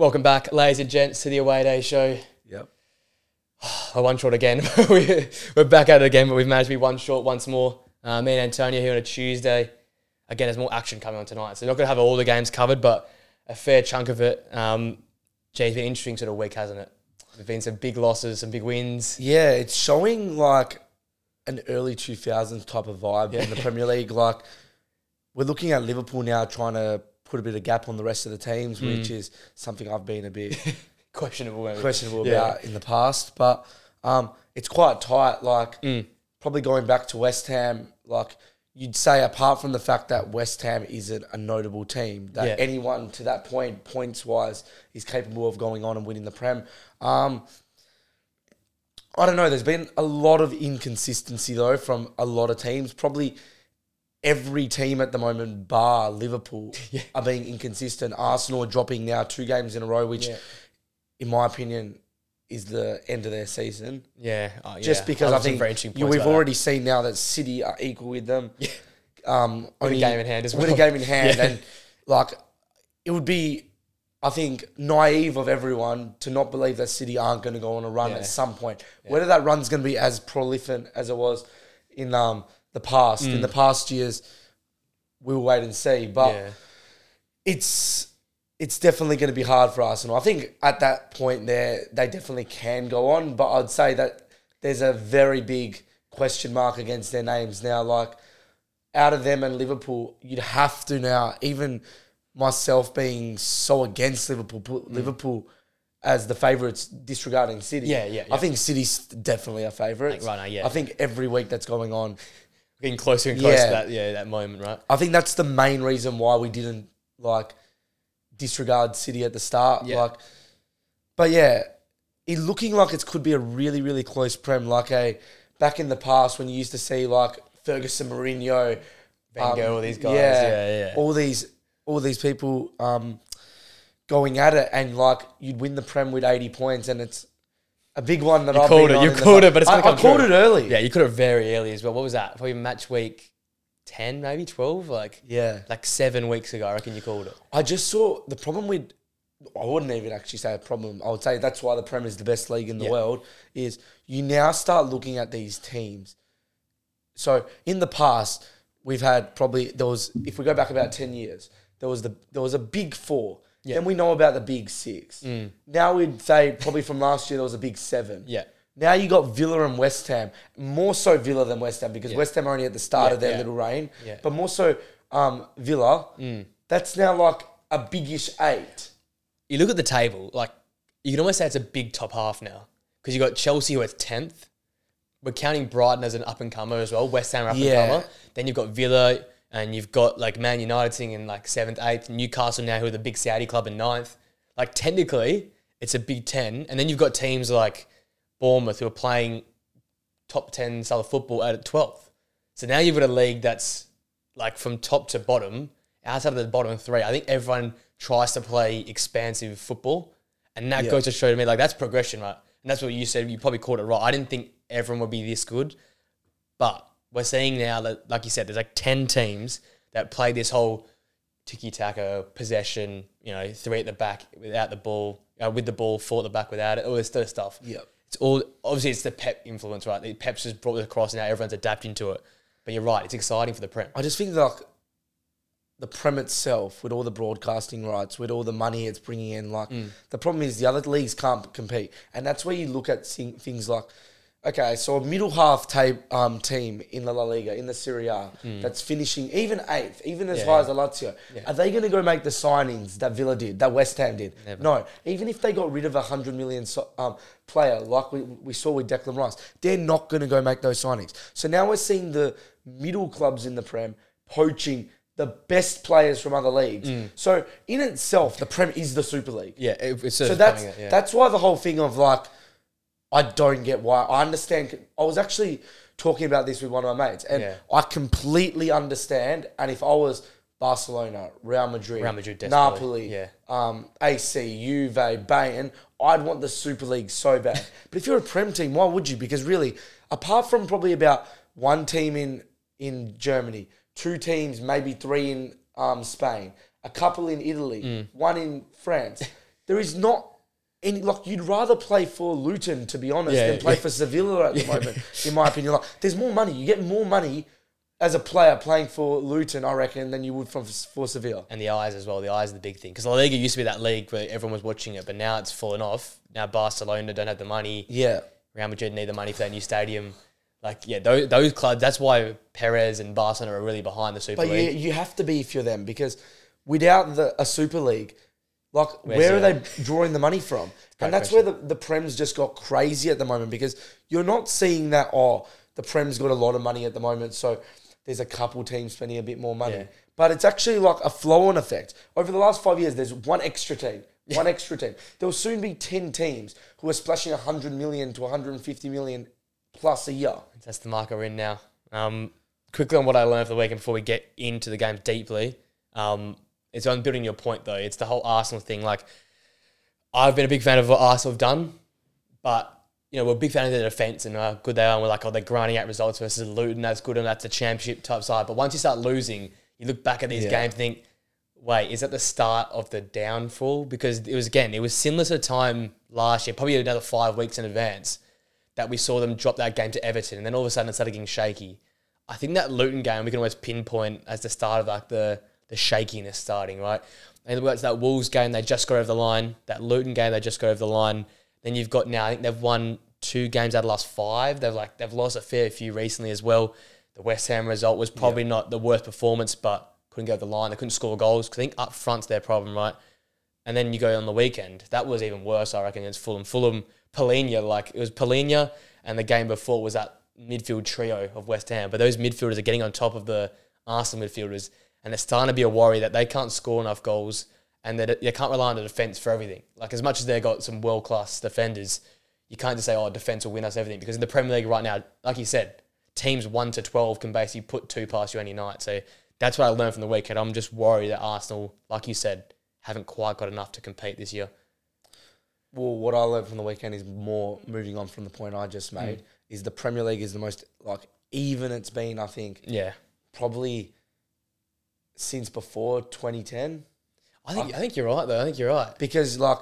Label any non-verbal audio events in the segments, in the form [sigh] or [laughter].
Welcome back, ladies and gents, to the Away Day Show. Yep. [sighs] I one short again. [laughs] We- We're back at it again, but we've managed to be one short once more. Uh, me and Antonio here on a Tuesday. Again, there's more action coming on tonight, so we're not going to have all the games covered, but a fair chunk of it. Um, Jay, it's been an interesting sort of week, hasn't it? There've been some big losses, some big wins. Yeah, it's showing like an early 2000s type of vibe in the Premier League. Like, we're looking at Liverpool now trying to put a bit of gap on the rest of the teams, which is something I've been a bit [laughs] Questionable. questionable Yeah. about in the past. But um, it's quite tight. Like, Mm. probably going back to West Ham, like, you'd say, apart from the fact that West Ham isn't a notable team, that Yeah. anyone to that point, points wise, is capable of going on and winning the Prem. Um, I don't know. There's been a lot of inconsistency though from a lot of teams. Probably every team at the moment, bar Liverpool, [laughs] are being inconsistent. Arsenal are dropping now two games in a row, which, Yeah. in my opinion, is the end of their season. Yeah. uh, Just yeah. because I think you, we've about that. already seen now that City are equal with them. [laughs] Um, With a game in hand as With a game in [laughs] hand, Yeah. and like it would be. I think naive of everyone to not believe that City aren't going to go on a run Yeah. at some point. Whether that run's going to be as prolific as it was in um, the past, in the past years, we'll wait and see. But Mm. Yeah. it's it's definitely going to be hard for Arsenal. I think at that point there, they definitely can go on, but I'd say that there's a very big question mark against their names now. Like out of them and Liverpool, you'd have to now, even myself being so against Liverpool, put Liverpool as the favourites, disregarding City. Mm. Yeah, yeah, I think City's definitely a favourite. Like, right now, yeah. I think every week that's going on, Getting closer and closer Yeah. to that, yeah, that moment, right? I think that's the main reason why we didn't like disregard City at the start. Yeah. Like, but yeah, it looking like it could be a really, really close prem. Like a back in the past when you used to see like Ferguson, Mourinho, Wenger, um, all these guys. Yeah, yeah. all these, all these people um, going at it, and like you'd win the prem with eighty points, and it's a big one that You I've called it, you called it, but it's I, I called true. it early. Yeah, you could have very early as well. What was that? Probably match week 10, maybe 12? Like, yeah. like seven weeks ago, I reckon you called it. I just saw the problem with. I wouldn't even actually say a problem. I would say that's why the Prem is the best league in the Yeah. world. Is you now start looking at these teams. So in the past, we've had probably there was if we go back about ten years, there was the there was a big four. Yeah. Mm. Then we know about the big six. Now we'd say probably from last year there was a big seven. Yeah. Now you got Villa and West Ham, more so Villa than West Ham because West Ham are only at the start Yeah, of their yeah. little reign. Yeah. Mm. But more so um, Villa. That's now like a biggish eight. You look at the table, like, you can almost say it's a big top half now. Because you got Chelsea who are 10th. We're counting Brighton as an up and comer as well. West Ham are up and Yeah. comer. Then you've got Villa, and you've got like Man United sitting in like seventh, eighth. Newcastle now, who are the big Saudi club in ninth. Like technically, it's a big ten. And then you've got teams like Bournemouth who are playing top ten style of football at twelfth. So now you've got a league that's like from top to bottom, outside of the bottom three. I think everyone tries to play expansive football, and that Yeah. goes to show to me like that's progression, right? And that's what you said. You probably called it right. I didn't think everyone would be this good, but we're seeing now that, like you said, there's like 10 teams that play this whole tiki taka possession, you know, three at the back without the ball, uh, with the ball, four at the back without it, all this sort of stuff. Yep. It's all, obviously, it's the Pep influence, right? The Pep's just brought it across and now everyone's adapting to it. But you're right, it's exciting for the Prem. I just think like the Prem itself, with all the broadcasting rights, with all the money it's bringing in, like the problem is the other leagues can't compete, and that's where you look at things like, okay, so a middle half tape, um, team in the La Liga, in the Serie A, that's finishing even eighth, even as Yeah, high yeah. as the Lazio, are they going to go make the signings that Villa did, that West Ham did? Never. No, even if they got rid of a hundred million so, um, player like we, we saw with Declan Rice, they're not going to go make those signings. So now we're seeing the middle clubs in the Prem poaching the best players from other leagues. So in itself, the Prem is the Super League. Yeah, it, it's So that's it, yeah. that's why the whole thing of like, I don't get why. I understand. I was actually talking about this with one of my mates, and Yeah. I completely understand. And if I was Barcelona, Real Madrid, Real Madrid Napoli, yeah. um, AC, Juve, Bayern, I'd want the Super League so bad. [laughs] but if you're a Prem team, why would you? Because really, apart from probably about one team in in Germany, two teams, maybe three in um, Spain, a couple in Italy, Mm. one in France. there is not any like you'd rather play for Luton to be honest Yeah, than play yeah. for Sevilla at the moment. [laughs] In my opinion, like there's more money. You get more money as a player playing for Luton, I reckon, than you would from for Sevilla. And the eyes as well. The eyes are the big thing because La Liga used to be that league where everyone was watching it, but now it's fallen off. Now Barcelona don't have the money. Yeah. Real Madrid need the money for that new stadium. Like yeah, those, those clubs. That's why Perez and Barcelona are really behind the Super But you, League. you have to be if you're them because without the a Super League, like Where's where are the- they drawing the money from? [laughs] And that's where the, the Prem's just got crazy at the moment because you're not seeing that, oh, the Prem's got a lot of money at the moment, so there's a couple teams spending a bit more money. Yeah. But it's actually like a flow on effect. Over the last five years, there's one extra team. [laughs] One extra team. There will soon be 10 teams who are splashing 100 million to 150 million plus a year. That's the market we're in now. Um, quickly on what I learned for the weekend before we get into the games deeply. Um, it's on building your point though. It's the whole Arsenal thing. Like, I've been a big fan of what Arsenal have done, but you know we're a big fan of their defense and how good they are. And we're like, oh, they're grinding out results versus Luton. That's good and that's a championship type side. But once you start losing, you look back at these Yeah. games and think, wait, is that the start of the downfall? Because it was again, it was similar to the time last year, probably another five weeks in advance that we saw them drop that game to Everton, and then all of a sudden it started getting shaky. I think that Luton game we can always pinpoint as the start of like the the shakiness starting, right? And it's that Wolves game they just got over the line, that Luton game they just got over the line. Then you've got now I think they've won two games out of the last five. They've like they've lost a fair few recently as well. The West Ham result was probably not the worst performance, but couldn't go over the line. They couldn't score goals. I think up front's their problem, right? And then you go on the weekend. That was even worse, I reckon, against Fulham. Fulham, Palhinha, like it was Palhinha, and the game before was that midfield trio of West Ham. But those midfielders are getting on top of the Arsenal midfielders, and it's starting to be a worry that they can't score enough goals and that you can't rely on the defense for everything. Like as much as they've got some world class defenders, you can't just say, "Oh, defense will win us everything." Because in the Premier League right now, like you said, teams one to twelve can basically put two past you any night. So that's what I learned from the weekend. I'm just worried that Arsenal, like you said, haven't quite got enough to compete this year. Well, what I learned from the weekend is more moving on from the point I just Mm. made is the Premier League is the most like even it's been. I think Yeah, probably since before 2010 I think I think you're right though. I think you're right. because like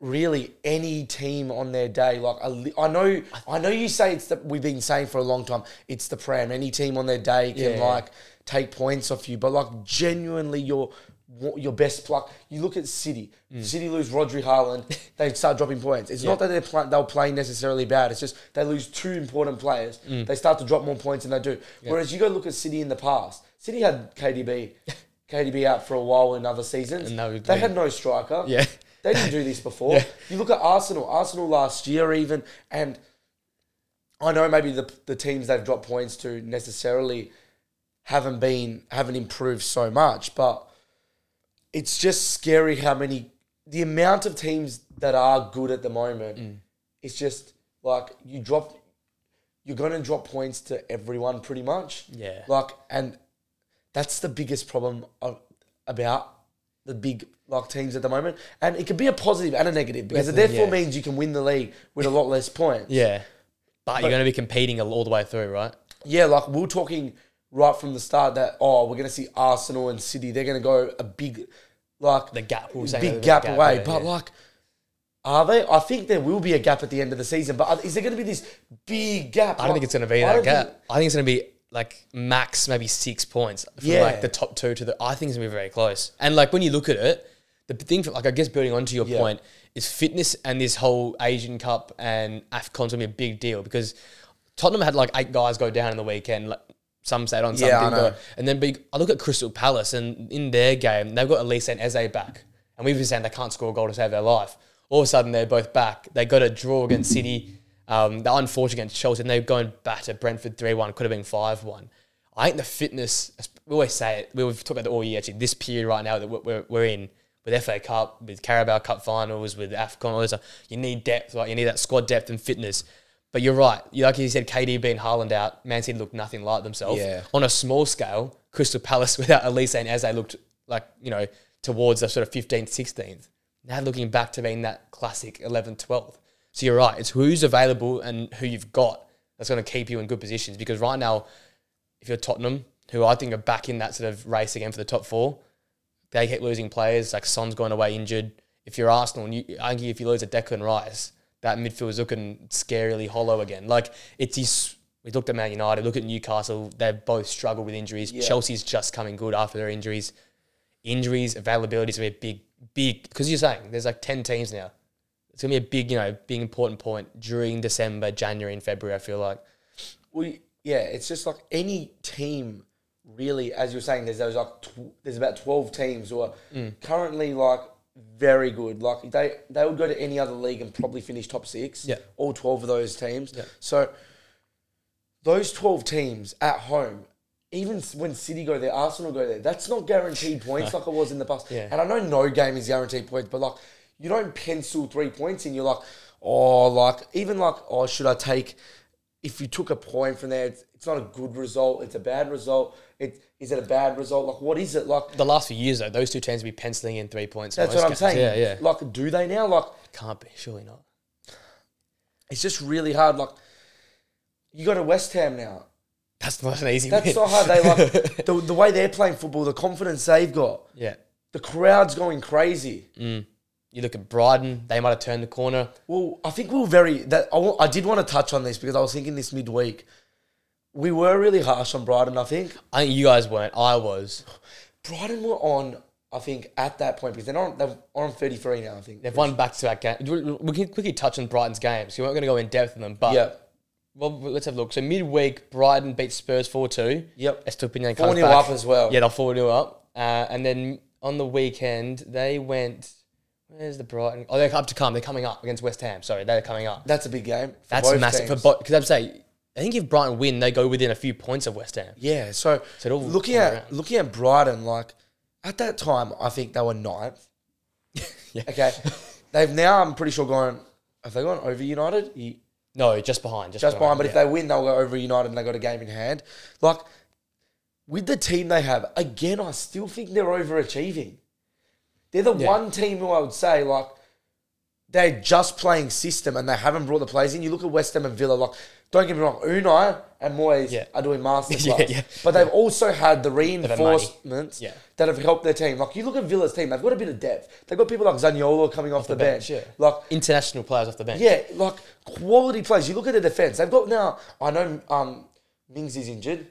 really any team on their day like a li- I know I know you say it's the we've been saying for a long time it's the prem any team on their day can Yeah. like take points off you but like genuinely your your best pluck you look at City Mm. City lose Rodri Haaland [laughs] they start dropping points it's not that they're pl- they'll play necessarily bad it's just they lose two important players Mm. they start to drop more points than they do whereas you go look at City in the past City had KDB KDB out for a while in other seasons they- they had no striker Yeah, they didn't do this before. [laughs] Yeah. You look at Arsenal, Arsenal last year even, and I know maybe the the teams they've dropped points to necessarily haven't been haven't improved so much, but it's just scary how many the amount of teams that are good at the moment. Mm. It's just like you drop, you're going to drop points to everyone pretty much. yeah. Like, and that's the biggest problem of, about the big like teams at the moment. And it could be a positive and a negative because it therefore yeah. means you can win the league with a lot less points. Yeah. But, you're going to be competing all the way through, right? Yeah, like we we're talking right from the start that oh, we're gonna see Arsenal and City. They're gonna go a big, like The gap, we were saying big gap, gap, away. yeah, but yeah. like, are they? I think there will be a gap at the end of the season. But are- is there gonna be this big gap? I don't think it's going to be I that gap. think- I think it's going to be like max maybe six points from Yeah. like the top two to the. I think it's going to be very close. And like when you look at it, the thing, for, like I guess building onto your Yeah. point, is fitness and this whole Asian Cup and AFCON's to be a big deal because Tottenham had like eight guys go down in the weekend. Like some stayed on, some Yeah, I didn't know. go. And then big, I look at Crystal Palace and in their game, they've got Olise and Eze back. And we've been saying they can't score a goal to save their life. All of a sudden, they're both back. They got a draw against City. Um, they're unfortunate against Chelsea, and they're going back to Brentford 3 1. Could have been 5 1. I think the fitness, we always say it, we've talked about it all year, actually, this period right now that we're- we're, in, with FA Cup, with Carabao Cup finals, with AFCON, all this stuff, you need depth, right? You need that squad depth and fitness. But you're right. Like you said, KDB and Haaland out. Man City looked nothing like themselves. Yeah. On a small scale, Crystal Palace [laughs] without Olise and Eze looked like you know towards the sort of 15th, 16th. Now looking back to being that classic 11th, 12th. So you're right. It's who's available and who you've got that's going to keep you in good positions. Because right now, if you're Tottenham, who I think are back in that sort of race again for the top four, they keep losing players. Like Son's going away injured. if you're Arsenal, and you, I think if you lose a Declan Rice, that midfield is looking scarily hollow again. Like it's his. We looked at Man United, look at Newcastle. They've both struggled with injuries. Yeah. Chelsea's just coming good after their injuries. Injuries, availability is going to be a big, big. Because you're saying there's like ten teams now. It's going to be a big, you know, big important point during December, January, and February. I feel like. Well, yeah, it's just like any team, really. As you're saying, there's those like tw- there's about twelve teams who are Mm. currently like very good. Like they they would go to any other league and probably finish top six. Yeah. all twelve of those teams. Yeah. So those twelve teams at home. Even when City go there, Arsenal go there. That's not guaranteed points [laughs] like it was in the past. Yeah. And I know no game is guaranteed points, but like you don't pencil three points and you're like, oh, like even like, oh, should I take? If you took a point from there, it's, it's not a good result. It's a bad result. It is it a bad result? Like what is it? Like The last few years, though, those two teams be penciling in three points. that's what I'm games. saying. Yeah, yeah. Like do they now? Like Can't be. Surely not. it's just really hard. Like you go to West Ham now. That's not an easy That's win. not hard. They like [laughs] the, the way they're playing football, the confidence they've got. yeah. The crowd's going crazy. Mm. You look at Brighton, they might have turned the corner. Well, I think we are very that I, did want to touch on this because I was thinking this midweek. We were really harsh on Brighton. I think I think you guys weren't. I was. Brighton were on. I think at that point because they're on they're on thirty three now. I think They've won back to back games. We can quickly touch on Brighton's games. You weren't going to go in depth on them, but Yeah. well, let's have a look. So midweek, Brighton beat Spurs 4 2. Yep. Estupiñán Four comes nil back. up as well. Yeah, they're 4 0 up. Uh, and then on the weekend, they went. Where's the Brighton? Oh, they're up to come. They're coming up against West Ham. Sorry, they're coming up. That's a big game. for That's both massive teams. for because I'd say I think if Brighton win, they go within a few points of West Ham. Yeah, so, So it all looking come at around. looking at Brighton, like at that time, I think they were ninth. [laughs] Yeah. Okay, they've now I'm pretty sure gone. Have they gone over United? Ye- No, just behind. Just, Just behind, but if yeah. they win, they'll go over United and they got a game in hand. Like with the team they have, again, I still think they're overachieving. They're the Yeah. one team who I would say like they're just playing system and they haven't brought the players in. You look at West Ham and Villa, like don't get me wrong, Unai and Moyes Yeah. are doing masterclass. [laughs] Yeah, yeah. But they've also had the reinforcements that have helped their team. Like you look at Villa's team, they've got a bit of depth. They've got people like Zaniolo coming off, the, bench. yeah. Like international players off the bench. yeah, like quality players. You look at the defense. They've got now. I know um, Mings is injured.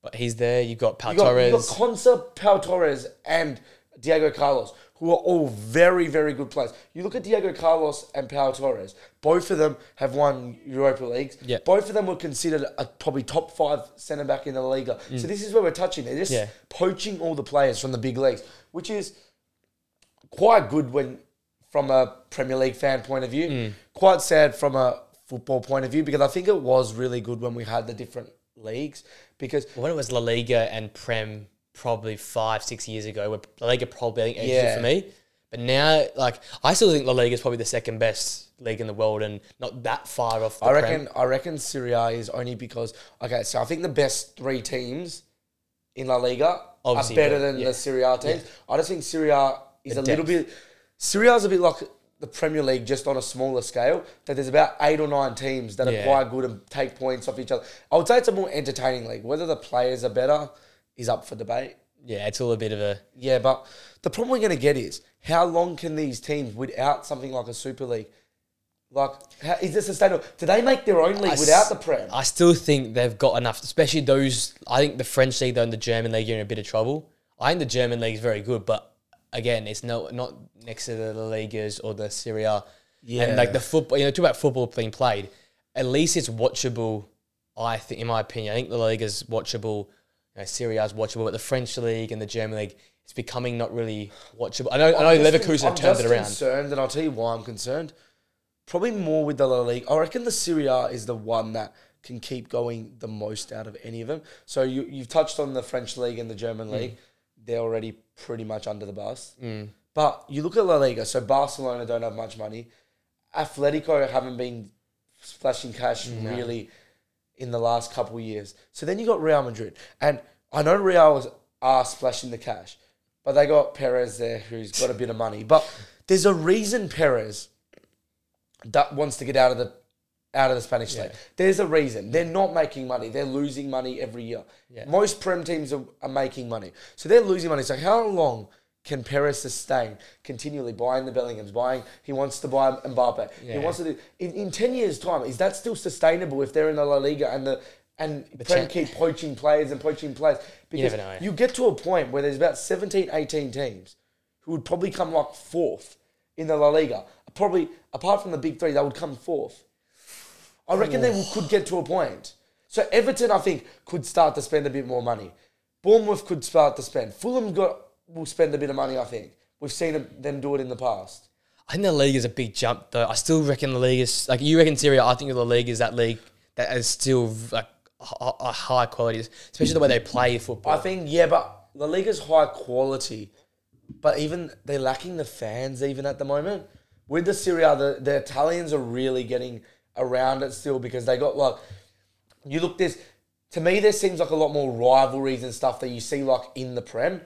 But he's there. You've got Pau You got, you got Torres. Konsa, Pau Torres, and Diego Carlos, who are all very, very good players. You look at Diego Carlos and Pau Torres. Both of them have won Europa Leagues. Yeah. Both of them were considered a probably top five centre back in the Liga. So this is where we're touching. They're just Mm. Yeah. poaching all the players from the big leagues, which is quite good when from a Premier League fan point of view. Mm. Quite sad from a football point of view because I think it was really good when we had the different leagues because when it was La Liga and Prem probably five, six years ago, where La Liga probably I think Yeah. for me. But now, like, I still think La Liga is probably the second best league in the world and not that far off the I Prem. reckon I reckon Serie A is only because okay, so I think the best three teams in La Liga Obviously, are better than yeah. the Serie A teams. I just think Serie A is The a little bit Serie A is a bit like the Premier League just on a smaller scale. That there's about eight or nine teams that are quite good and take points off each other. I would say it's a more entertaining league. Whether the players are better is up for debate. Yeah, it's all a bit of a. Yeah, but the problem we're going to get is how long can these teams without something like a Super League? Like, how, is this sustainable? Do they make their own league I s- without the Prem? I still think they've got enough, especially those. I think the French league though and the German league are in a bit of trouble. I think the German league is very good, but again, it's no not next to the La Ligas or the Serie A. Yeah. and like the football, you know, talk about football being played. At least it's watchable. I think, in my opinion, I think the league is watchable. Know, Serie A's watchable, but the French league and the German league, it's becoming not really watchable. I know, I know, I'm Leverkusen I'm have turned it around. concerned, and I'll tell you why I'm concerned. Probably more with the La Liga. I reckon the Serie A is the one that can keep going the most out of any of them. So you, you've touched on the French league and the Mm. German league. They're already pretty much under the bus. But you look at La Liga. So Barcelona don't have much money. Atletico haven't been splashing cash really in the last couple of years. So then you got Real Madrid, and I know Real was are splashing the cash, but they got Perez there who's got a bit of money. But there's a reason Perez that wants to get out of the out of the Spanish league. There's a reason. They're not making money. They're losing money every year. Yeah. Most Prem teams are, are making money. So they're losing money. So how long can Perez sustain continually buying the Bellinghams, buying? He wants to buy Mbappe. He wants to do in, in ten years' time. Is that still sustainable if they're in the La Liga and the and Prem keep poaching players and poaching players? Because know. you get to a point where there's about 17, 18 teams who would probably come like fourth in the La Liga. Probably apart from the big three, they would come fourth. I reckon they could get to a point. So Everton, I think, could start to spend a bit more money. Bournemouth could start to spend. Fulham got will spend a bit of money. I think we've seen them- do it in the past. I think the league is a big jump, though. I still reckon the league is like you reckon Serie A. I think the league is that league that is still like a a high quality, especially the way they play football. I think yeah, but the league is high quality, but even they're lacking the fans even at the moment. With the Serie A, the, the Italians are really getting around it still because they got like you look this to me there seems like a lot more rivalries and stuff that you see like in the Prem.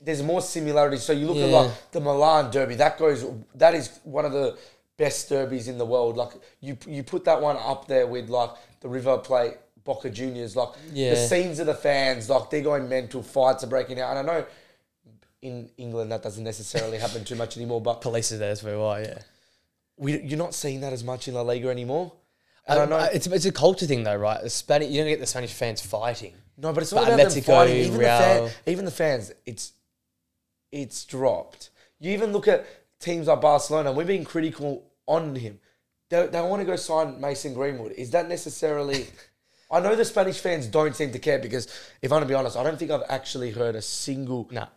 There's more similarities. So you look at Yeah. like the Milan derby, that goes that is one of the best derbies in the world. Like you you put that one up there with like the River Plate Boca Juniors, like Yeah. the scenes of the fans, like they're going mental, fights are breaking out. And I know in England that doesn't necessarily [laughs] happen too much anymore, but Police is there as well. Yeah, we, you're not seeing that as much in La Liga anymore. And I Um, know it's it's a culture thing though, right? The Spanish you don't get the Spanish fans fighting. no, but it's not but about them Atletico, fighting. Even the, Real- fan, even the fans, it's it's dropped. You even look at teams like Barcelona. We've been critical on him. They, they want to go sign Mason Greenwood. Is that necessarily? [laughs] I know the Spanish fans don't seem to care because, if I'm to be honest, I don't think I've actually heard a single Nah.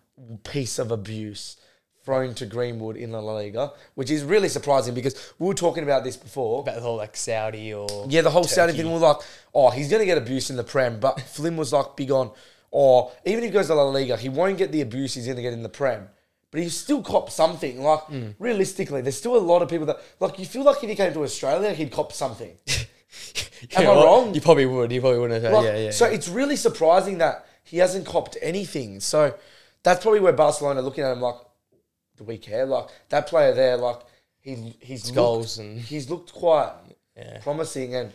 piece of abuse thrown to Greenwood in La Liga, which is really surprising because we were talking about this before. About the whole like Saudi or Yeah, the whole Saudi Turkey. thing was like, oh, he's going to get abuse in the Prem, but [laughs] Flynn was like big on, or even if he goes to La Liga, he won't get the abuse he's going to get in the Prem. But he still cop something. Like, Hmm. realistically, there's still a lot of people that, like, you feel like if he came to Australia, he'd cop something. [laughs] Am I wrong? You probably would. You probably wouldn't have. Like, yeah, yeah. so yeah. it's really surprising that he hasn't copped anything. So that's probably where Barcelona are looking at him like, do we care? Like, that player there, like, he, he's looked, goals and- he's looked quite promising and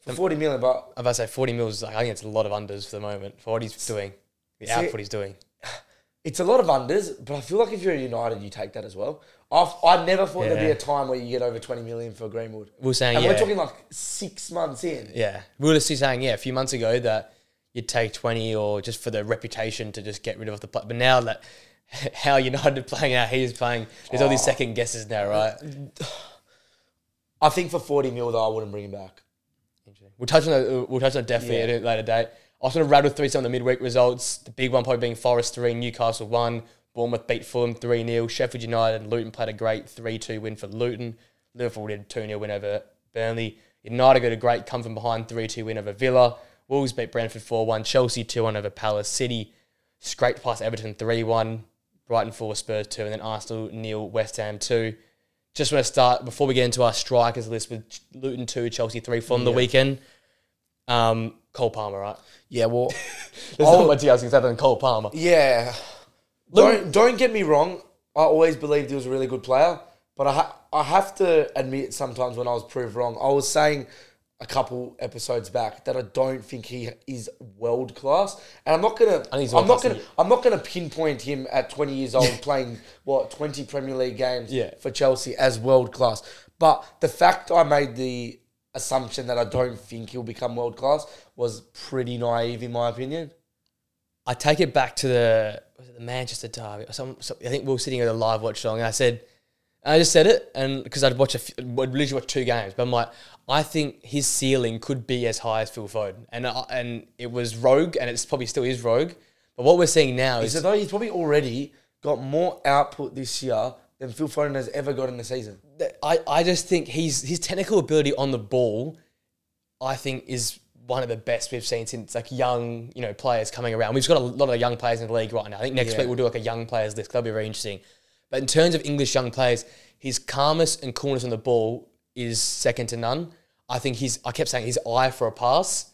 for 40 million, but about to say 40 mils. Like, I think it's a lot of unders for the moment for what he's doing, the See- output he's doing. [sighs] It's a lot of unders, but I feel like if you're United, you take that as well. I've, I never thought there'd be a time where you get over 20 million for Greenwood. We were saying, And yeah, we're talking like six months in. yeah. We were just saying, yeah, a few months ago that you'd take 20 or just for the reputation to just get rid of the play. But now that [laughs] how United are playing, how he's playing, there's all Oh. these second guesses now, right? [sighs] I think for 40 mil, though, I wouldn't bring him back. We'll touch on that. We'll touch on it definitely Yeah. at a later date. I'll sort of rattle through some of the midweek results. The big one probably being Forest three, Newcastle one, Bournemouth beat Fulham three 0 Sheffield United and Luton played a great three two win for Luton. Liverpool did two 0 win over Burnley. United got a great come from behind three two win over Villa. Wolves beat Brentford four one. Chelsea two one over Palace. City scraped past Everton three one. Brighton four Spurs two, and then Arsenal nil West Ham two. Just want to start before we get into our strikers list with Luton two, Chelsea three from the weekend. Um, Cole Palmer, right? Yeah, well, [laughs] There's Oh. not much else except than Cole Palmer. yeah. Don't, don't get me wrong. I always believed he was a really good player, but I, ha- I have to admit sometimes when I was proved wrong, I was saying a couple episodes back that I don't think he is world class, and I'm not gonna. I'm not gonna. I'm not gonna pinpoint him at 20 years old playing what 20 Premier League games Yeah. for Chelsea as world class. But the fact I made the assumption that I don't think he'll become world class was pretty naive in my opinion. I take it back to the was it the Manchester derby. Some, some, I think we were sitting at a live watch song and I said, I just said it, and because I'd watch a, few, I'd literally watch two games, but I'm like, I think his ceiling could be as high as Phil Foden, and I, and it was rogue, and it's probably still is rogue. But what we're seeing now Is is it though? He's probably already got more output this year than Phil Foden has ever got in the season. that I, I just think he's his technical ability on the ball, I think is one of the best we've seen since like young, you know, players coming around. We've got a lot of young players in the league right now. I think next Yeah. week we'll do like a young players list. That'll be very interesting. But in terms of English young players, his calmness and coolness on the ball is second to none. I think he's I kept saying his eye for a pass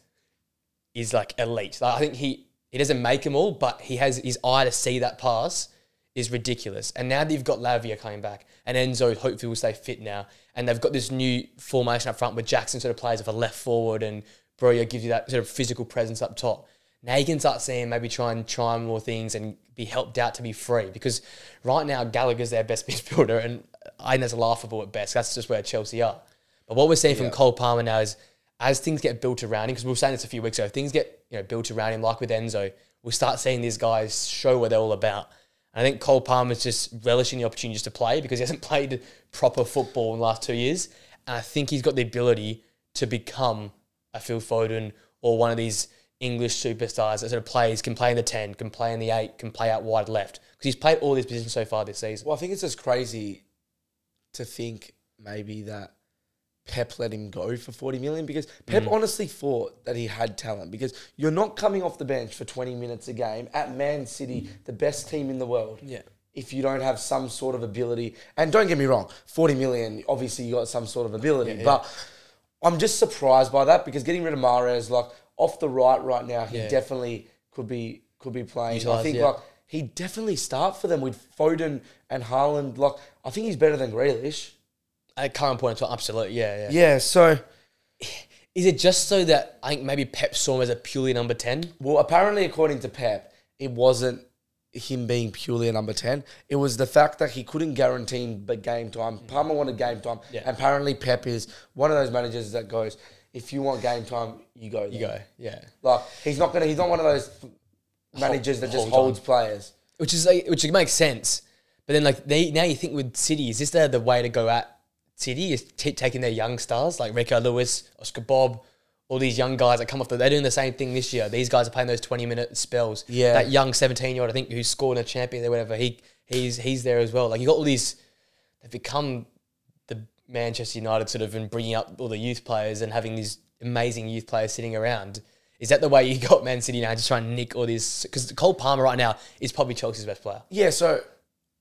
is like elite. Like, I think he he doesn't make them all, but he has his eye to see that pass is ridiculous. And now that you've got Lavia coming back, and Enzo hopefully will stay fit now, and they've got this new formation up front where Jackson sort of plays with a left forward, and Broja gives you that sort of physical presence up top. Now you can start seeing maybe try and try more things and be helped out to be free. Because right now Gallagher's their best [laughs] midfielder, and I think that's laughable at best. That's just where Chelsea are. But what we're seeing from Cole Palmer now is as things get built around him, because we were saying this a few weeks ago, if things get you know built around him, like with Enzo, we'll start seeing these guys show what they're all about. And I think Cole Palmer's just relishing the opportunity just to play because he hasn't [laughs] played proper football in the last two years. And I think he's got the ability to become a Phil Foden or one of these English superstars that sort of plays, can play in the 10, can play in the 8, can play out wide left. Because he's played all these positions so far this season. Well, I think it's just crazy to think maybe that Pep let him go for 40 million because Pep Mm. honestly thought that he had talent because you're not coming off the bench for 20 minutes a game at Man City, the best team in the world. Yeah. If you don't have some sort of ability, and don't get me wrong, 40 million, obviously you got some sort of ability, Yeah, yeah. but I'm just surprised by that because getting rid of Mahrez, like off the right right now, he Yeah. definitely could be could be playing. I think yeah. like he definitely start for them with Foden and Haaland. Like I think he's better than Grealish. At current point in time, absolutely. Yeah, yeah. Yeah. So Is it just so that I think maybe Pep saw him as a purely number 10? well, apparently according to Pep, it wasn't him being purely a number ten. It was the fact that he couldn't guarantee him the game time. Hmm. Palmer wanted game time. Yeah. And apparently Pep is one of those managers that goes, if you want game time, you go. You go, yeah. Like he's not gonna. He's not one of those managers that just hold on. holds players. which is like, which makes sense. But then like they now you think with City, is this the, the way to go at City? Is t- taking their young stars like Rico Lewis, Oscar Bobb, all these young guys that come off the they're doing the same thing this year. These guys are playing those twenty minute spells. Yeah. that young seventeen year old I think who scored in a champion or whatever. He he's he's there as well. Like you got all these. They've become Manchester United sort of and bringing up all the youth players and having these amazing youth players sitting around. Is that the way you got Man City now? Just trying to nick all these because Cole Palmer right now is probably Chelsea's best player. Yeah, so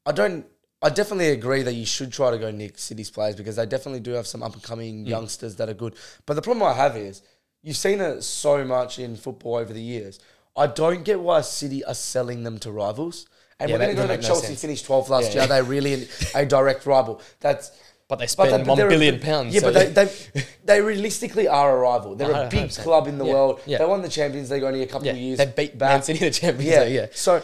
I don't. I definitely agree that you should try to go Nick City's players because they definitely do have some up and coming mm. youngsters that are good. But the problem I have is you've seen it so much in football over the years. I don't get why City are selling them to rivals. And Yeah, we're going to go to Chelsea sense. finished 12th last Yeah, year. yeah. They're really a direct rival. That's But they spend they- one they're a- billion pounds. Yeah, so but they, they [laughs] they realistically are a rival. They're a 100%. big club in the Yeah, world. yeah. They won the Champions League only a couple of years they beat back. Man City in the Champions Yeah, League. Yeah, So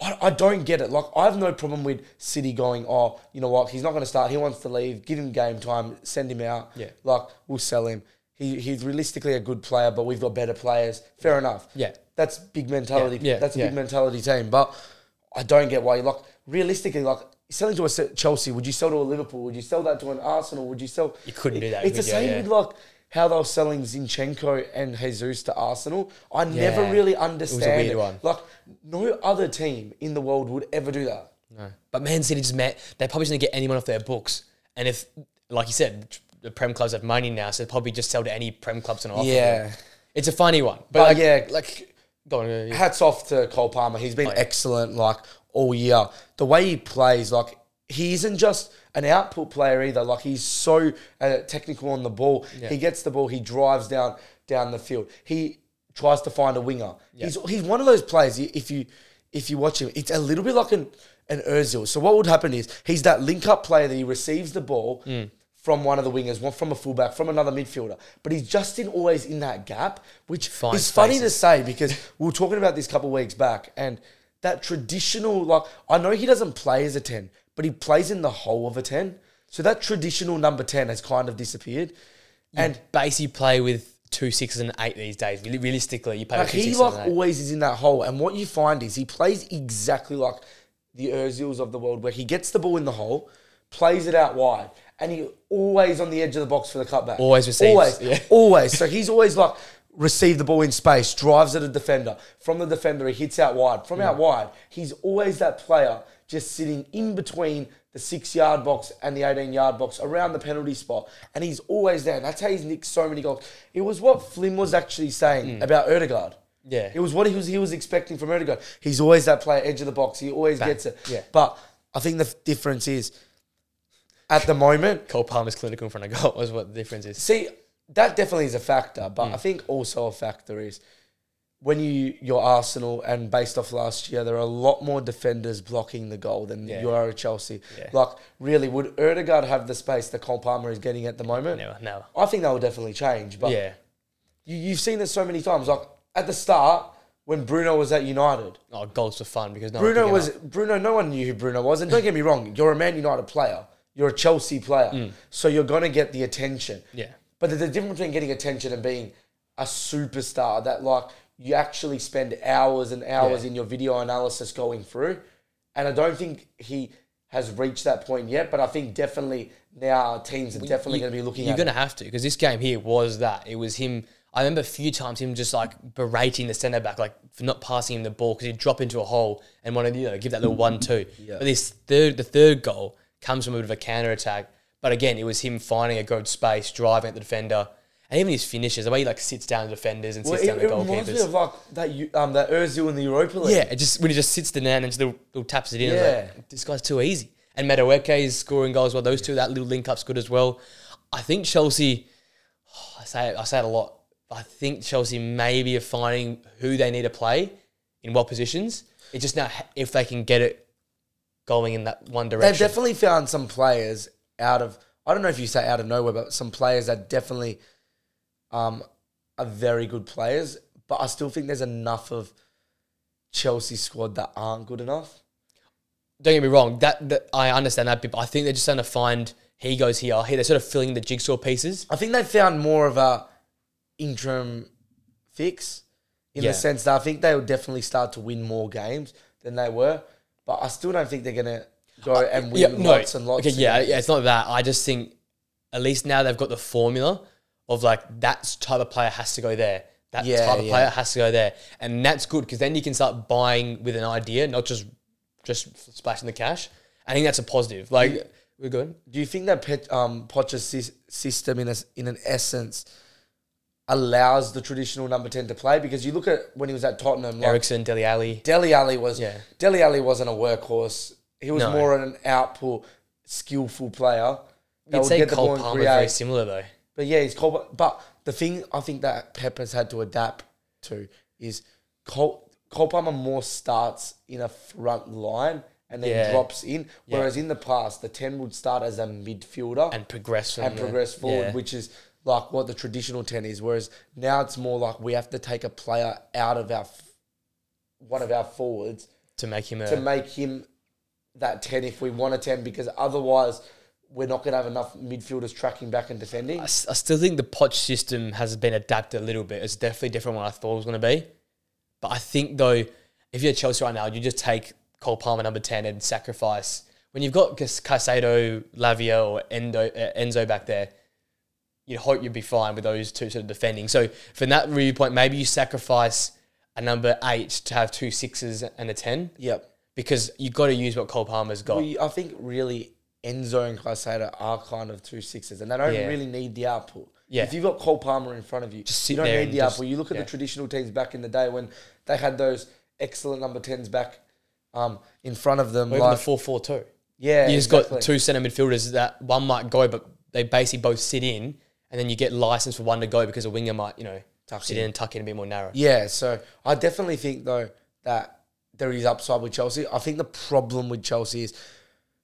I, I don't get it. Like I have no problem with City going. Oh, you know what? He's not going to start. He wants to leave. Give him game time. Send him out. Yeah. Like we'll sell him. He, he's realistically a good player, but we've got better players. Fair enough. Yeah. That's big mentality. Yeah, That's a big mentality team. But I don't get why like realistically like selling to a Chelsea. Would you sell to a Liverpool? Would you sell that to an Arsenal? Would you sell? You couldn't do that, It's the same Yeah. with like how they were selling Zinchenko and Jesus to Arsenal. I never Yeah. really It was a understand weird one. Like no other team in the world would ever do that. No. But Man City just met. They probably to get anyone off their books. And if, like you said, the Prem clubs have money now, so they'll probably just sell to any Prem clubs on offer. Yeah. It's a funny one. But, But like, yeah, like, on. yeah. hats off to Cole Palmer. He's been oh, yeah. excellent like all year. The way he plays, like he isn't just an output player either. Like he's so uh, technical on the ball. Yeah. He gets the ball. He drives down down the field. He tries to find a winger. He's he's one of those players. If you if you watch him, it's a little bit like an an Özil. So what would happen is he's that link up player that he receives the ball. Mm. From one of the wingers, one from a fullback, from another midfielder, but he's just in always in that gap, which Finds is funny to say because we were talking about this a couple of weeks back, and that traditional like I know he doesn't play as a ten, but he plays in the hole of a ten. So that traditional number ten has kind of disappeared, and basically play with two sixes and eight these days. Realistically, you play like with two he like always is in that hole. And what you find is he plays exactly like the Özils of the world, where he gets the ball in the hole, plays it out wide, and he always on the edge of the box for the cutback. Always receives, Always, yeah. always. So he's always like receive the ball in space, drives at a defender. From the defender, he hits out wide. From out wide, he's always that player just sitting in between the six yard box and the 18 yard box around the penalty spot. And he's always there. That's how he's nicked so many goals. It was what Flynn was actually saying hmm. about Ødegaard. Yeah. It was what he was he was expecting from Ødegaard. He's always that player, edge of the box. He always gets it. Yeah. But I think the difference is at the moment, Cole Palmer's clinical in front of goal [laughs] was what the difference is. See, that definitely is a factor, but mm. I think also a factor is when you you're Arsenal and based off last year, there are a lot more defenders blocking the goal than Yeah. you are at Chelsea. Yeah. Like, really, would Ødegaard have the space that Cole Palmer is getting at the moment? Never, never. I think that will definitely change. But Yeah. you, you've seen this so many times. Like at the start, when Bruno was at United. Oh, goals for fun because no Bruno was up. Bruno. No one knew who Bruno was, and don't get me wrong, you're a Man United player. You're a Chelsea player, mm. so you're gonna get the attention. yeah. But there's a difference between getting attention and being a superstar that like you actually spend hours and hours Yeah. in your video analysis going through. And I don't think he has reached that point yet, but I think definitely now teams are definitely going to be looking at You're going to have to because this game here was that. It was him. I remember a few times him just like berating the centre back, like for not passing him the ball because he'd drop into a hole and wanted you know give that little one two. Yeah. But this third, the third goal comes from a bit of a counter attack. But again, it was him finding a good space, driving at the defender, and even his finishes, the way he like sits down the defenders and Well, sits it, down it the reminds me goalkeepers. of like that um that Özil in the Europa League. Yeah, it just when he just sits down and just little, little taps it in. Yeah. like, this guy's too easy. And Madueke is scoring goals well. Those two, that little link up's good as well. I think Chelsea. [sighs] I say it, I say it a lot. I think Chelsea maybe are finding who they need to play in what positions. It's just now if they can get it going in that one direction. They've definitely found some players out of I don't know if you say out of nowhere, but some players that definitely um, are very good players. But I still think there's enough of Chelsea squad that aren't good enough. Don't get me wrong. That, that I understand that, but I think they're just trying to find. He goes here. Here they're sort of filling the jigsaw pieces. I think they found more of a interim fix in Yeah. the sense that I think they will definitely start to win more games than they were. But I still don't think they're gonna go and win lots and lots. Okay, yeah, games. yeah. It's not that. I just think at least now they've got the formula of like that type of player has to go there. That Yeah, type of yeah. player has to go there, and that's good because then you can start buying with an idea, not just just splashing the cash. I think that's a positive. Like we're good. Do you think that Pet, um, sys- system, in a, in an essence, allows the traditional number ten to play? Because you look at when he was at Tottenham, like Eriksen, Dele Alli. Dele Alli was. Yeah. Dele Alli wasn't a workhorse. He was No. more an output, skillful player. that You'd would say get the ball Cole and Palmer very similar though. But yeah, he's Cole. But the thing I think that Pep has had to adapt to is Cole, Cole Palmer more starts in a front line and then Yeah. drops in. Whereas in the past, the 10 would start as a midfielder And progress from progress forward, yeah. which is like what the traditional 10 is. Whereas now it's more like we have to take a player out of our f- one of our forwards to make him a to make him that 10 if we want a 10 because otherwise we're not going to have enough midfielders tracking back and defending. I still think the Poch system has been adapted a little bit. It's definitely different than what I thought it was going to be. But I think though, if you're Chelsea right now, you just take Cole Palmer number ten and sacrifice when you've got Cas- Caicedo, Lavia, or Endo, uh, Enzo back there. You'd hope you'd be fine with those two sort of defending. So from that viewpoint, maybe you sacrifice a number eight to have two sixes and a ten Yep. Because you've got to use what Cole Palmer's got. We, I think really Enzo and Caicedo are kind of two sixes, and they don't Yeah. really need the output. Yeah. If you've got Cole Palmer in front of you, Just you don't there need and the just- output. You look at yeah. the traditional teams back in the day when they had those excellent number tens back um, in front of them. Or even like, the four four two. yeah, you just exactly. got two centre midfielders that one might go, but they basically both sit in, and then you get license for one to go because a winger might, you know, Tuck sit in. in and tuck in a bit more narrow. Yeah, so I definitely think though that there is upside with Chelsea. I think the problem with Chelsea is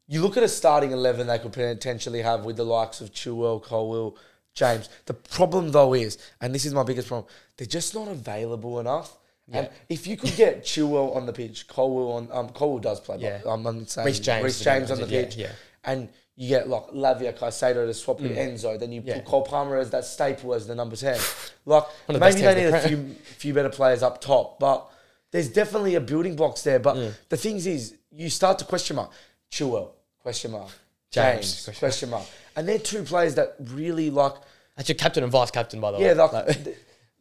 you look at a starting eleven they could potentially have with the likes of Chilwell, Colwill, James. The problem though is, and this is my biggest problem, they're just not available enough. And if you could get [laughs] Chilwell on the pitch, Colwill on um Colwill does play, Yeah. but I'm, I'm saying Reece James Reece James on the honest, yeah, pitch, yeah. and you get like Lavia Caicedo to swap with Enzo, then you Mm. Yeah. put Cole Palmer as that staple as the number ten. Like maybe they need a few few better players up top, but there's definitely a building blocks there. But the things is, you start to question mark Chilwell, question mark James, James, question mark, and they're two players that really like. That's your captain and vice captain, by the Yeah, way. like, th-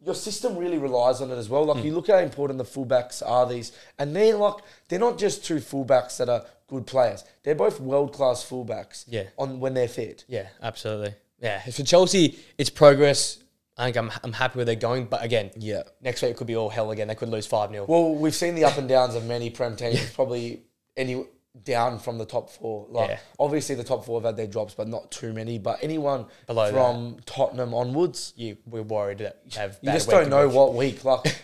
your system really relies on it as well. Like Hmm. you look how important the fullbacks are. These and they're like they're not just two fullbacks that are good players. They're both world class fullbacks. Yeah. on when they're fit. yeah, absolutely. Yeah, for Chelsea, it's progress. I think I'm, I'm happy where they're going, but again, Yeah. next week it could be all hell again. They could lose five 0 Well, we've seen the up and downs of many Prem teams. Probably any down from the top four. Like Yeah. obviously the top four have had their drops, but not too many. But anyone Below from Tottenham onwards, You we're worried that you just don't know what week. [laughs] Like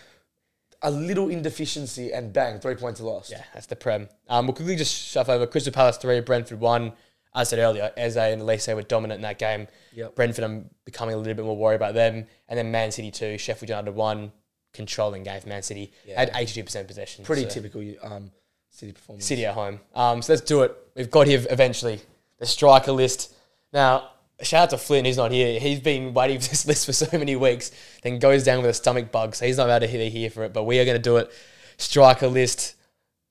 a little indeficiency and bang, three points lost. Yeah, that's the prem. Um, we'll quickly just shove over Crystal Palace three, Brentford one. As I said earlier, Eze and Olise were dominant in that game. Yep. Brentford, I'm becoming a little bit more worried about them. And then Man City two, Sheffield United one. controlling game for Man City. Yeah. Had 82% possession. Pretty so- typical um, City performance. City at home. Um, so let's do it. We've got here eventually the striker list. Now, shout out to Flynn, he's not here. He's been waiting for this [laughs] list for so many weeks, then goes down with a stomach bug, so he's not able to be here for it. But we are going to do it. Striker list.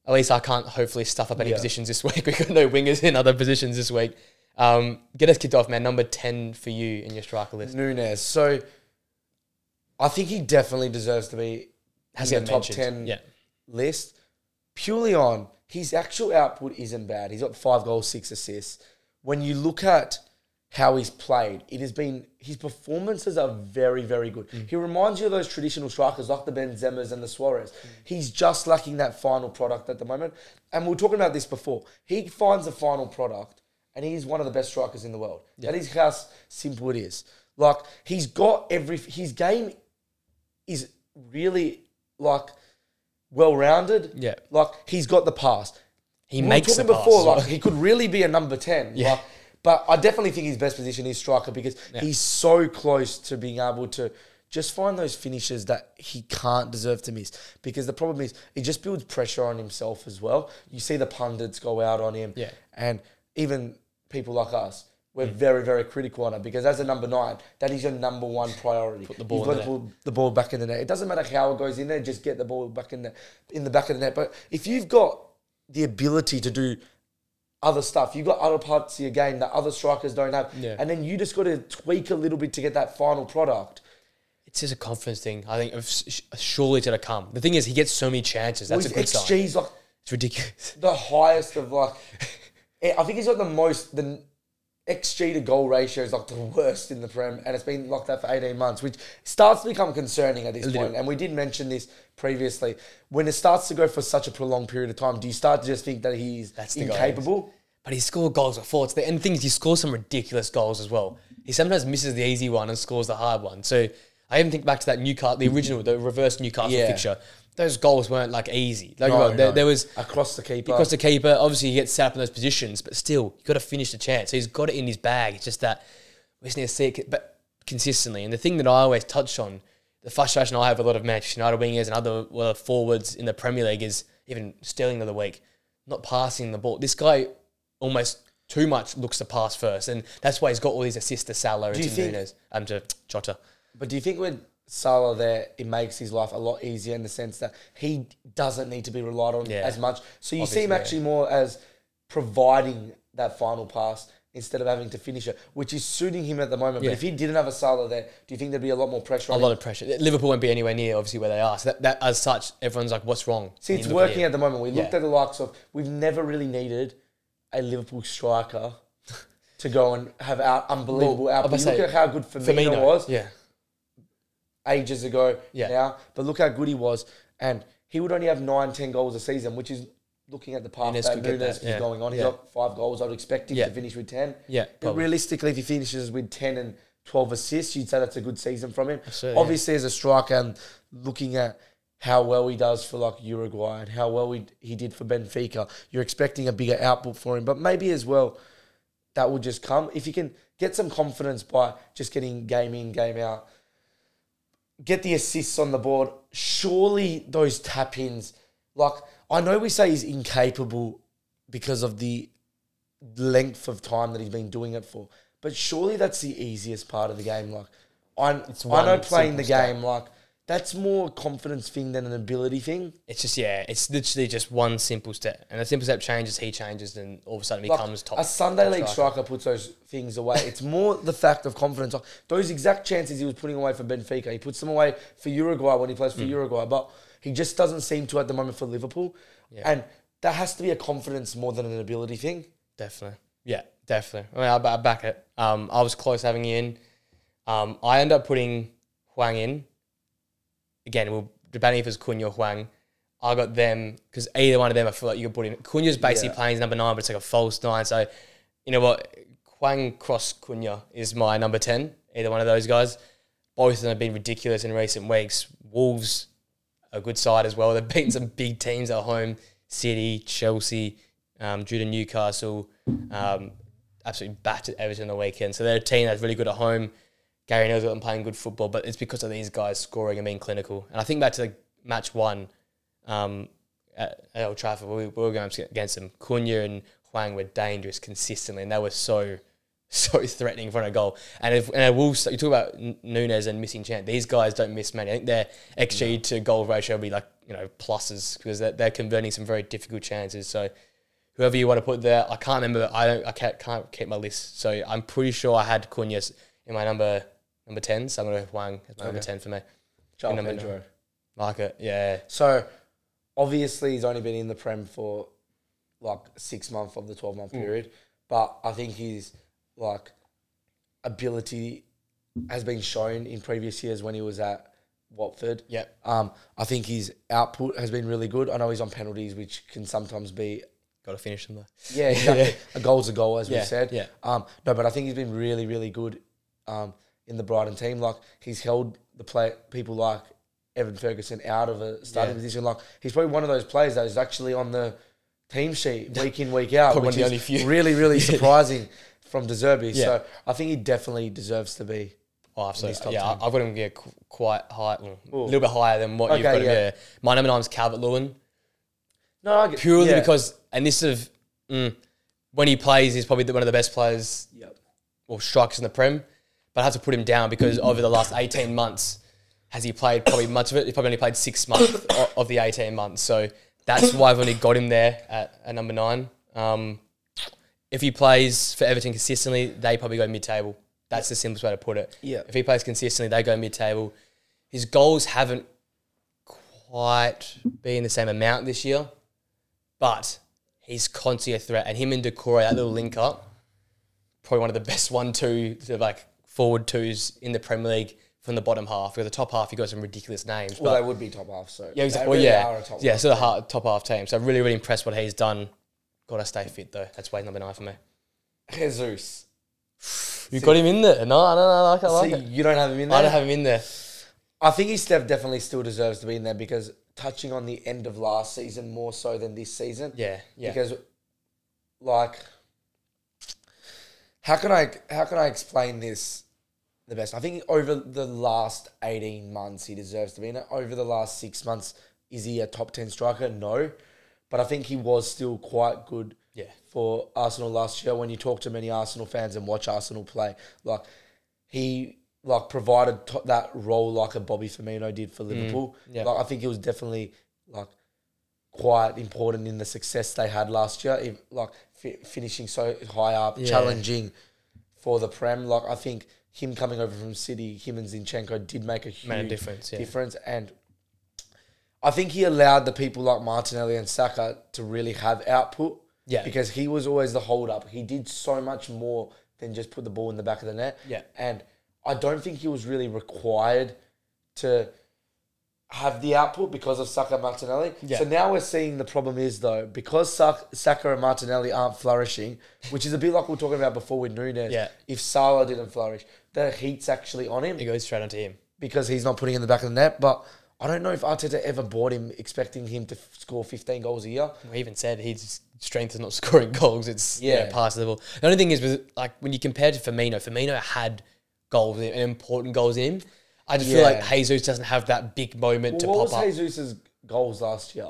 At least I can't hopefully stuff up any Yeah. positions this [laughs] week. We've got no wingers in other positions this week. Um, get us kicked off, man. Number 10 for you in your striker list. Núñez. So I think he definitely deserves to be Has in got the top mentioned. 10 Yeah. list purely on his actual output isn't bad. He's got five goals, six assists. When you look at how he's played, it has been his performances are very, very good. Mm. He reminds you of those traditional strikers like the Benzemas and the Suarez. He's just lacking that final product at the moment. And we were talking about this before. He finds a final product and he's one of the best strikers in the world. That is how simple it is. Like he's got every his game is really like well rounded. Yeah. Like he's got the pass. He We makes the talking pass before, as well. like he could really be a number ten. [laughs] Yeah. Like, but I definitely think his best position is striker because he's so close to being able to just find those finishes that he can't deserve to miss. Because the problem is it just builds pressure on himself as well. You see the pundits go out on him. Yeah. And even people like us, we're Mm. very, very critical on it because as a number nine, that is your number one priority. Put the ball You've got the to put the ball back in the net. It doesn't matter how it goes in there, just get the ball back in the in the back of the net. But if you've got the ability to do other stuff, you've got other parts of your game that other strikers don't have, Yeah. and then you just got to tweak a little bit to get that final product. It's just a confidence thing. I think surely it's going to come. The thing is, he gets so many chances. That's Well, a good his sign. XG's like It's ridiculous. the highest of like. [laughs] I think he's got the most the XG to goal ratio is like the worst in the Prem, and it's been like that for eighteen months, which starts to become concerning at this point. And we did mention this previously. When it starts to go for such a prolonged period of time, do you start to just think that he's That's guy. incapable? But he scored goals before. It's the, and the thing is, he scores some ridiculous goals as well. He sometimes misses the easy one and scores the hard one. So I even think back to that Newcastle, the original, the reverse Newcastle Yeah. fixture. Those goals weren't like easy. Like, No, well, there, no. there was across the keeper. because the keeper obviously he gets set up in those positions, but still you got to finish the chance. So he's got it in his bag. It's just that we just need to see it, but consistently. And the thing that I always touch on, the frustration I have a lot of Manchester United wingers and other well, forwards in the Premier League is even Sterling of the week, not passing the ball. This guy almost too much looks to pass first, and that's why he's got all these assists to Salah and to think- Núñez, um, to Jota. But do you think with Salah there, it makes his life a lot easier in the sense that he doesn't need to be relied on Yeah. as much? So you see him Obviously, yeah. actually more as providing that final pass instead of having to finish it, which is suiting him at the moment. Yeah. But if he didn't have a Salah there, do you think there'd be a lot more pressure A lot him? of pressure. Liverpool won't be anywhere near obviously where they are. So that, that as such, everyone's like, "What's wrong?" See, it's working at the moment. We looked at the likes of, we've never really needed a Liverpool striker to go and have out unbelievable Well, output. You look at how good Firmino, Firmino was. Yeah. Ages ago Yeah. now. But look how good he was. And he would only have nine, ten goals a season, which is looking at the path Núñez that Núñez is yeah. going on. He's Yeah. got five goals. I'd expect him Yeah. to finish with 10. Yeah, But probably. realistically, if he finishes with 10 and 12 assists, you'd say that's a good season from him. Absolutely. Obviously, as a striker, and looking at how well he does for like Uruguay and how well he, he did for Benfica, you're expecting a bigger output for him. But maybe as well, that will just come. If you can get some confidence by just getting game in, game out, get the assists on the board, surely those tap ins, like I know we say he's incapable because of the length of time that he's been doing it for, but surely that's the easiest part of the game. Like I, I know playing the game, like that's more a confidence thing than an ability thing. It's just yeah, it's literally just one simple step, and a simple step changes, he changes, and all of a sudden he Like, becomes top. a Sunday top league striker puts those things away. It's more the fact of confidence. Those exact chances he was putting away for Benfica, he puts them away for Uruguay when he plays for Uruguay, but he just doesn't seem to at the moment for Liverpool. And that has to be a confidence more than an ability thing. Definitely. Yeah, definitely. I mean, I, I back it. Um, I was close having you in. Um, I end up putting Hwang in. Again, we're debating if it's Cunha or Hwang. I got them because either one of them I feel like you could put in. Cunha's basically Yeah. playing as number nine, but it's like a false nine. So, you know what? Hwang cross Cunha is my number 10. Either one of those guys. Both of them have been ridiculous in recent weeks. Wolves, a good side as well. [laughs] They've beaten some big teams at home City, Chelsea, um, due to Newcastle. Um, absolutely battered Everton on the weekend. So they're a team that's really good at home. Gary got them playing good football, but it's because of these guys scoring and being clinical. And I think back to the match one um, at, at Old Trafford, we, we were going against them. Cunha and Hwang were dangerous consistently, and they were so [laughs] so threatening in front of goal. And if and I will you talk about Núñez and missing chance. These guys don't miss many. I think their xG to goal ratio will be like you know pluses because they're, they're converting some very difficult chances. So whoever you want to put there, I can't remember. I don't. I can't, can't keep my list. So I'm pretty sure I had Cunha in my number number ten. So I'm gonna Hwang as my number Okay. ten for me. João number Pedro. Like it, yeah. So obviously he's only been in the Prem for like six months of the twelve month Mm. period, but I think his like ability has been shown in previous years when he was at Watford. Yep. Um, I think his output has been really good. I know he's on penalties, which can sometimes be Got to finish them though. yeah, [laughs] exactly. a goal's a goal, as Yeah, we said. yeah. Um, no, but I think he's been really, really good um, in the Brighton team. Like he's held the play people like Evan Ferguson out of a starting Yeah. position. Like he's probably one of those players that is actually on the team sheet week in, week out, which the is only few. really, really [laughs] surprising from De Zerbi. Yeah. So I think he definitely deserves to be. Oh, top yeah, 10. I've got him yeah, qu- quite high, well, a little bit higher than what you've Okay, got him yeah. there. My number nine is Calvert Lewin, No, I get, purely yeah. because, and this of, mm, when he plays, he's probably the- one of the best players Yep. or strikers in the Prem. But I have to put him down because over the last 18 months, has he played probably much of it? He probably only played six months of the 18 months. So that's why I've only got him there at, at number nine. Um, if he plays for Everton consistently, they probably go mid table. That's the simplest way to put it. Yeah. If he plays consistently, they go mid table. His goals haven't quite been the same amount this year, but he's constantly a threat. And him and Doucouré, that little link up, probably one of the best one two like forward twos in the Premier League from the bottom half. Because the top half, you got some ridiculous names. Well, but they would be top half. So yeah, they exactly. really Well, are yeah, a top yeah. half So the top half team. So I'm really, really impressed what he's done. Got to stay fit though. That's why he's number nine for me. Jesus. [sighs] You got him in there? No, I don't know. I like, I like See, it. you don't have him in there. I don't have him in there. I think his Steph definitely still deserves to be in there because touching on the end of last season more so than this season. Yeah, yeah. Because like how can I how can I explain this the best? I think over the last 18 months he deserves to be in it. Over the last 6 months is he a top 10 striker? No. But I think he was still quite good yeah. for Arsenal last year. When you talk to many Arsenal fans and watch Arsenal play, like he like provided to that role like a Bobby Firmino did for mm. Liverpool. yeah. Like I think he was definitely like quite important in the success they had last year. If, like fi- finishing so high up, Yeah. challenging for the Prem. Like I think him coming over from City, him and Zinchenko did make a huge Made a difference, yeah. difference and. I think he allowed the people like Martinelli and Saka to really have output. Yeah. Because he was always the hold up. He did so much more than just put the ball in the back of the net. Yeah. And I don't think he was really required to have the output because of Saka and Martinelli. Yeah. So now we're seeing the problem is though, because Saka, Saka and Martinelli aren't flourishing, which is a bit like we were talking about before with Núñez. Yeah. If Salah didn't flourish, the heat's actually on him It goes straight onto him. because he's not putting in the back of the net. But I don't know if Arteta ever bought him expecting him to f- score 15 goals a year. We even said his strength is not [laughs] scoring goals. It's yeah, Yeah. past the level. The only thing is with like when you compare to Firmino, Firmino had goals and important goals in him. I just feel like Jesus doesn't have that big moment to Well, what pop was up. Jesus' goals last year?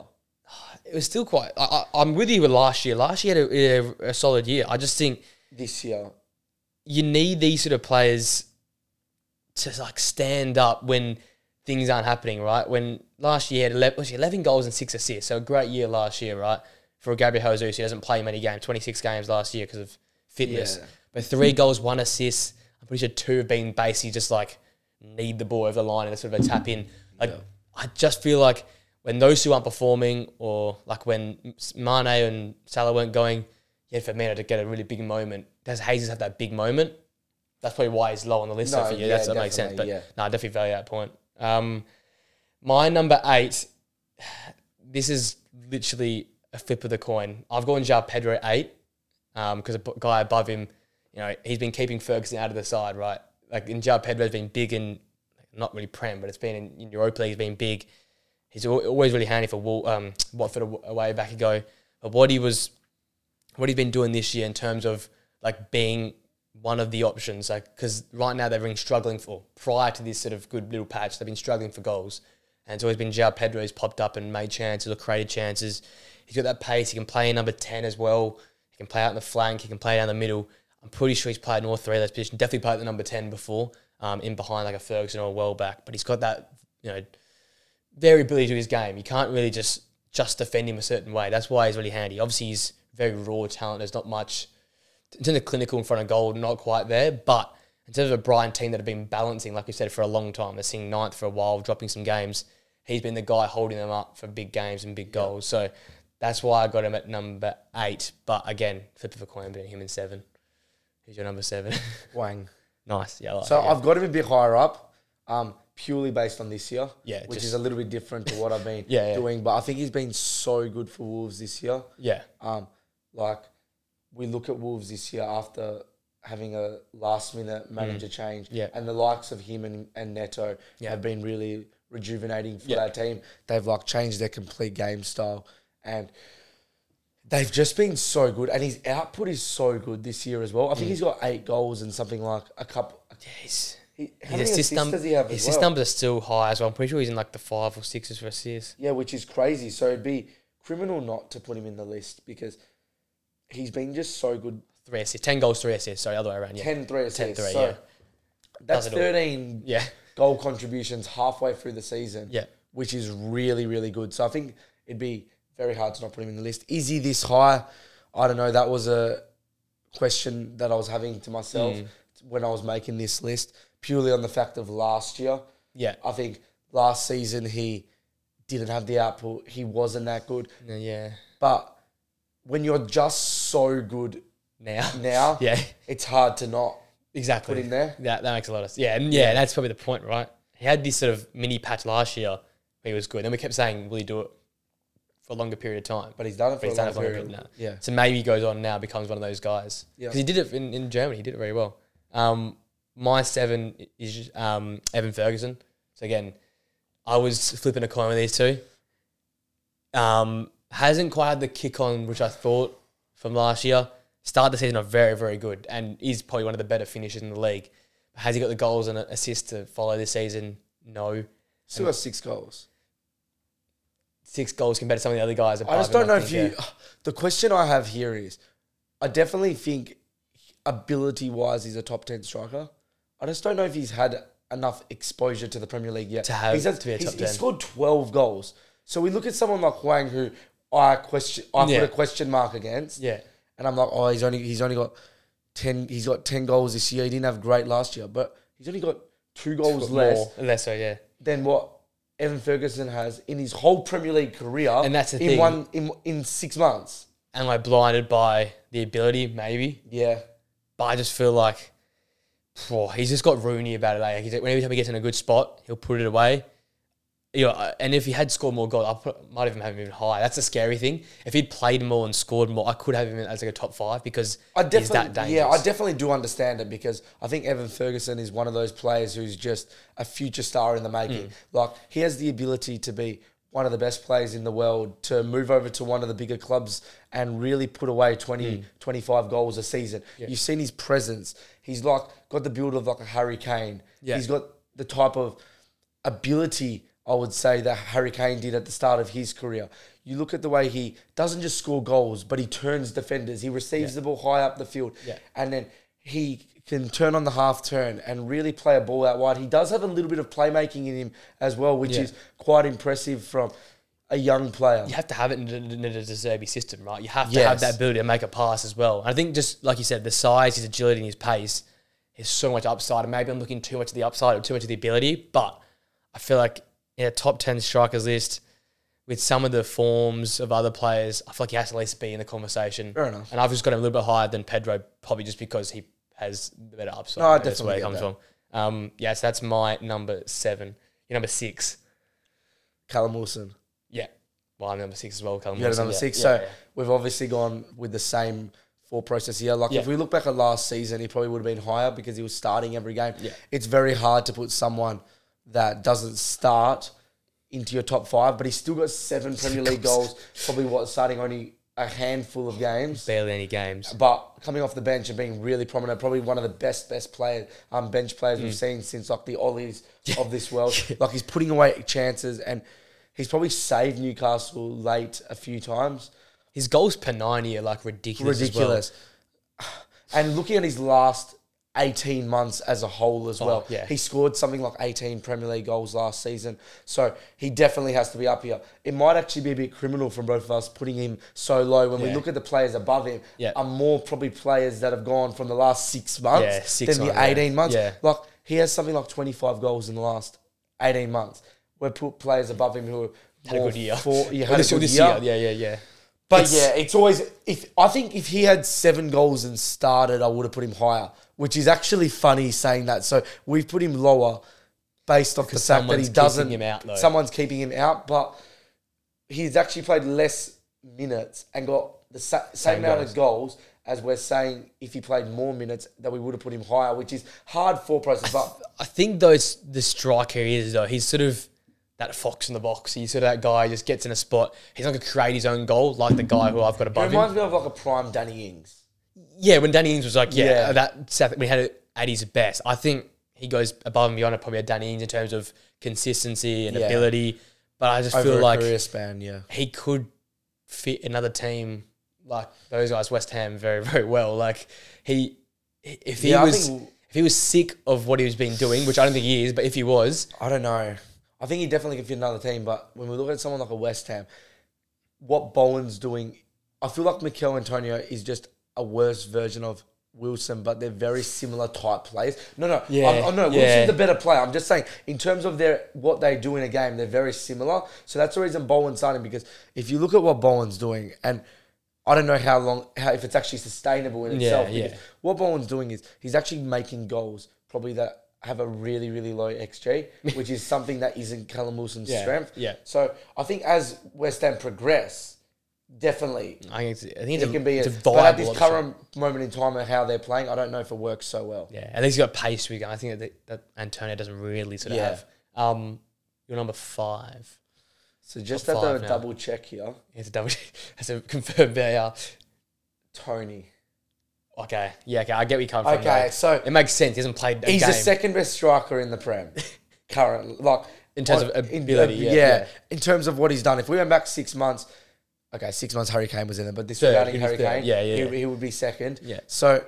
It was still quite. I, I'm with you with last year. Last year had a, a, a solid year. I just think This year. You need these sort of players to like stand up when things aren't happening, right? When last year he had 11, was he 11 goals and six assists, so a great year last year, right? For Gabriel Jesus, who doesn't play many games, 26 games last year because of fitness. Yeah. But three goals, one assist. I'm pretty sure two have been basically just like need the ball over the line and sort of a tap in. Like I just feel like when those two aren't performing, or like when Mane and Salah weren't going, yeah, for Mane to get a really big moment. Does Jesus have that big moment? That's probably why he's low on the list No, for you. yeah, That's, that makes sense. But definitely, no, I definitely value that point. Um, my number eight, this is literally a flip of the coin. I've gone João Pedro eight because a guy above him, you know, he's been keeping Ferguson out of the side, right? Like, in João Pedro's been big in, not really Prem, but it's been in, in Europa League, he's been big. He's always really handy for Wal- um, Watford aw- away back ago. But what he was, what he's been doing this year in terms of like being one of the options. Like because right now they've been struggling for prior to this sort of good little patch, they've been struggling for goals. And it's always been João Pedro who's popped up and made chances or created chances. He's got that pace. He can play in number ten as well. He can play out in the flank. He can play down the middle. I'm pretty sure he's played in all three of those positions. Definitely played the number ten before, um, in behind like a Ferguson or a Welbeck. But he's got that you know variability to his game. You can't really just just defend him a certain way. That's why he's really handy. Obviously, he's very raw talent. There's not much in terms of clinical in front of goal, not quite there. But in terms of a Brighton team that have been balancing, like we said, for a long time, they're seeing ninth for a while, dropping some games. He's been the guy holding them up for big games and big goals. So that's why I got him at number eight. But again, flip of a coin between him and seven. Who's your number seven? [laughs] Hwang. nice. Yeah. Like So it, yeah. I've got him a bit higher up, um, purely based on this year. Yeah, which is a little bit different to what I've been [laughs] Yeah, yeah. doing. But I think he's been so good for Wolves this year. yeah. Um, like we look at Wolves this year after having a last minute manager change, Mm. Yeah. and the likes of him and, and Neto Yeah. have been really rejuvenating for Yeah. that team. They've like changed their complete game style, and they've just been so good. And his output is so good this year as well. I think Mm. he's got eight goals and something like a couple. He's, He, his assist, num- he have his as assist well? numbers are still high as well. I'm pretty sure he's in like the five or sixes for assists. Yeah, which is crazy. So it'd be criminal not to put him in the list because he's been just so good. Three assists. Ten goals, three assists. Sorry, other way around. Yeah. 10 3 assists. three, so yeah. that's Does 13 Yeah. goal contributions halfway through the season. Yeah. Which is really, really good. So I think it'd be very hard to not put him in the list. Is he this high? I don't know. That was a question that I was having to myself Mm. when I was making this list, purely on the fact of last year. Yeah. I think last season he didn't have the output. He wasn't that good. Yeah. But when you're just so good Now. now, [laughs] Yeah. it's hard to not Exactly. put in there. That that makes a lot of sense. yeah, and yeah, that's probably the point, right? He had this sort of mini patch last year he was good. Then we kept saying, Will he do it for a longer period of time? But he's done it for he's a done long it for a period. now. Yeah. So maybe he goes on now, becomes one of those guys. Yeah. Because he did it in, in Germany, he did it very well. Um, my seven is um, Evan Ferguson. So again, I was flipping a coin with these two. Um, hasn't quite had the kick on which I thought from last year. Start the season off very, very good, and is probably one of the better finishers in the league. Has he got the goals and assists to follow this season? No. Still got six goals. Six goals compared to some of the other guys. I just don't know if you. [sighs] The question I have here is, I definitely think ability wise he's a top ten striker. I just don't know if he's had enough exposure to the Premier League yet To have- He's had- to be a he's- top He 10. scored twelve goals. So we look at someone like Hwang, who I question, I Yeah. put a question mark against, Yeah. and I'm like, oh, he's only he's only got ten. He's got ten goals this year. He didn't have great last year, but he's only got two goals less More, less yeah. than what Evan Ferguson has in his whole Premier League career. And that's the in thing. one in in six months. Am I blinded by the ability? Maybe. Yeah, But I just feel like oh, he's just got Rooney about it. Like he's, whenever time he gets in a good spot, he'll put it away. You know, uh, and if he had scored more goals, I put, might even have him even higher. That's the scary thing. If he'd played more and scored more, I could have him as like a top five because I he's that dangerous. yeah I definitely do understand it because I think Evan Ferguson is one of those players who's just a future star in the making. Mm. Like he has the ability to be one of the best players in the world to move over to one of the bigger clubs and really put away 20 Mm. 25 goals a season. You've seen his presence. He's like got the build of like a Harry Kane. Yeah. He's got the type of ability I would say that Harry Kane did at the start of his career. You look at the way he doesn't just score goals, but he turns defenders. He receives the ball high up the field, Yeah. and then he can turn on the half turn and really play a ball out wide. He does have a little bit of playmaking in him as well, which Yeah. is quite impressive from a young player. you have to have it in in the De system, right? You have to have that ability to make a pass as well. And I think just like you said, the size, his agility, and his pace, there's so much upside. And maybe I'm looking too much at the upside or too much of the ability, but I feel like in a top ten strikers list with some of the forms of other players, I feel like he has to at least be in the conversation. Fair enough. And I've just got him a little bit higher than Pedro, probably just because he has the better upside. No, I That's where it definitely comes get from. Um, yeah, so that's my number seven. Your number six. Callum Wilson. Yeah. Well, I'm number six as well. Callum You Wilson, number yeah. six. Yeah, so yeah. we've obviously gone with the same thought process here. Like if we look back at last season, he probably would have been higher because he was starting every game. Yeah. It's very hard to put someone that doesn't start into your top five, but he's still got seven Premier League goals. Probably what starting only a handful of games. Barely any games. But coming off the bench and being really prominent, probably one of the best best players, um, bench players Mm. we've seen since like the Ollies [laughs] of this world. Like he's putting away chances and he's probably saved Newcastle late a few times. His goals per 90 are like ridiculous. as well. Ridiculous. [sighs] And looking at his last 18 months as a whole as oh, well, Oh, yeah. he scored something like 18 Premier League goals last season. So he definitely has to be up here. It might actually be a bit criminal from both of us putting him so low when we look at the players above him. Yeah. Are more probably players that have gone from the last six months Yeah, six than the months, yeah. 18 months. Yeah. Like he has something like 25 goals in the last 18 months. We put players above him who Had a good year. Yeah, [laughs] Well, had a good this year. year. Yeah, yeah, yeah. But yeah, it's always if I think if he had seven goals and started, I would have put him higher. Which is actually funny saying that. So we've put him lower based off the fact that he doesn't. keeping him out, though. Someone's keeping him out, but he's actually played less minutes and got the sa- same, Same amount goals. of goals as we're saying if he played more minutes that we would have put him higher, which is hard for process. But I think those the striker is though. He's sort of that fox in the box. He's sort of that guy who just gets in a spot. He's not gonna create his own goal like the guy who I've got above him. reminds me of like a prime Danny Ings. Yeah, when Danny Ings was like, yeah, Yeah. that South, we had it at his best. I think he goes above and beyond it probably a Danny Ings in terms of consistency and Yeah. ability. But I just Over feel a like career span, yeah. he could fit another team like those guys, West Ham, very [laughs] very well. Like he, if he Yeah, I was, think- if he was sick of what he was been doing, which I don't think he is, but if he was, I don't know. I think he definitely can fit another team, but when we look at someone like a West Ham, what Bowen's doing, I feel like Michail Antonio is just a worse version of Wilson, but they're very similar type players. No, no, Yeah, I'm, I'm- no. yeah. Wilson's the better player. I'm just saying, in terms of their what they do in a game, they're very similar. So that's the reason Bowen's starting because if you look at what Bowen's doing, and I don't know how long, how if it's actually sustainable in itself. yeah. because what Bowen's doing is he's actually making goals, probably that have a really, really low XG, which is something that isn't Callum Wilson's Yeah, strength. yeah. So I think as West Ham progress, definitely I think it's, I think it a, can be. A, a but at this option. current moment in time of how they're playing, I don't know if it works so well. Yeah, at least he's got pace to be going. I think that, that Antonio doesn't really sort of Yeah. have. Um, you're number five. So just Top at the five now. double check here, It's a double. check. [laughs] That's a confirmed there. Toney. Okay, yeah, okay, I get where you come from. Okay, though. so it makes sense. He hasn't played a he's game the second best striker in the Prem [laughs] current, like in terms on- of ability. uh, yeah, yeah. in terms of what he's done. If we went back six months, okay, six months Hurricane was in there, but this Third, regarding Harry Yeah, yeah, he, he would be second. Yeah. So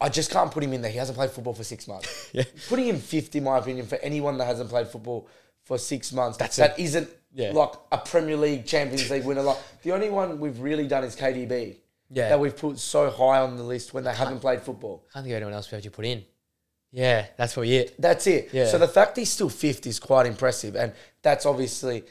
I just can't put him in there. He hasn't played football for six months. [laughs] Yeah. Putting him fifth, in my opinion, for anyone that hasn't played football for six months, That's that isn't Yeah. like a Premier League, Champions League winner. Like the only one we've really done is KDB. Yeah. That we've put so high on the list when they haven't played football. I can't think of anyone else we to put in. Yeah, that's probably it. That's it. Yeah. So the fact he's still fifth is quite impressive, and that's obviously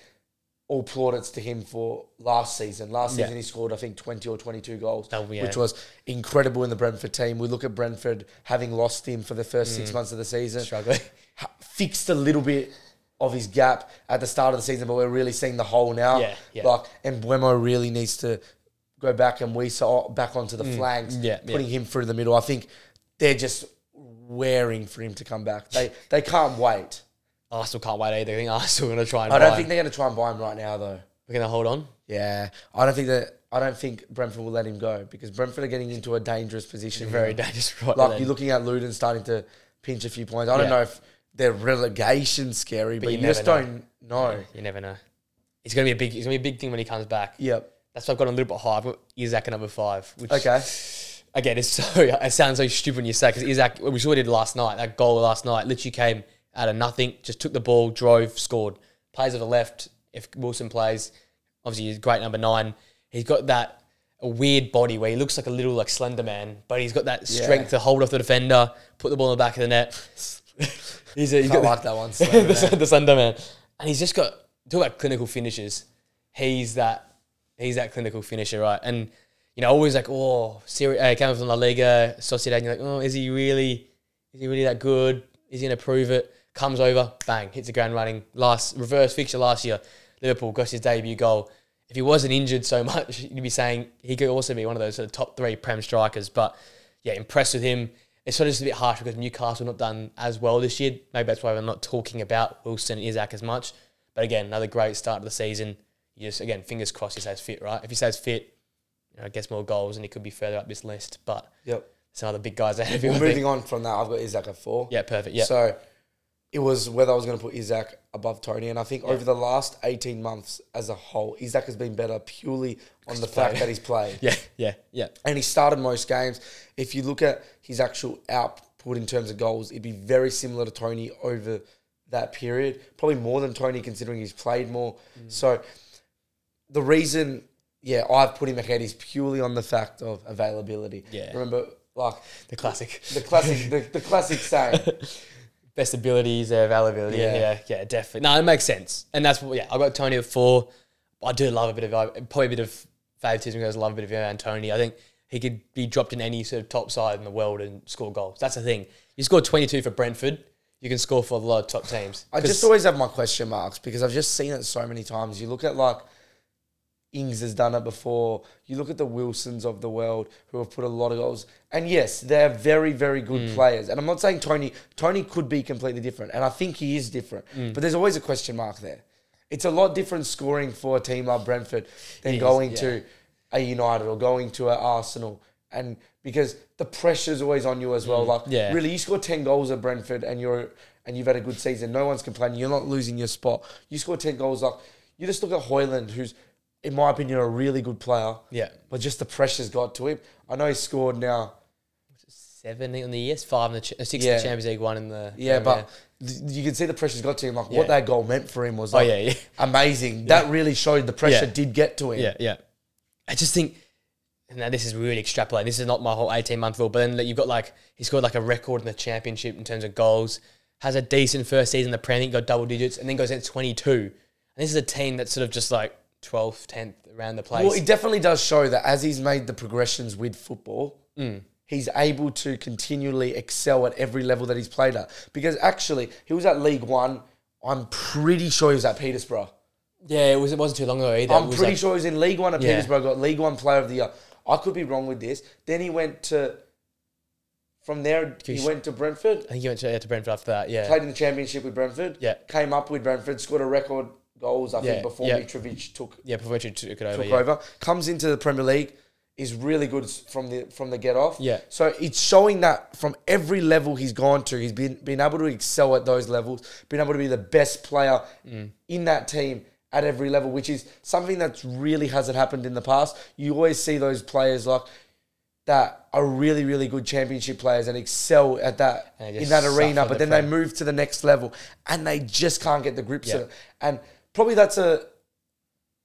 all plaudits to him for last season. Last Yeah. season he scored, I think, twenty or twenty-two goals, Oh, yeah. which was incredible in the Brentford team. We look at Brentford having lost him for the first Mm. six months of the season, Struggling. [laughs] fixed a little bit of his gap at the start of the season, but we're really seeing the hole now. Yeah, yeah. Like, and Mbeumo really needs to go back and we saw back onto the flanks, Mm. Yeah, yeah. putting him through the middle. I think they're just wearing for him to come back. They they can't wait. Arsenal can't wait either. I think Arsenal are going to try and I buy don't him. think they're going to try and buy him right now, though. We're going to hold on. Yeah, I don't think that. I don't think Brentford will let him go because Brentford are getting into a dangerous position. Very dangerous [laughs] right Like then. you're looking at Luton starting to pinch a few points. I don't Yeah. know if they're relegation scary, but, you you, just know. don't know. You never know. It's going to be a big. It's going to be a big thing when he comes back. Yep. That's why I've got little bit high. I've got Isak at number five. Which, Okay. Again, it's [laughs] so it sounds so stupid when you say because Isak. We saw what he did last night. That goal last night literally came out of nothing. Just took the ball, drove, scored. Plays the left. If Wilson plays, obviously he's great number nine. He's got that a weird body where he looks like a little like slender man, but he's got that strength to hold off the defender, put the ball in the back of the net. [laughs] he's, a, he's got like that one. the, [laughs] Slender man. the slender man, and he's just got talk about clinical finishes. He's that he's that clinical finisher, right? And you know, always like, oh, Siri, uh, coming from La Liga, Sociedad, and you're like, oh, is he really, is he really that good? Is he gonna prove it? Comes over, bang, hits the ground running. Last reverse fixture last year, Liverpool got his debut goal. If he wasn't injured so [laughs] much, you'd be saying he could also be one of those sort of top three prem strikers. But yeah, impressed with him. It's sort of just a bit harsh because Newcastle not done as well this year. Maybe that's why we're not talking about Wilson and Isak as much. But again, another great start to the season. Just again, fingers crossed he stays fit, right? If he stays fit, you know, gets more goals and he could be further up this list. But Yep. some other big guys ahead of. Well, moving on from that, I've got Isak at four. Yeah, perfect. Yeah, So it was whether I was going to put Isak above Toney, and I think over the last eighteen months as a whole, Isak has been better purely on the fact that he's played. [laughs] yeah, yeah, yeah. and he started most games. If you look at his actual output in terms of goals, it'd be very similar to Toney over that period. Probably more than Toney, considering he's played more. Mm. So the reason, yeah, I've put him ahead is purely on the fact of availability. Yeah. remember, like The classic. the classic, the, the classic saying. [laughs] best abilities, their availability. Yeah. Yeah. yeah, definitely. No, it makes sense, and that's what. Yeah, I got Toney at four. I do love a bit of uh, probably a bit of favoritism because I love a bit of Toney. I think he could be dropped in any sort of top side in the world and score goals. That's the thing. You scored twenty two for Brentford. You can score for a lot of top teams. I just always have my question marks because I've just seen it so many times. You look at like Ings has done it before. You look at the Wilsons of the world who have put a lot of goals. And yes, they're very, very good Mm. players. And I'm not saying Toney Toney could be completely different. And I think he is different. Mm. But there's always a question mark there. It's a lot different scoring for a team like Brentford than It is, going yeah. to a United or going to an Arsenal. And because the pressure's always on you as well. Like Mm. Yeah. really you score ten goals at Brentford and you're and you've had a good season. No one's complaining. You're not losing your spot. You score ten goals. Like you just look at Højlund, who's in my opinion a really good player, yeah, but just the pressure's got to him. I know he scored now. seven in the year, five in the ch- uh, six in the Champions League, one in the Yeah, Premier. but th- you can see the pressure's got to him. Like Yeah. what that goal meant for him was oh like yeah, yeah. [laughs] amazing. That really showed the pressure Yeah. did get to him. Yeah, yeah. I just think now this is really extrapolating. This is not my whole eighteen month rule, but then you've got like he scored like a record in the championship in terms of goals. Has a decent first season in the Premier, League, got double digits, and then goes into twenty two. And this is a team that's sort of just like 12th, 10th around the place. Well, it definitely does show that as he's made the progressions with football, Mm. he's able to continually excel at every level that he's played at. Because actually, he was at League One. I'm pretty sure he was at Peterborough. yeah, it was. It wasn't too long ago either. I'm pretty like- sure he was in League One at Yeah. Peterborough, got League One Player of the Year. I could be wrong with this. Then he went to, from there, he went to Brentford, I think he went to, yeah, to Brentford after that. Yeah, played in the Championship with Brentford, Yeah. came up with Brentford, scored a record goals, I think, before yeah. Mitrovic took yeah. Before Richard took it over. took yeah. over. Comes into the Premier League, is really good from the from the get off. Yeah. So it's showing that from every level he's gone to, he's been been able to excel at those levels, been able to be the best player Mm. in that team at every level, which is something that really hasn't happened in the past. You always see those players like that are really, really good championship players and excel at that in that arena, the but then they move to the next level and they just can't get the grips Yeah. of it. And probably that's a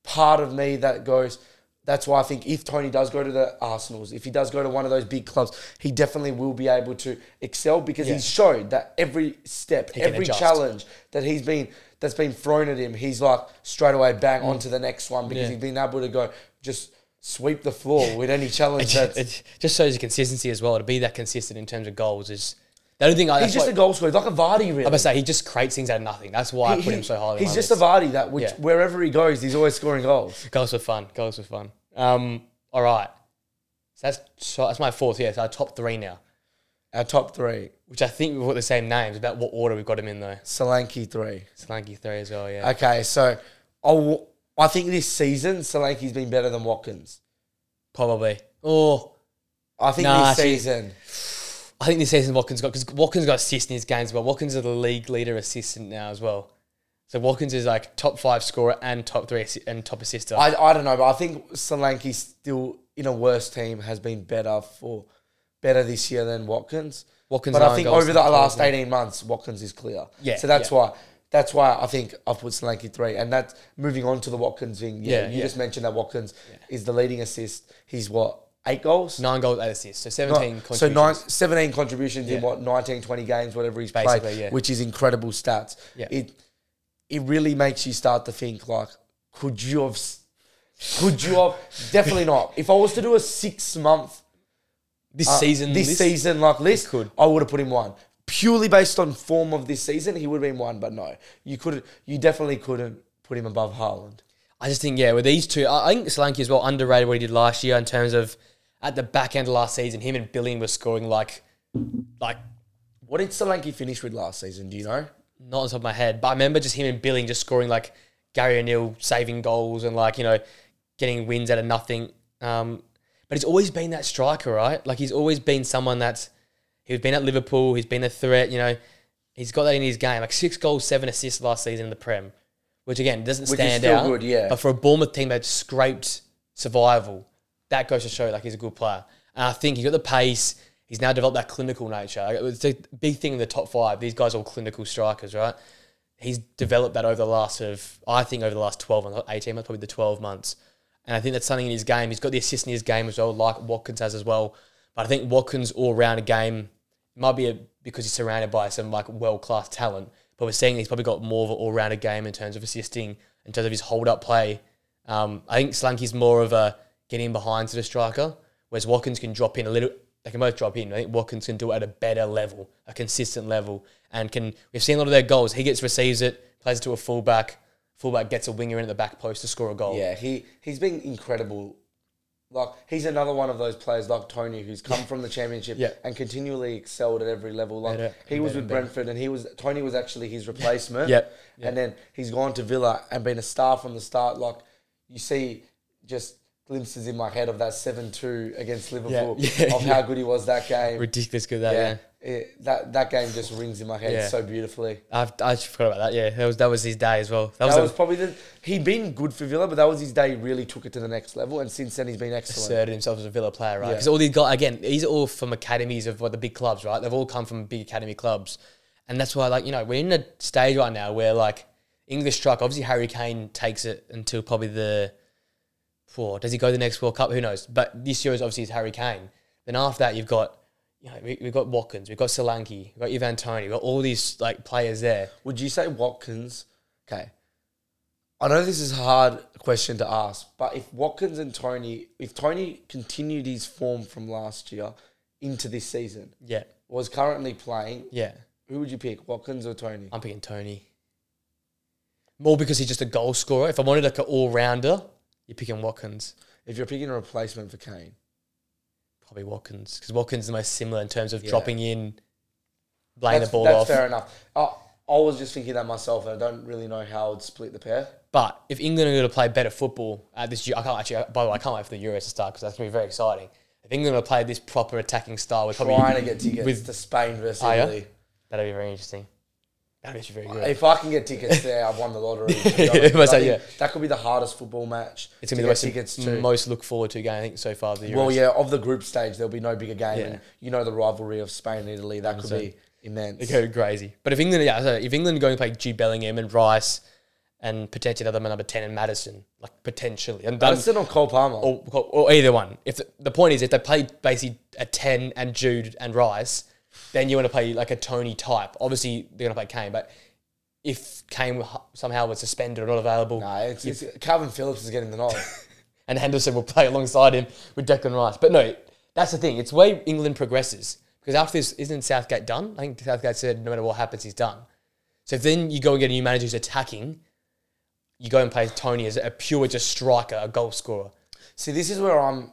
part of me that goes. That's why I think if Toney does go to the Arsenals, if he does go to one of those big clubs, he definitely will be able to excel because Yeah. he's showed that every step, He every challenge that he's been that's been thrown at him, he's like straight away bang onto the next one because Mm. Yeah. he's been able to go just sweep the floor with any [laughs] challenge. It, That's, it just shows the consistency as well. To be that consistent in terms of goals is the only thing. I, he's that's just why- a goal scorer, he's like a Vardy really. I'm gonna say he just creates things out of nothing. That's why I put him so highly. He's on just my a. Vardy that which Yeah. wherever he goes, he's always scoring goals. goals for fun. Goals for fun. Um, all right. So that's so that's my fourth. Yeah, so our top three now, Our top three, which I think we've got the same names. About what order we've got him in though. Solanke three. Solanke three as well. Yeah. Okay, so I'll, I think this season Solanke's been better than Watkins. Probably. Oh, I think Nah, this see- season. I think this season Watkins got because Watkins got assists in his games. But Watkins is the league leader assistant now as well. So Watkins is like top five scorer and top three assi- and top assister. I, I don't know, but I think Solanke still in a worse team has been better for better this year than Watkins. Watkins but I think over the last 12 eighteen months, Watkins is clear. Yeah, So that's yeah. why that's why I think I've put Solanke three, and that's moving on to the Watkins thing. Yeah, Yeah, you yeah. just mentioned that Watkins is the leading assist. He's what eight goals. nine goals, eight assists. So Not- seventeen. so nine, contributions. 17 contributions in what 19, 20 games, whatever he's played, yeah. which is incredible stats. Yeah. It it really makes you start to think like, could you have, could you have? definitely not. If I was to do a six month This uh, season, this list, season like list, could. I would have put him one. Purely based on form of this season, he would have been one. But no, you couldn't. You definitely couldn't put him above Haaland. I just think yeah, with these two, I I think Solanke as well underrated what he did last year in terms of at the back end of last season, him and Billing were scoring like, like What did Solanke finish with last season? Do you know? not on top of my head, but I remember just him and Billing just scoring like Gary O'Neil saving goals and like you know getting wins out of nothing. Um, but he's always been that striker, right? Like he's always been someone that's he's been at Liverpool. He's been a threat. You know, he's got that in his game. Like six goals, seven assists last season in the Prem, which again doesn't Which stand out. good, yeah. But for a Bournemouth team that scraped survival, that goes to show like he's a good player. And I think he's got the pace. He's now developed that clinical nature. It's a big thing in the top five. These guys are all clinical strikers, right? He's developed that over the last of, I think over the last 12 months, 18 months, probably the 12 months. And I think that's something in his game. He's got the assist in his game as well, like Watkins has as well. But I think Watkins all round a game might be a, because he's surrounded by some like world class talent. But we're seeing he's probably got more of an all rounded game in terms of assisting, in terms of his hold up play. Um, I think Solanke's more of a getting behind to the striker, whereas Watkins can drop in a little. They can both drop in. I think Watkins can do it at a better level, a consistent level, and can. We've seen a lot of their goals. He gets receives it, plays it to a fullback. Fullback gets a winger in at the back post to score a goal. Yeah, he he's been incredible. Like he's another one of those players like Toney who's come from the championship Yeah. and continually excelled at every level. Like Better, he was better, with better. Brentford and he was Toney was actually his replacement. Yep, yep. And then he's gone to Villa and been a star from the start. Like you see just glimpses in my head of that seven two against Liverpool [laughs] yeah, of how good he was that game. ridiculous good that. Yeah, yeah. It- that that game just rings in my head Yeah. so beautifully. I've, I just forgot about that. Yeah, that was that was his day as well. That, That was, was probably the he'd been good for Villa, but that was his day. He really took it to the next level, and since then he's been excellent. asserted himself as a Villa player, right? Yeah. Because all these guys, again, these are all from academies of what the big clubs, right? They've all come from big academy clubs, and that's why, like, you know, we're in a stage right now where like English strike. Obviously, Harry Kane takes it until probably the. Four. Does he go to the next World Cup? Who knows? But this year is obviously is Harry Kane. Then after that, you've got. You know, we, we've got Watkins, we've got Solanke, we've got Ivan Toney, we've got all these like players there. Would you say Watkins? Okay, I know this is a hard question to ask, but if Watkins and Toney, if Toney continued his form from last year into this season, Yeah, was currently playing, yeah. who would you pick, Watkins or Toney? I'm picking Toney. More because he's just a goal scorer. If I wanted like an all rounder, you're picking Watkins. If you're picking a replacement for Kane, Probably Watkins because Watkins is the most similar in terms of Yeah. dropping in, laying that's, the ball that's off. fair enough. I, I was just thinking that myself, and I don't really know how I'd split the pair. But if England are going to play better football at this I can't actually. By the way, I can't wait for the Euros to start because that's going to be very exciting. If England are going to play this proper attacking style, with probably Trying to get tickets with- to Spain versus? Italy. that'll be very interesting. Very good. If I can get tickets there, I've won the lottery. [laughs] Yeah. I say, yeah. That could be the hardest football match. It's to be the most, tickets to. most look forward to game I think so far of the Euros. Well, yeah, of the group stage, there'll be no bigger game. Yeah. And you know the rivalry of Spain and Italy, that could be immense. It could go crazy. But if England, yeah, so if England are going to play G Bellingham and Rice and potentially another number ten and Maddison, like potentially, and Maddison or Cole Palmer? or, or either one. If the, the point is, if they play basically a ten and Jude and Rice, then you want to play like a Toney type. Obviously, they're going to play Kane, but if Kane somehow was suspended or not available, no, it's, it's Kalvin Phillips is getting the nod. [laughs] and Henderson will play alongside him with Declan Rice. But no, that's the thing. It's the way England progresses. Because after this, isn't Southgate done? I think Southgate said no matter what happens, he's done. So if then you go and get a new manager who's attacking, you go and play Toney as a pure just striker, a goal scorer. See, this is where I'm.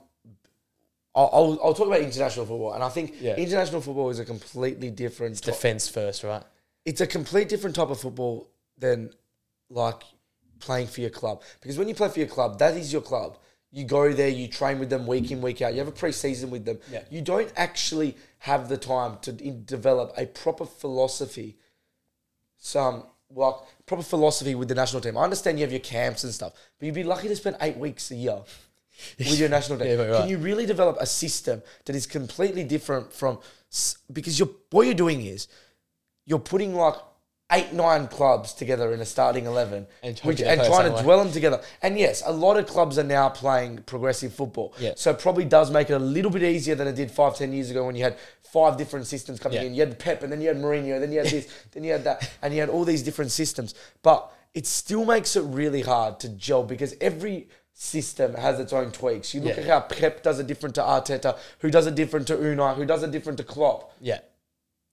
I'll, I'll, I'll talk about international football, and I think Yeah. international football is a completely different. to- Defense first, right? it's a complete different type of football than like playing for your club. Because when you play for your club, that is your club. You go there, you train with them week in, week out. You have a pre-season with them. Yeah. You don't actually have the time to in- develop a proper philosophy, some like proper philosophy with the national team. I understand you have your camps and stuff, but you'd be lucky to spend eight weeks a year with your national [laughs] team. Yeah, right. Can you really develop a system that is completely different from because you're what you're doing is you're putting like eight, nine clubs together in a starting eleven, And which, hoping they and trying to dwell them together. And yes, a lot of clubs are now playing progressive football. Yeah. So it probably does make it a little bit easier than it did five, ten years ago when you had five different systems coming Yeah. in. You had Pep, and then you had Mourinho, then you had [laughs] this, then you had that, and you had all these different systems. But it still makes it really hard to gel because every system has its own tweaks. You look Yeah. at how Pep does it different to Arteta, who does it different to Unai, who does it different to Klopp. Yeah.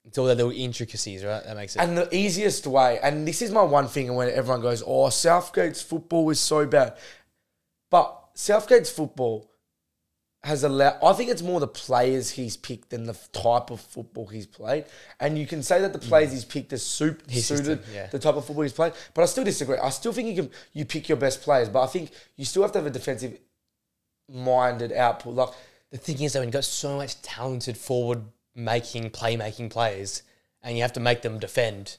It's all the little intricacies, right? That makes it. And the easiest way, and this is my one thing, and when everyone goes, "Oh, Southgate's football is so bad," but Southgate's football has allowed. I think it's more the players he's picked than the type of football he's played. And you can say that the hmm. players he's picked are suit, His suited system, yeah. the type of football he's played. But I still disagree. I still think you can you pick your best players, but I think you still have to have a defensive minded output. Like The thing is, though, when you've got so much talented forward making, playmaking players, and you have to make them defend,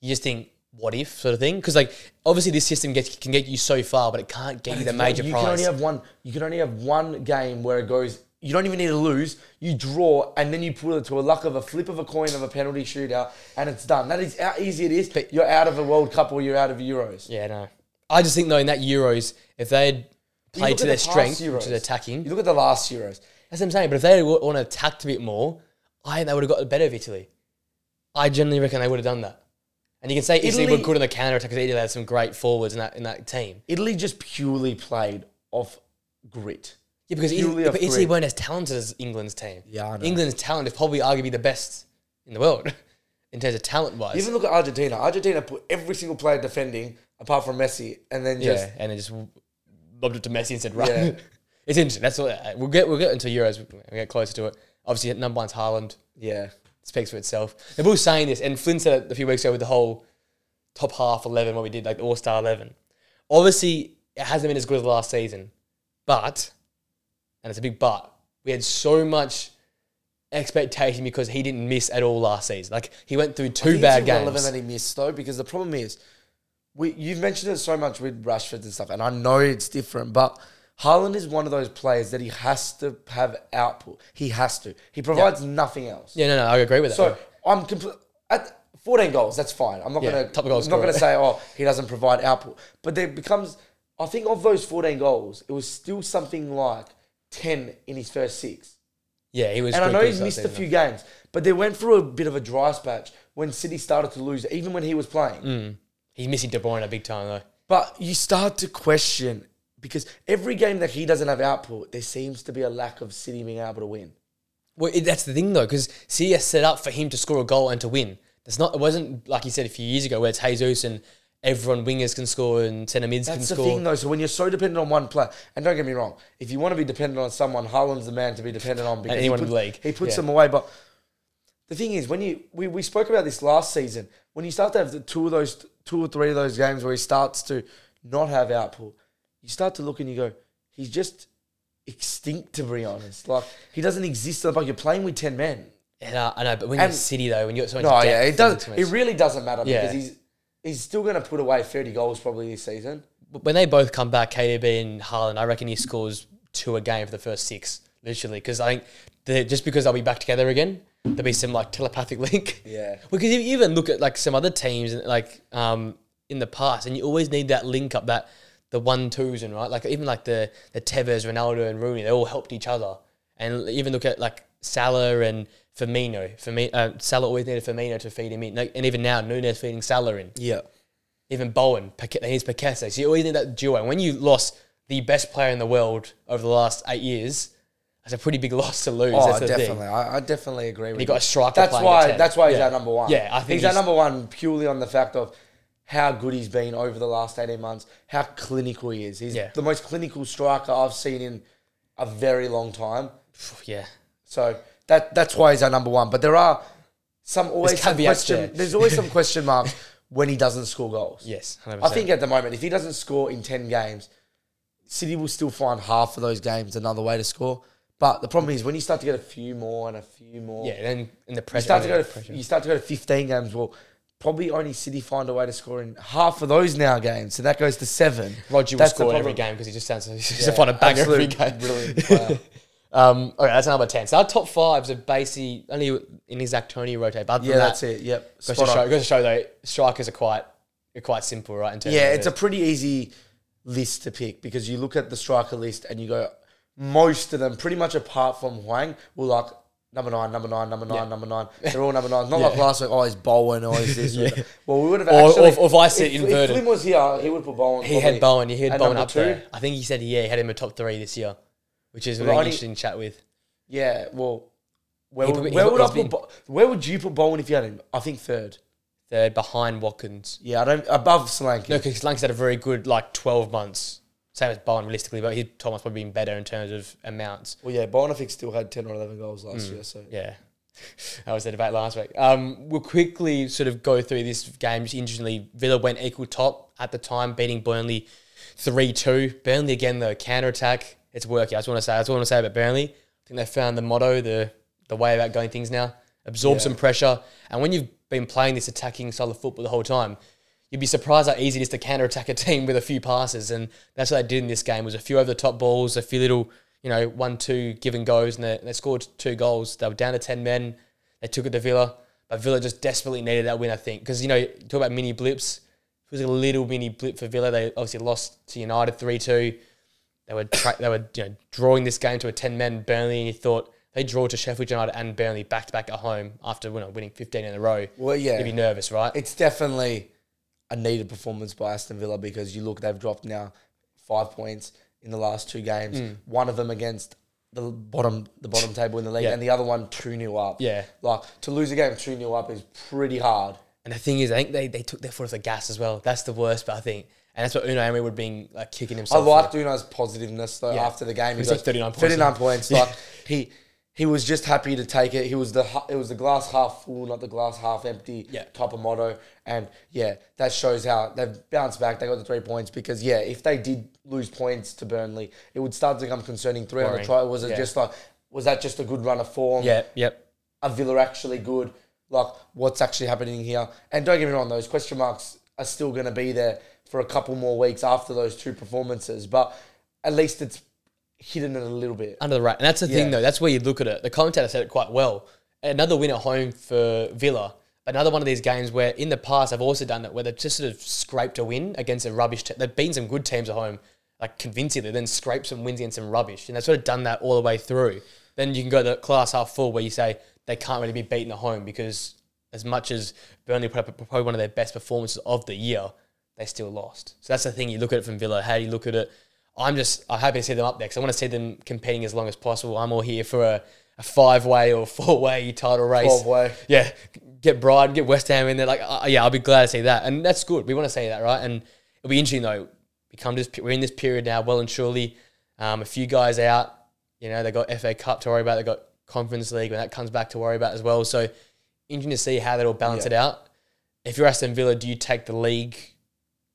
you just think, what if sort of thing? Because like obviously this system gets can get you so far, but it can't get you the major you prize. can only have one. You can only have one game where it goes. You don't even need to lose. You draw, and then you pull it to a luck of a flip of a coin of a penalty shootout, and it's done. That is how easy it is. But- you're out of a World Cup or you're out of Euros. yeah, no. I just think though in that Euros, if they had played to their the strength, which is attacking, You look at the last Euros. That's what I'm saying. But if they want to attack a bit more, I think they would have got the better of Italy. I generally reckon they would have done that. And you can say Italy, Italy- were good in the counter attack because Italy had some great forwards in that in that team. Italy just purely played off grit. Yeah, because Italy, but Italy grit. weren't as talented as England's team. Yeah, I know. England's talent is probably arguably the best in the world [laughs] in terms of talent wise. Even look at Argentina. Argentina put every single player defending apart from Messi, and then just yeah, and it just lobbed it to Messi and said, "Right." Yeah. [laughs] it's interesting. That's what uh, we'll get. We'll get into Euros. We'll get closer to it. Obviously, number one's Haaland. yeah. Speaks for itself. They're both saying this, and Flynn said it a few weeks ago with the whole top half eleven, what we did, like the All Star eleven. Obviously, it hasn't been as good as last season, but, and it's a big but, we had so much expectation because he didn't miss at all last season. Like he went through two bad it's games. that he missed though, because the problem is, we you've mentioned it so much with Rashford and stuff, and I know it's different, but Haaland is one of those players that he has to have output. He has to. He provides nothing else. Yeah, no, no, I agree with that. So I'm complete at 14 goals. That's fine. I'm not Yeah, gonna top goal I'm not gonna say oh he doesn't provide output, but there becomes. I think of those 14 goals, it was still something like 10 in his first six. yeah, he was. And I know he's missed a few games, but they went through a bit of a dry patch when City started to lose, even when he was playing. Mm. He's missing De Bruyne a big time though. But you start to question because every game that he doesn't have output, there seems to be a lack of City being able to win. Well, it, that's the thing though, because City CS set up for him to score a goal and to win. That's not. It wasn't like you said a few years ago, where it's Jesus and everyone wingers can score and centre mids can score. That's the thing, though. So when you're so dependent on one player, and don't get me wrong, if you want to be dependent on someone, Haaland's the man to be dependent on because anyone he in puts, the league, he puts yeah. them away. But the thing is, when you we, we spoke about this last season, when you start to have the two of those two or three of those games where he starts to not have output, you start to look and you go, he's just extinct to be honest. Like he doesn't exist. Like you're playing with ten men. And, uh, I know, but when you're And- City though, when you're so much No, yeah, it does. It really doesn't matter Yeah. because he's he's still going to put away thirty goals probably this season. when they both come back, KDB and Haaland, I reckon he scores two a game for the first six, literally. Because I think just because they'll be back together again, there'll be some like telepathic [laughs] link. Yeah. Because if you even look at like some other teams, like um, in the past, and you always need that link up, that the one twos and right, like even like the the Tevez, Ronaldo, and Rooney, they all helped each other. And even look at like Salah and Firmino. Firmino, uh, Salah always needed Firmino to feed him in, and even now Núñez feeding Salah in Yeah. even Bowen, Paquet- he's Piquet. So you always need that duo. And when you lost the best player in the world over the last eight years, that's a pretty big [laughs] loss to lose. Oh, that's definitely. I, I definitely agree with You got you. a striker That's why. That's why he's Yeah. our number one. Yeah, I think he's, our number one purely on the fact of how good he's been over the last eighteen months. How clinical he is. He's Yeah. the most clinical striker I've seen in a very long time. [sighs] Yeah. So that that's why he's our number one. But there are some always some question. there. There's always some [laughs] question marks when he doesn't score goals. Yes. 100%. I think at the moment, if he doesn't score in 10 games, City will still find half of those games another way to score. But the problem is when you start to get a few more and a few more, Yeah. Then in the you start to go to pressure. you start to go to 15 games. Well, probably only City find a way to score in half of those now games, so that goes to seven. Roger will That's the score in every problem. game because he just sounds he's just Yeah, a fun to bang every absolute game. brilliant [laughs] player. Um, okay, that's number 10. So our top fives are basically only in exact Tony rotate. But other Yeah, than that's it. Yep. Goes to, Spot on. show, goes to show though, strikers are quite are quite simple, right? In terms Yeah, of it's a pretty easy list to pick because you look at the striker list and you go, most of them, pretty much apart from Hwang, were like number nine, number nine, number nine, Yeah. number nine. [laughs] They're all number nine. Not Yeah. like last week, oh, he's Bowen or he's this. [laughs] Yeah. Well, we would have Or- actually. or if- or if I said if, inverted. If Flynn was here, he would put Bowen. He had Bowen. He had Bowen up two. there. I think he said yeah, he had him in top three this year, which is a really only- interesting chat with. Yeah, well, where, would, put- where would I put? Bo- where would you put Bowen if you had him? I think third. They're behind Watkins. Yeah, I don't above Solanke. No, because Lanka's had a very good like twelve months. Same as Bowen, realistically, but he Thomas probably been better in terms of amounts. Well, yeah, Bonific still had 10 or 11 goals last Mm. year, so. Yeah. [laughs] That was the debate last week. Um, we'll quickly sort of go through this game. Just interestingly, Villa went equal top at the time, beating Burnley 3 2. Burnley again, though, counter attack. It's working. I just want to say, that's what I want to say about Burnley. I think they found the motto, the, the way about going things now. Absorb Yeah. some pressure. And when you've been playing this attacking style of football the whole time, you'd be surprised how easy it is to counter attack a team with a few passes. And that's what they did in this game was a few over the top balls, a few little, you know, one, two give and goes, and they, they scored two goals. They were down to 10 men. They took it to Villa. But Villa just desperately needed that win, I think. Because, you know, talk about mini blips. It was a little mini blip for Villa. They obviously lost to United 3 2. They were, tra- they were you know, drawing this game to a 10 men Burnley, and you thought they draw to Sheffield United and Burnley back to back at home after you know, winning 15 in a row. Well, yeah. You'd be nervous, right? It's definitely a needed performance by Aston Villa because you look, they've dropped now five points in the last two games. Mm. One of them against the bottom the bottom [laughs] table in the league, Yeah. and the other one 2 0 up. Yeah. Like, to lose a game 2 0 up is pretty hard. And the thing is, I think they, they took their foot off the gas as well. That's the worst, but I think. And that's what Unai Emery would have been like kicking himself. I liked for. Uno's positiveness though Yeah. after the game. He was like 39 points. 39 points. [laughs] Yeah. Like he he was just happy to take it. He was the it was the glass half full, not the glass half empty Yeah. type of motto. And yeah, that shows how they've bounced back. They got the three points because yeah, if they did lose points to Burnley, it would start to become concerning. Three on the try. Was it Yeah. just like was that just a good run of form? Yeah, yep. Are Villa actually good? Like what's actually happening here? And don't get me wrong, those question marks are still going to be there for a couple more weeks after those two performances. But at least it's hidden it a little bit. Under the right. And that's the thing, Yeah. though. That's where you look at it. The commentator said it quite well. Another win at home for Villa. Another one of these games where in the past I've also done that where they've just sort of scraped a win against a rubbish team. They've beaten some good teams at home, like convincingly, then scraped some wins against some rubbish. And they've sort of done that all the way through. Then you can go to the class half full where you say they can't really be beaten at home because as much as Burnley put up probably one of their best performances of the year, they still lost. So that's the thing. You look at it from Villa. How do you look at it? I'm just I'm happy to see them up there because I want to see them competing as long as possible. I'm all here for a, a five way or four way title race. 12-way. Yeah, get Brighton, get West Ham in there. Like, uh, yeah, I'll be glad to see that, and that's good. We want to see that, right? And it'll be interesting though. We come to this, we're in this period now, well and surely. Um, a few guys out. You know, they got FA Cup to worry about. They got Conference League when that comes back to worry about as well. So interesting to see how that'll balance Yeah. it out. If you're Aston Villa, do you take the league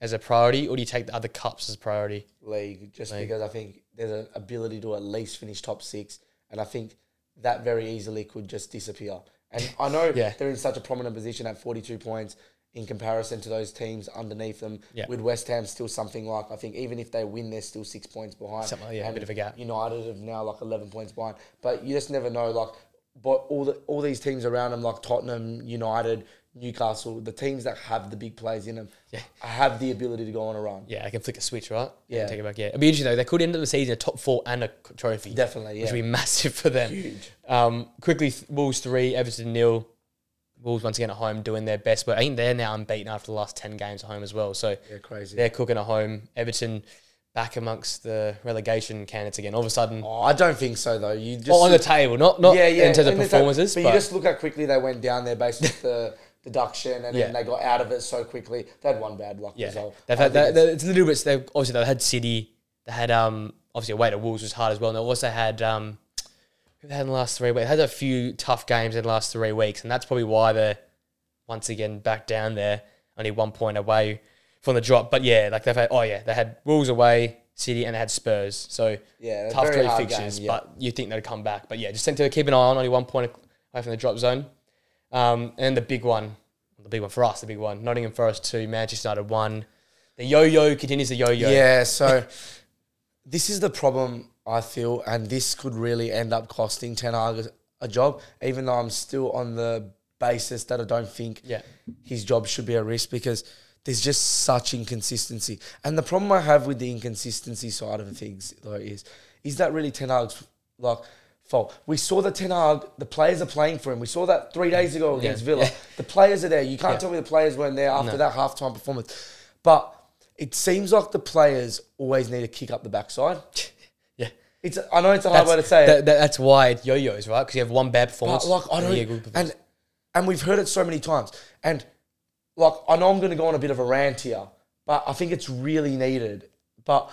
as a priority, or do you take the other cups as a priority? league just League. because I think there's an ability to at least finish top six, and I think that very easily could just disappear. And I know Yeah. they're in such a prominent position at 42 points in comparison to those teams underneath them. Yeah. With West Ham still something like I think even if they win, they're still six points behind. Something yeah, a And bit of a gap. United have now like 11 points behind, but you just never know. Like, but all the all these teams around them, like Tottenham, United. Newcastle, the teams that have the big plays in them, Yeah. have the ability to go on a run. Yeah, I can flick a switch, right? Yeah. Take it back. Yeah, it'd be interesting though. They could end up the season a top four and a trophy, Definitely, which yeah. would be massive for them. Huge. Um, quickly, Wolves three, Everton nil. Wolves once again at home doing their best, but I think they're now unbeaten after the last ten games at home as well. So Yeah, crazy. they're cooking at home. Everton back amongst the relegation candidates again. All of a sudden, Oh, I don't think so though. You just oh, on the table, not not yeah, yeah, in terms of the performances, but, but, you just look how quickly they went down there based the [laughs] deduction, and Yeah. then they got out of it so quickly. They had one bad luck yeah, result. they've I had think they, it's- it's a little bit. They've obviously they had City. They had um obviously away to Wolves was hard as well. And they also had um who they had in the last three weeks. They had a few tough games in the last three weeks, and that's probably why they're once again back down there, only one point away from the drop. But yeah, like they've had oh yeah, they had Wolves away, City, and they had Spurs. So yeah, tough very three hard fixtures, game, yeah. but you think they'd come back. But yeah, just something to keep an eye on, only one point away from the drop zone. Um, and the big one, the big one for us, the big one, Nottingham Forest two, Manchester United one. The yo-yo continues the yo-yo. Yeah, [laughs] so this is the problem I feel, and this could really end up costing Ten Hag a- job. Even though I'm still on the basis that I don't think Yeah. his job should be a risk because there's just such inconsistency. And the problem I have with the inconsistency side of things though is is that really Ten Hag's like fault? We saw the Ten Hag, the players are playing for him. We saw that three days ago against Villa. Yeah. The players are there. You can't Yeah. tell me the players weren't there after No. that halftime performance. But it seems like the players always need to kick up the backside. [laughs] Yeah. It's I know it's a hard way to say it. that, that- that's why it yo-yos, right? Because you have one bad But performance. like I don't, you get a good performance. and and we've heard it so many times. And like I know I'm going to go on a bit of a rant here, but I think it's really needed. But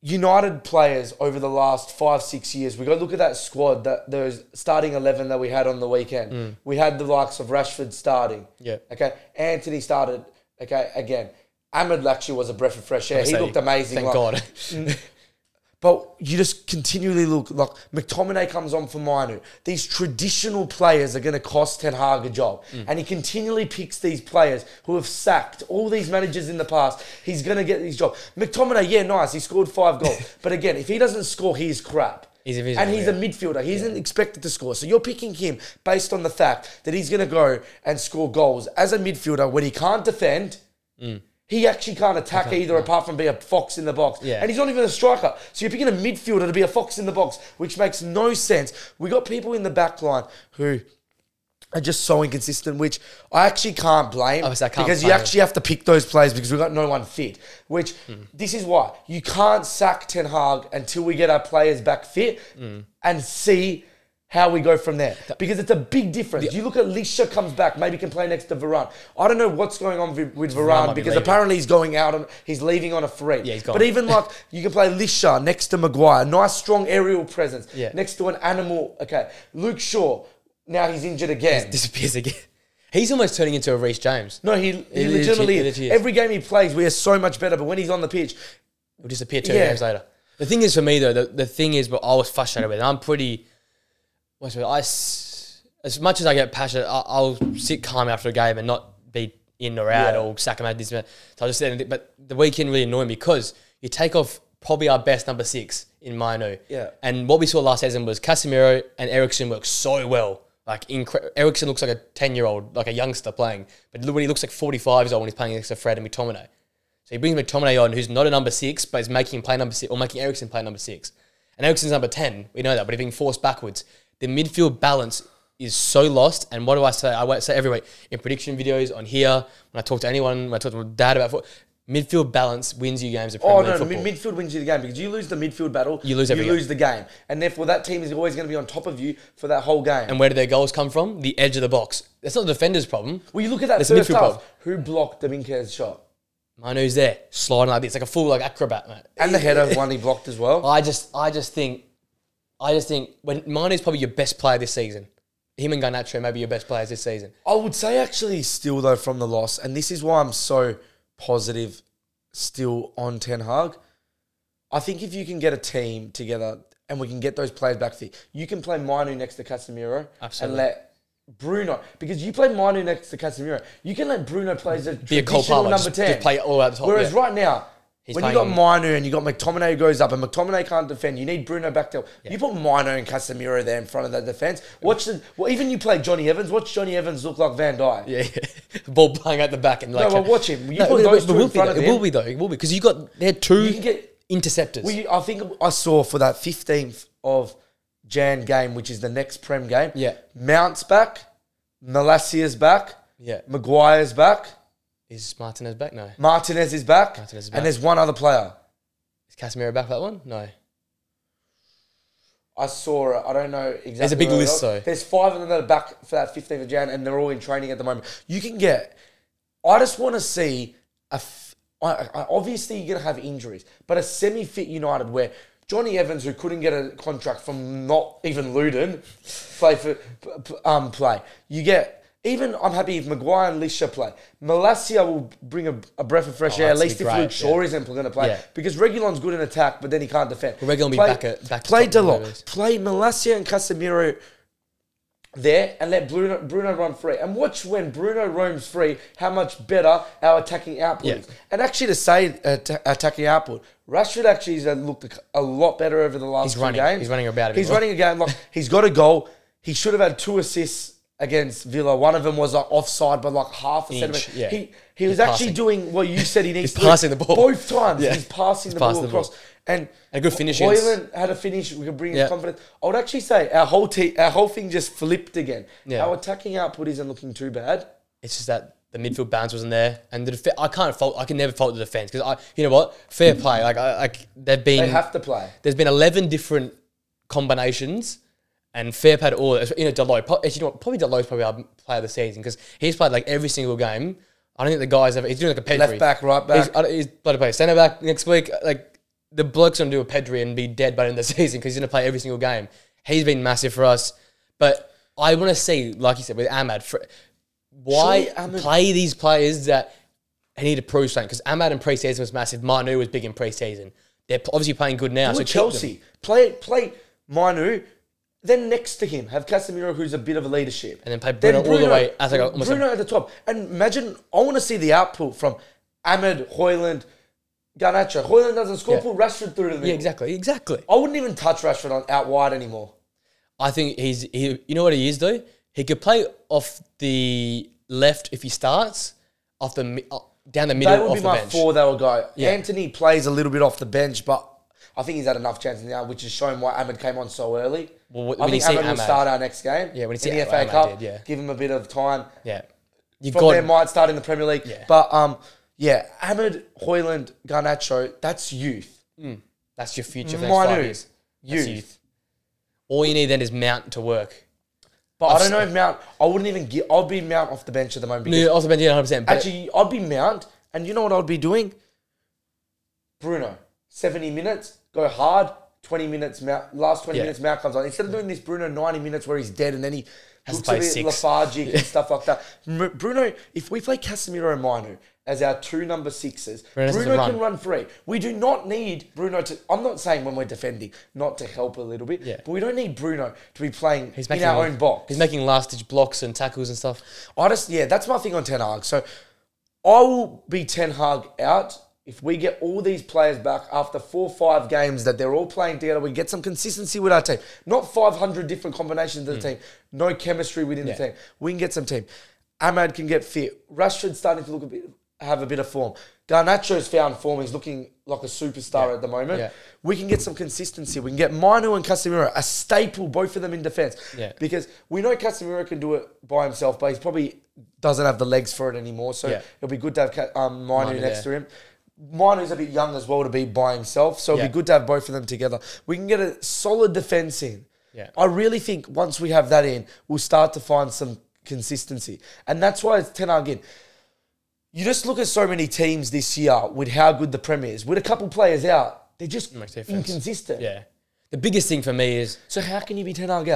United players over the last five, six years, we to look at that squad, that those starting 11 that we had on the weekend. Mm. We had the likes of Rashford starting. Yeah. Okay. Antony started. Okay. Again, Amad actually was a breath of fresh air. He looked amazing. Thank like- God. [laughs] Mm. But you just continually look like McTominay comes on for Mainoo. These traditional players are going to cost Ten Hag a job, and he continually picks these players who have sacked all these managers in the past. He's going to get these jobs. McTominay, yeah, nice. He scored five goals, [laughs] but again, if he doesn't score, he's crap. He's invisible, and he's yeah. a midfielder. He isn't expected to score. So you're picking him based on the fact that he's going to go and score goals as a midfielder when he can't defend. He actually can't attack either, apart from be a fox in the box. Yeah. And he's not even a striker. So you're picking a midfielder to be a fox in the box, which makes no sense. We got people in the back line who are just so inconsistent, which I actually can't blame Obviously, I can't because you blame actually have to pick those players because we've got no one fit. Which this is why you can't sack Ten Hag until we get our players back fit Hmm. and see how we go from there. Because it's a big difference. you look at Licha comes back, maybe can play next to Varane. I don't know what's going on with, with Varane be because leaving. apparently he's going out on he's leaving on a free. Yeah, he's gone. But even like [laughs] you can play Licha next to Maguire, nice strong aerial presence. Yeah. Next to an animal. Okay. Luke Shaw. Now he's injured again. Disappears again. He's almost turning into a Reece James. No, he, he It legitimately legit- is. Every game he plays, we are so much better. But when he's on the pitch, He'll disappear two Yeah. games later. The thing is for me though, the, the thing is, but I was frustrated with. it. I'm pretty. What's it? I as much as I get passionate, I, I'll sit calm after a game and not be in or out Yeah. or sack him out this. So I just said, but the weekend really annoyed me because you take off probably our best number six in Mainoo. Yeah. And what we saw last season was Casemiro and Eriksen work so well. Like incre- Eriksen looks like a ten year old, like a youngster playing, but when he looks like forty five years old when he's playing next to Fred and McTominay. So he brings McTominay on, who's not a number six, but is making him play number six, or making Eriksen play number six. And Eriksen's number 10, we know that, but he's being forced backwards. The midfield balance is so lost. And what do I say? I say every week in prediction videos on here, when I talk to anyone, when I talk to my dad about football, midfield balance wins you games of oh, Premier oh League no, football. mid- midfield wins you the game because you lose the midfield battle, You lose you game. lose the game, and therefore that team is always going to be on top of you for that whole game. and where do their goals come from? The edge of the box. That's not the defender's problem. well, you look at that a first midfield half. problem. Who blocked Minkes shot Mainoo's there, sliding like this, like a full like acrobat, mate. and the header one he blocked as well? I just, I just think, I just think when Mainoo's probably your best player this season. Him and Garnacho may be your best players this season. I would say actually still though from the loss, and this is why I'm so positive still on Ten Hag. I think if you can get a team together and we can get those players back fit, you can play Mainoo next to Casemiro Absolutely. and let Bruno because you play Mainoo next to Casemiro, you can let Bruno play as a Be a traditional number ten. just play all out the top. Whereas yeah. right now, He's when you got Mainoo and you got McTominay who goes up and McTominay can't defend, you need Bruno back there. You put Mainoo and Casemiro there in front of that defense. Watch the well, even you play Jonny Evans. Watch Jonny Evans look like Van Dijk. Yeah, [laughs] ball playing at the back and like. No, well, watch him. You No, put but- those two will in be front though. of It will be though. It will be because you got they're two You can get. interceptors. Well, you, I think I saw for that fifteenth of Jan game, which is the next Prem game. Yeah. Mount's back, Malacia's back, yeah, Maguire's back, is Martinez back? No, Martinez is back, Martinez is back. and there's one other player. is Casemiro back for that one? No. I saw it. I don't know exactly. There's a big list, though. There's five of them that are back for that 15th of Jan, and they're all in training at the moment. You can get. I just want to see a. f- I, I, obviously, you're gonna have injuries, but a semi-fit United where Jonny Evans, who couldn't get a contract from not even Luton, [laughs] play for um play. You get. Even I'm happy if Maguire and Licha play. Malacia will bring a, a breath of fresh Oh, air. At least if great, Luke Shaw yeah. isn't going to play, Yeah. because Reguilon's good in attack, but then he can't defend. Well, Reguilon will be back at- back play top, whatever it Dalot, is. play Malacia and Casemiro there and let Bruno Bruno run free. And watch when Bruno roams free, how much better our attacking output Yeah. is. And actually, to say uh, t- attacking output, Rashford actually has looked a, lot better over the last He's few running. games. He's running about a He's running a game like he's got a goal. He should have had two assists against Villa. One of them was like offside by like half a Inch, centimeter. yeah. He he was He's actually passing. doing what you said he [laughs] needs He's to do. passing the ball. both times. Yeah. He's passing the passing ball the ball. across. And And a good finish Højlund had a finish. We could bring his Yeah. confidence. I would actually say our whole team, our whole thing just flipped again. Yeah. Our attacking output isn't looking too bad. It's just that the midfield balance wasn't there, and the def- I can't fault. I can never fault the defense because I, you know what, fair play. Like I, like they've been. They have to play. there's been 11 different combinations and fair play to all. You know, Dalot, pro- actually, you know what, probably Dalot's probably our player of the season because he's played like every single game. I don't think the guys ever, he's doing like a pedigree. Left back, right He's, back. I don't- he's bloody play centre back next week. Like, the bloke's gonna do a Pedri and be dead by the end of the [laughs] season because he's gonna play every single game. He's been massive for us, but I want to see, like you said, with Amad, for, why Surely Amad- play these players that he need to prove something? Because Amad in preseason was massive. Mainoo was big in preseason. They're obviously playing good now. so with keep them. Chelsea, play play Mainoo. Then next to him, have Casemiro, who's a bit of a leadership, And then play Bruno all the way as like a- almost Bruno at the top. And imagine, I want to see the output from Amad, Højlund, Garnacho. Højlund doesn't score, Yeah. put Rashford through to the middle. Yeah, exactly, exactly. I wouldn't even touch Rashford on, out wide anymore. I think he's he. You know what he is though. He could play off the left if he starts off the uh, down the middle That would be the my bench. four that would go. Yeah. Antony plays a little bit off the bench, but I think he's had enough chances now, which is showing why Amad came on so early. Well, when I you think see will start our next game. Yeah, when you see in the FA Cup, did, yeah. give him a bit of time. Yeah, you From got there, might start in the Premier League. Yeah. But um, yeah, Amad, Højlund, Garnacho, that's youth. that's your future for the next five years. That's youth. All you need then is Mount to work. But I've I don't know if Mount. I wouldn't even get. I'll be Mount off the bench at the moment. Because No, also been 100. percent actually, I'd be Mount, and you know what I'd be doing? Bruno, seventy minutes, go hard. Twenty minutes, Mount. Last twenty Yeah. minutes, Mount comes on. Instead of doing this Bruno ninety minutes where he's dead and then he Has to looks a play bit six. lethargic and stuff like that. M- Bruno, if we play Casemiro and Mainoo as our two number sixes, Bruno to Bruno run. can run free. We do not need Bruno to. I'm not saying when we're defending not to help a little bit, Yeah. but we don't need Bruno to be playing he's in making our own box. He's making last ditch blocks and tackles and stuff. I just yeah, that's my thing on Ten Hag. So I will be Ten Hag out if we get all these players back after four or five games that they're all playing together. We get some consistency with our team, not five hundred different combinations of the team, no chemistry within. Yeah. the team. We can get some team. Amad can get fit. Rashford's starting to look a bit have a bit of form. Garnacho's found form. He's looking like a superstar at the moment. Yeah. We can get some consistency. We can get Mainoo and Casemiro a staple, both of them in defence. Yeah. Because we know Casemiro can do it by himself, but he's probably doesn't have the legs for it anymore. So Yeah. it'll be good to have um, Mainoo, Mainoo next to him. Mainoo's a bit young as well to be by himself, so it'd Yeah. be good to have both of them together. We can get a solid defence in. Yeah. I really think once we have that in, we'll start to find some consistency. And that's why it's Ten Hag in. You just look at so many teams this year with how good the Premier is. With a couple players out, they're just Makes a difference. inconsistent. Yeah. The biggest thing for me is So how can you be Ten out?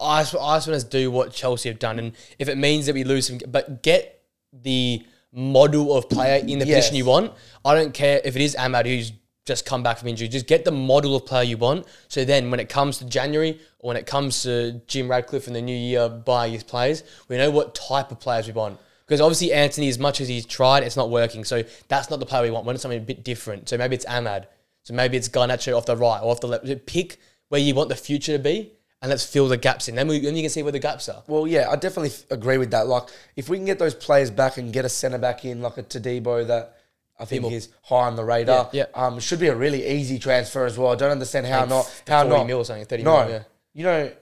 I just, I just want to do what Chelsea have done, and if it means that we lose some, but get the model of player in the Yes. position you want. I don't care if it is Amad who's just come back from injury. Just get the model of player you want. So then, when it comes to January or when it comes to Jim Ratcliffe in the new year buying his players, we know what type of players we want. Because obviously Antony, as much as he's tried, it's not working. So that's not the player we want. We want something a bit different. So maybe it's Amad. So maybe it's Garnacho off the right or off the left. Pick where you want the future to be, and let's fill the gaps in. Then, we, then you can see where the gaps are. Well, yeah, I definitely f- agree with that. Like, if we can get those players back and get a centre back in, like a Todibo that I think is high on the radar, Yeah, yeah. Um, should be a really easy transfer as well. I don't understand how Like not how 40 not mil or something, 30 no. mil, yeah. You know,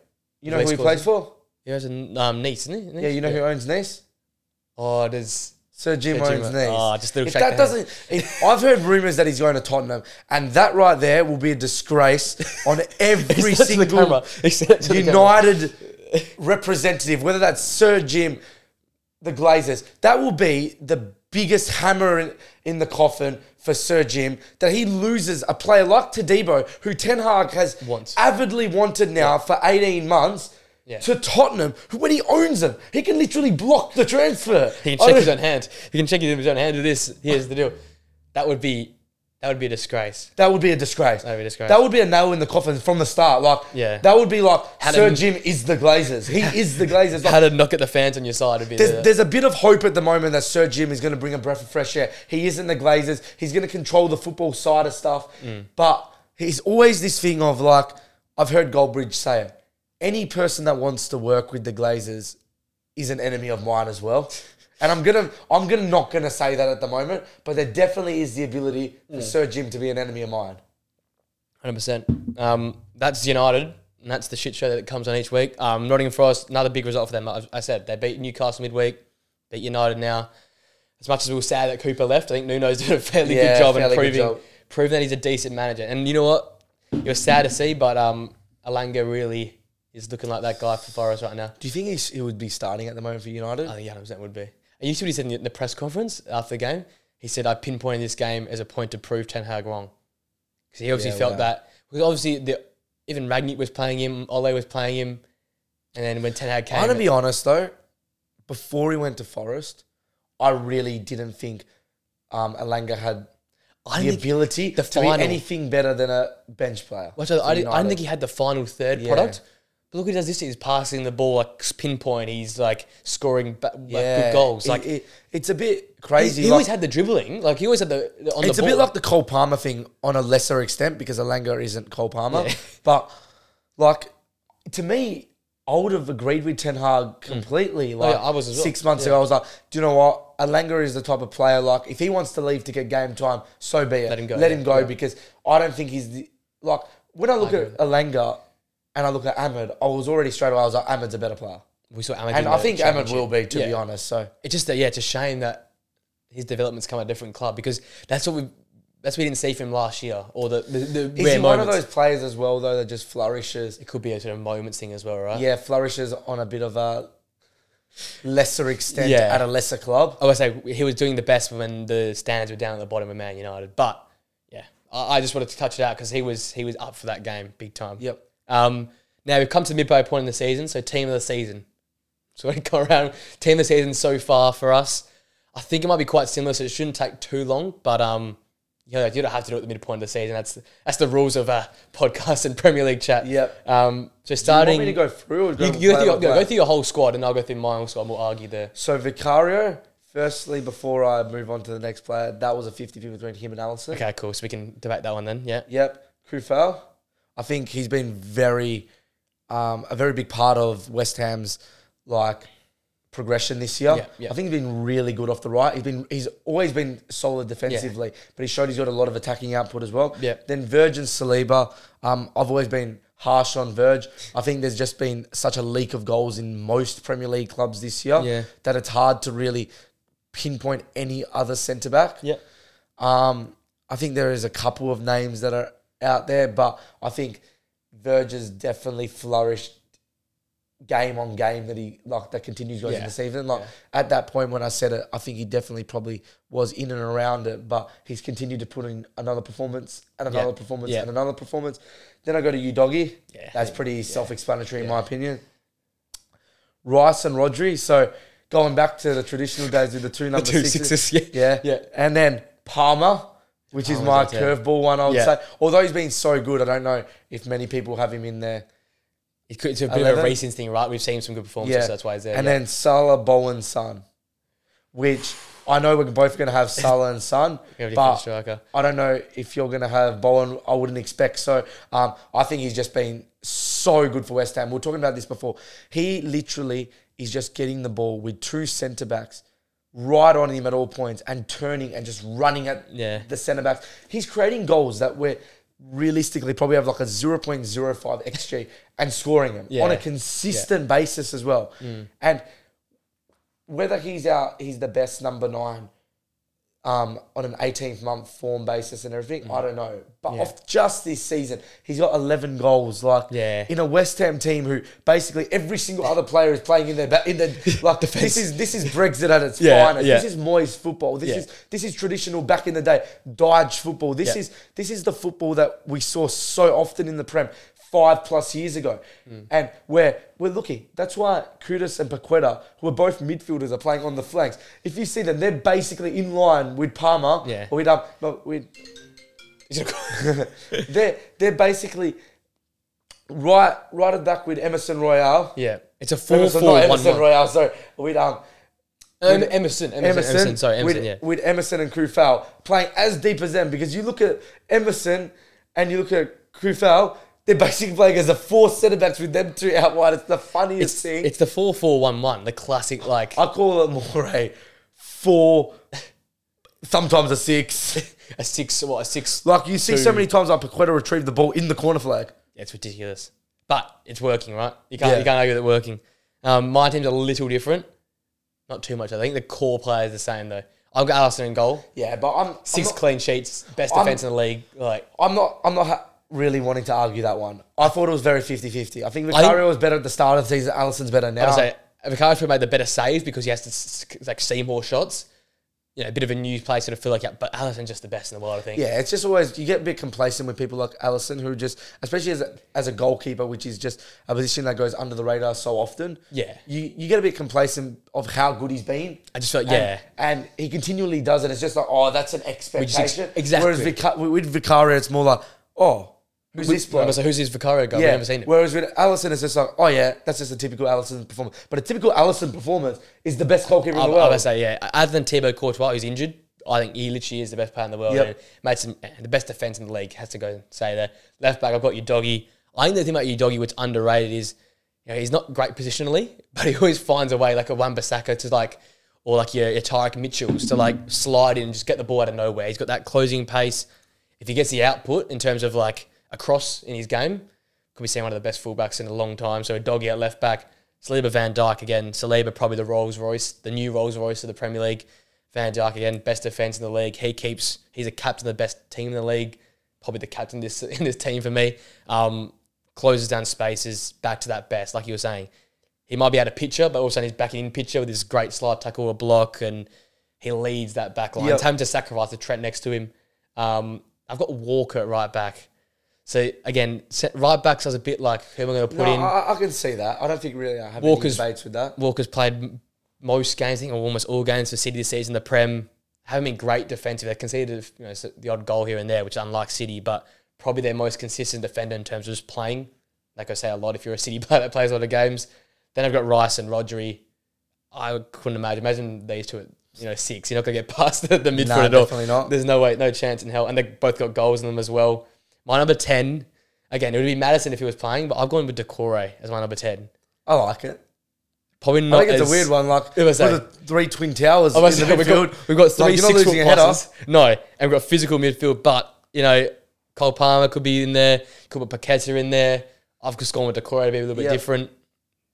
you know who he plays for? He has a um, Nice, isn't he? Yeah, you know who owns Nice? Oh, there's Sir Jim Sir Jim, owns uh, Nice. oh, just a little if shake that the hand. doesn't, if, I've heard rumours that he's going to Tottenham, and that right there will be a disgrace [laughs] on every He said to the single camera. He said to the camera. United representative, whether that's Sir Jim, the Glazers, that will be the biggest hammer in, in the coffin for Sir Jim that he loses a player like Todibo, who Ten Hag has Wants. avidly wanted now for 18 months. Yeah. To Tottenham, who when he owns them, he can literally block the transfer. He can check his own hand. He can check his own hand. Do this. Here's the deal. That would be that would be a disgrace. That would be a disgrace. That would be a disgrace. That would be a nail in the coffin from the start. Like, Yeah. that would be like Had Sir him- Jim is the Glazers. He [laughs] is the Glazers. Like, How to knock at the fans on your side would be There's, the, there's a bit of hope at the moment that Sir Jim is going to bring a breath of fresh air. He isn't the Glazers. He's going to control the football side of stuff. Mm. But he's always this thing of like, I've heard Goldbridge say it. Any person that wants to work with the Glazers is an enemy of mine as well. And I'm gonna, I'm gonna not gonna say that at the moment, but there definitely is the ability Mm. for Sir Jim to be an enemy of mine. Hundred percent. Um, that's United, and that's the shit show that it comes on each week. Um, Nottingham Forest, another big result for them. I, I said they beat Newcastle midweek, beat United now. As much as we were sad that Cooper left, I think Nuno's [laughs] did a fairly Yeah, good job in proving job. proving that he's a decent manager. And you know what? You're sad to see, but um, Elanga really is looking like that guy for Forest right now. Do you think he's, he would be starting at the moment for United? I think 100% would be. And you see what he said in the, press conference after the game? He said, I pinpointed this game as a point to prove Ten Hag wrong. because he obviously Yeah, felt wow. that. Because obviously, the even Rangnick was playing him, Ole was playing him, and then when Ten Hag came, I'm gonna be honest though, before he went to Forest, I really didn't think um, Elanga had I the ability the to be anything better than a bench player. which I, I, didn't, I didn't think he had the final third Yeah. product. Look he does this. He's passing the ball like pinpoint. He's like scoring ba- like, good goals. It- Like it- it's a bit crazy. he like- always had the dribbling. Like he always had the, the on it's the a ball. bit like the Cole Palmer thing on a lesser extent because Elanga isn't Cole Palmer. Yeah. [laughs] But like to me, I would have agreed with Ten Hag completely. Like Mm. Oh, yeah, I was as well. six months ago, I was like, do you know what? Elanga is the type of player like if he wants to leave to get game time, so be it. Let him go, Let yeah. him go because I don't think he's the like when I look at Elanga and I look at Amad, I was already straight away. I was like, Amad's a better player, we saw Amad and I think Amad will be. To be honest, so It's just that yeah, it's a shame that his development's come at a different club because that's what we that's what we didn't see from last year or the the, the is rare he one moments. of those players as well though that just flourishes? It could be a sort of moments thing as well, right? yeah, flourishes on a bit of a lesser extent Yeah. at a lesser club. I would say he was doing the best when the standards were down at the bottom of Man United. But yeah, I, I just wanted to touch it out because he was he was up for that game big time. Yep. Um, now we've come to the midway point in the season, so team of the season. So we go around team of the season so far for us. I think it might be quite similar, so it shouldn't take too long. But um, yeah, you don't have to do it at the midpoint of the season. That's that's the rules of uh, podcast and Premier League chat. Yep. Um, so Do you starting, want me to go through? Or you, go you go, through your, go, through your whole squad, and I'll go through my whole squad. and We'll argue there. So Vicario, firstly, before I move on to the next player, that was a 50-50 between him and Alisson. Okay, cool. So we can debate that one then. Yeah. Yep. Coufal, I think he's been very, um, a very big part of West Ham's like progression this year. Yeah, yeah. I think he's been really good off the right. He's been he's always been solid defensively, but he showed he's got a lot of attacking output as well. Yeah. Then Virgil Saliba, um, I've always been harsh on Verge. I think there's just been such a leak of goals in most Premier League clubs this year Yeah. that it's hard to really pinpoint any other centre back. Yeah. Um, I think there is a couple of names that are out there, but I think Verge has definitely flourished game on game that he like that continues going Yeah. in the season. Like Yeah. at that point when I said it, I think he definitely probably was in and around it, but he's continued to put in another performance and another Yeah. performance and another performance. Then I go to Udogie. Yeah. That's pretty self-explanatory in my opinion. Rice and Rodri. So going back to the traditional days with the two number two sixes, sixes, yeah. yeah, Yeah. and then Palmer, which is my curveball one. I would Yeah. say, although he's been so good, I don't know if many people have him in there. It could- It's a bit of 11. a racing thing, right? We've seen some good performances, so that's why he's there. and yeah. then Salah, Bowen, Son, which I know we're both going to have Salah and Son, [laughs] different but striker. I don't know if you're going to have Bowen. I wouldn't expect so. Um, I think he's just been so good for West Ham. We are talking about this before. He literally is just getting the ball with two centre backs right on him at all points and turning and just running at Yeah. the centre backs. He's creating goals that we're realistically probably have like a 0.05 XG and scoring them Yeah. on a consistent basis as well. Mm. And whether he's out, he's the best number nine um, on an 18th month form basis and everything, I don't know. But Mm. Yeah. off just this season, he's got 11 goals. Like Yeah. in a West Ham team who basically every single other player is playing in their ba- in the [laughs] like this is this is Brexit at its Yeah, finest. This is Moyes football. This is this is traditional back in the day Dodge football. This is this is the football that we saw so often in the Prem five plus years ago, Mm. and where we're looking. That's why Kudus and Paqueta, who are both midfielders, are playing on the flanks. If you see them, they're basically in line with Palmer. Yeah. Or with um, no, with [laughs] they're they're basically right right at back with Emerson Royal. yeah, it's a four Emerson, four Emerson one. Royale. Sorry, with um. Um, Emerson, Emerson, Emerson, Emerson, sorry, Emerson, with, yeah. with Emerson and Coufal playing as deep as them because you look at Emerson and you look at Coufal, they're basically playing as a four centre backs with them two out wide. It's the funniest It's, thing. it's the four four one one, the classic like I call it more a four, sometimes a six. [laughs] a six what a six. Like you see Two. so many times like Paqueta retrieve the ball in the corner flag. It's ridiculous, but it's working, right? You can't Yeah. you can't argue that it's working. Um, my team's a little different, not too much. I think the core players the same though. I've got Arsenal in goal, Yeah, but I'm 6 I'm not, clean sheets, best I'm- defense in the league. Like I'm not. I'm not ha- really wanting to argue that one. I thought it was very 50-50. I think Vicario was better at the start of the season. Alisson's better now. I would say, Vicario's probably made the better save because he has to s- s- like see more shots. you know, a bit of a new place sort of feel like yeah, but Alisson's just the best in the world, I think. Yeah, it's just always you get a bit complacent with people like Alisson who just, especially as a, as a goalkeeper, which is just a position that goes under the radar so often. Yeah. you you get a bit complacent of how good he's been. I just felt And- yeah. and, he continually does it. It's just like, oh, that's an expectation. exactly. Whereas Vica- with Vicario, it's more like, oh, who's this bloke? Who's his Vicario guy? Yeah. We've never seen him. Whereas with Alisson, it's just like, oh yeah, that's just a typical Alisson performance. But a typical Alisson performance is the best goalkeeper in the world. I would say yeah. Other than Thibaut Courtois, who's injured, I think he literally is the best player in the world. Yep. Made some eh, the best defense in the league. Has to go say there. Left back, I've got Udogie. I think the thing about Udogie, what's underrated is, you know, he's not great positionally, [laughs] but he always finds a way, like a Wan-Bissaka to like, or like your, your Tyrick Mitchells to like slide in and just get the ball out of nowhere. He's got that closing pace. If he gets the output in terms of like a cross in his game, could be seen one of the best fullbacks in a long time. So a doggy at left back, Saliba Van Dijk again. Saliba probably the Rolls Royce, the new Rolls Royce of the Premier League. Van Dijk again, best defense in the league. He keeps. He's a captain of the best team in the league. Probably the captain in this [laughs] in this team for me. Um, closes down spaces, back to that best, like you were saying. He might be out of picture, but also he's backing in picture with this great slide tackle or block, and he leads that back line. Yep. Having to sacrifice the Trent next to him. Um, I've got Walker at right back. So again, right backs is a bit like who am I going to put no, in? I, I can see that. I don't think really I have Walker's- any debates with that. Walker's played most games, I think, or almost all games for City this season. The Prem haven't been great defensive. They conceded you know, the odd goal here and there, which unlike City, but probably their most consistent defender in terms of just playing. Like I say a lot, if you're a City [laughs] player that plays a lot of games. Then I've got Rice and Rodri. I couldn't imagine. Imagine these two at you know six. You're not going to get [laughs] past the, the midfield Nah, at all. definitely not. There's no way, no chance in hell. And they both got goals in them as well. My number ten. Again, it would be Maddison if he was playing, but I've gone with Doucouré as my number ten. I like it. Probably not. I think it's as- a weird one. Like put that? three twin towers oh, I in the saying, we've, got, we've got three Like, six foot passes. No, and we've got physical midfield, but you know, Cole Palmer could be in there, could put Paqueta in there. I've just gone with Doucouré to be a little bit Yep. different.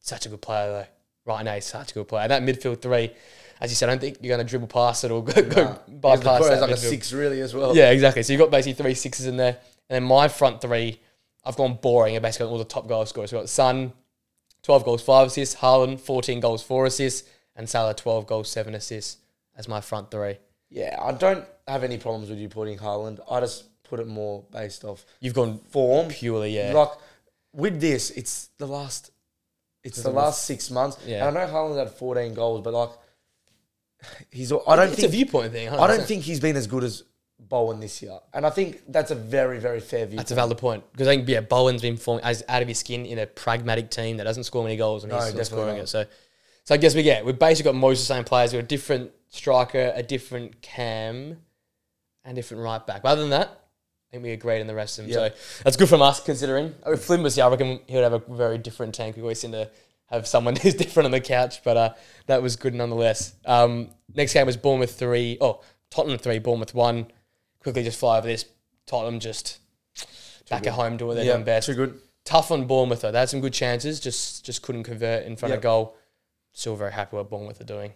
Such a good player though. Right now, he's such a good player. And that midfield three, as you said, I don't think you're going to dribble past it or go, go Nah, bypass Doucouré's that like a six really as well. Yeah, exactly. So you've got basically three sixes in there. And then my front three, I've gone boring. I basically got all the top goal scorers. We've got Son, 12 goals, 5 assists. Haaland, 14 goals, 4 assists. And Salah, 12 goals, 7 assists as my front three. Yeah, I don't have any problems with you putting Haaland. I just put it more based off You've gone form. purely, yeah. Like with this, it's the last, it's the last six months. Yeah. And I know Haaland had 14 goals, but like [sighs] he's. I don't it's think a viewpoint thing. 100%. I don't think he's been as good as Bowen this year, and I think that's a very very fair view. That's a valid point. Because I think, yeah, Bowen's been falling as out of his skin in a pragmatic team that doesn't score many goals and No, he's scoring not. it. So, so I guess we get, we've basically got most of the same players. We've got a different striker, a different cam, and different right back. But other than that, I think we agreed on the rest of them. So that's good from us considering. If Flynn was here, I reckon he would have a very different tank. We always seem to have someone [laughs] who's different on the couch, but uh, that was good nonetheless. Um, next game was Bournemouth 3. Oh, Tottenham 3, Bournemouth 1. Quickly just fly over this. Tottenham just back at home doing what they're yeah, doing best. too good. Tough on Bournemouth though. They had some good chances, just just couldn't convert in front Yep. of goal. Still very happy what Bournemouth are doing.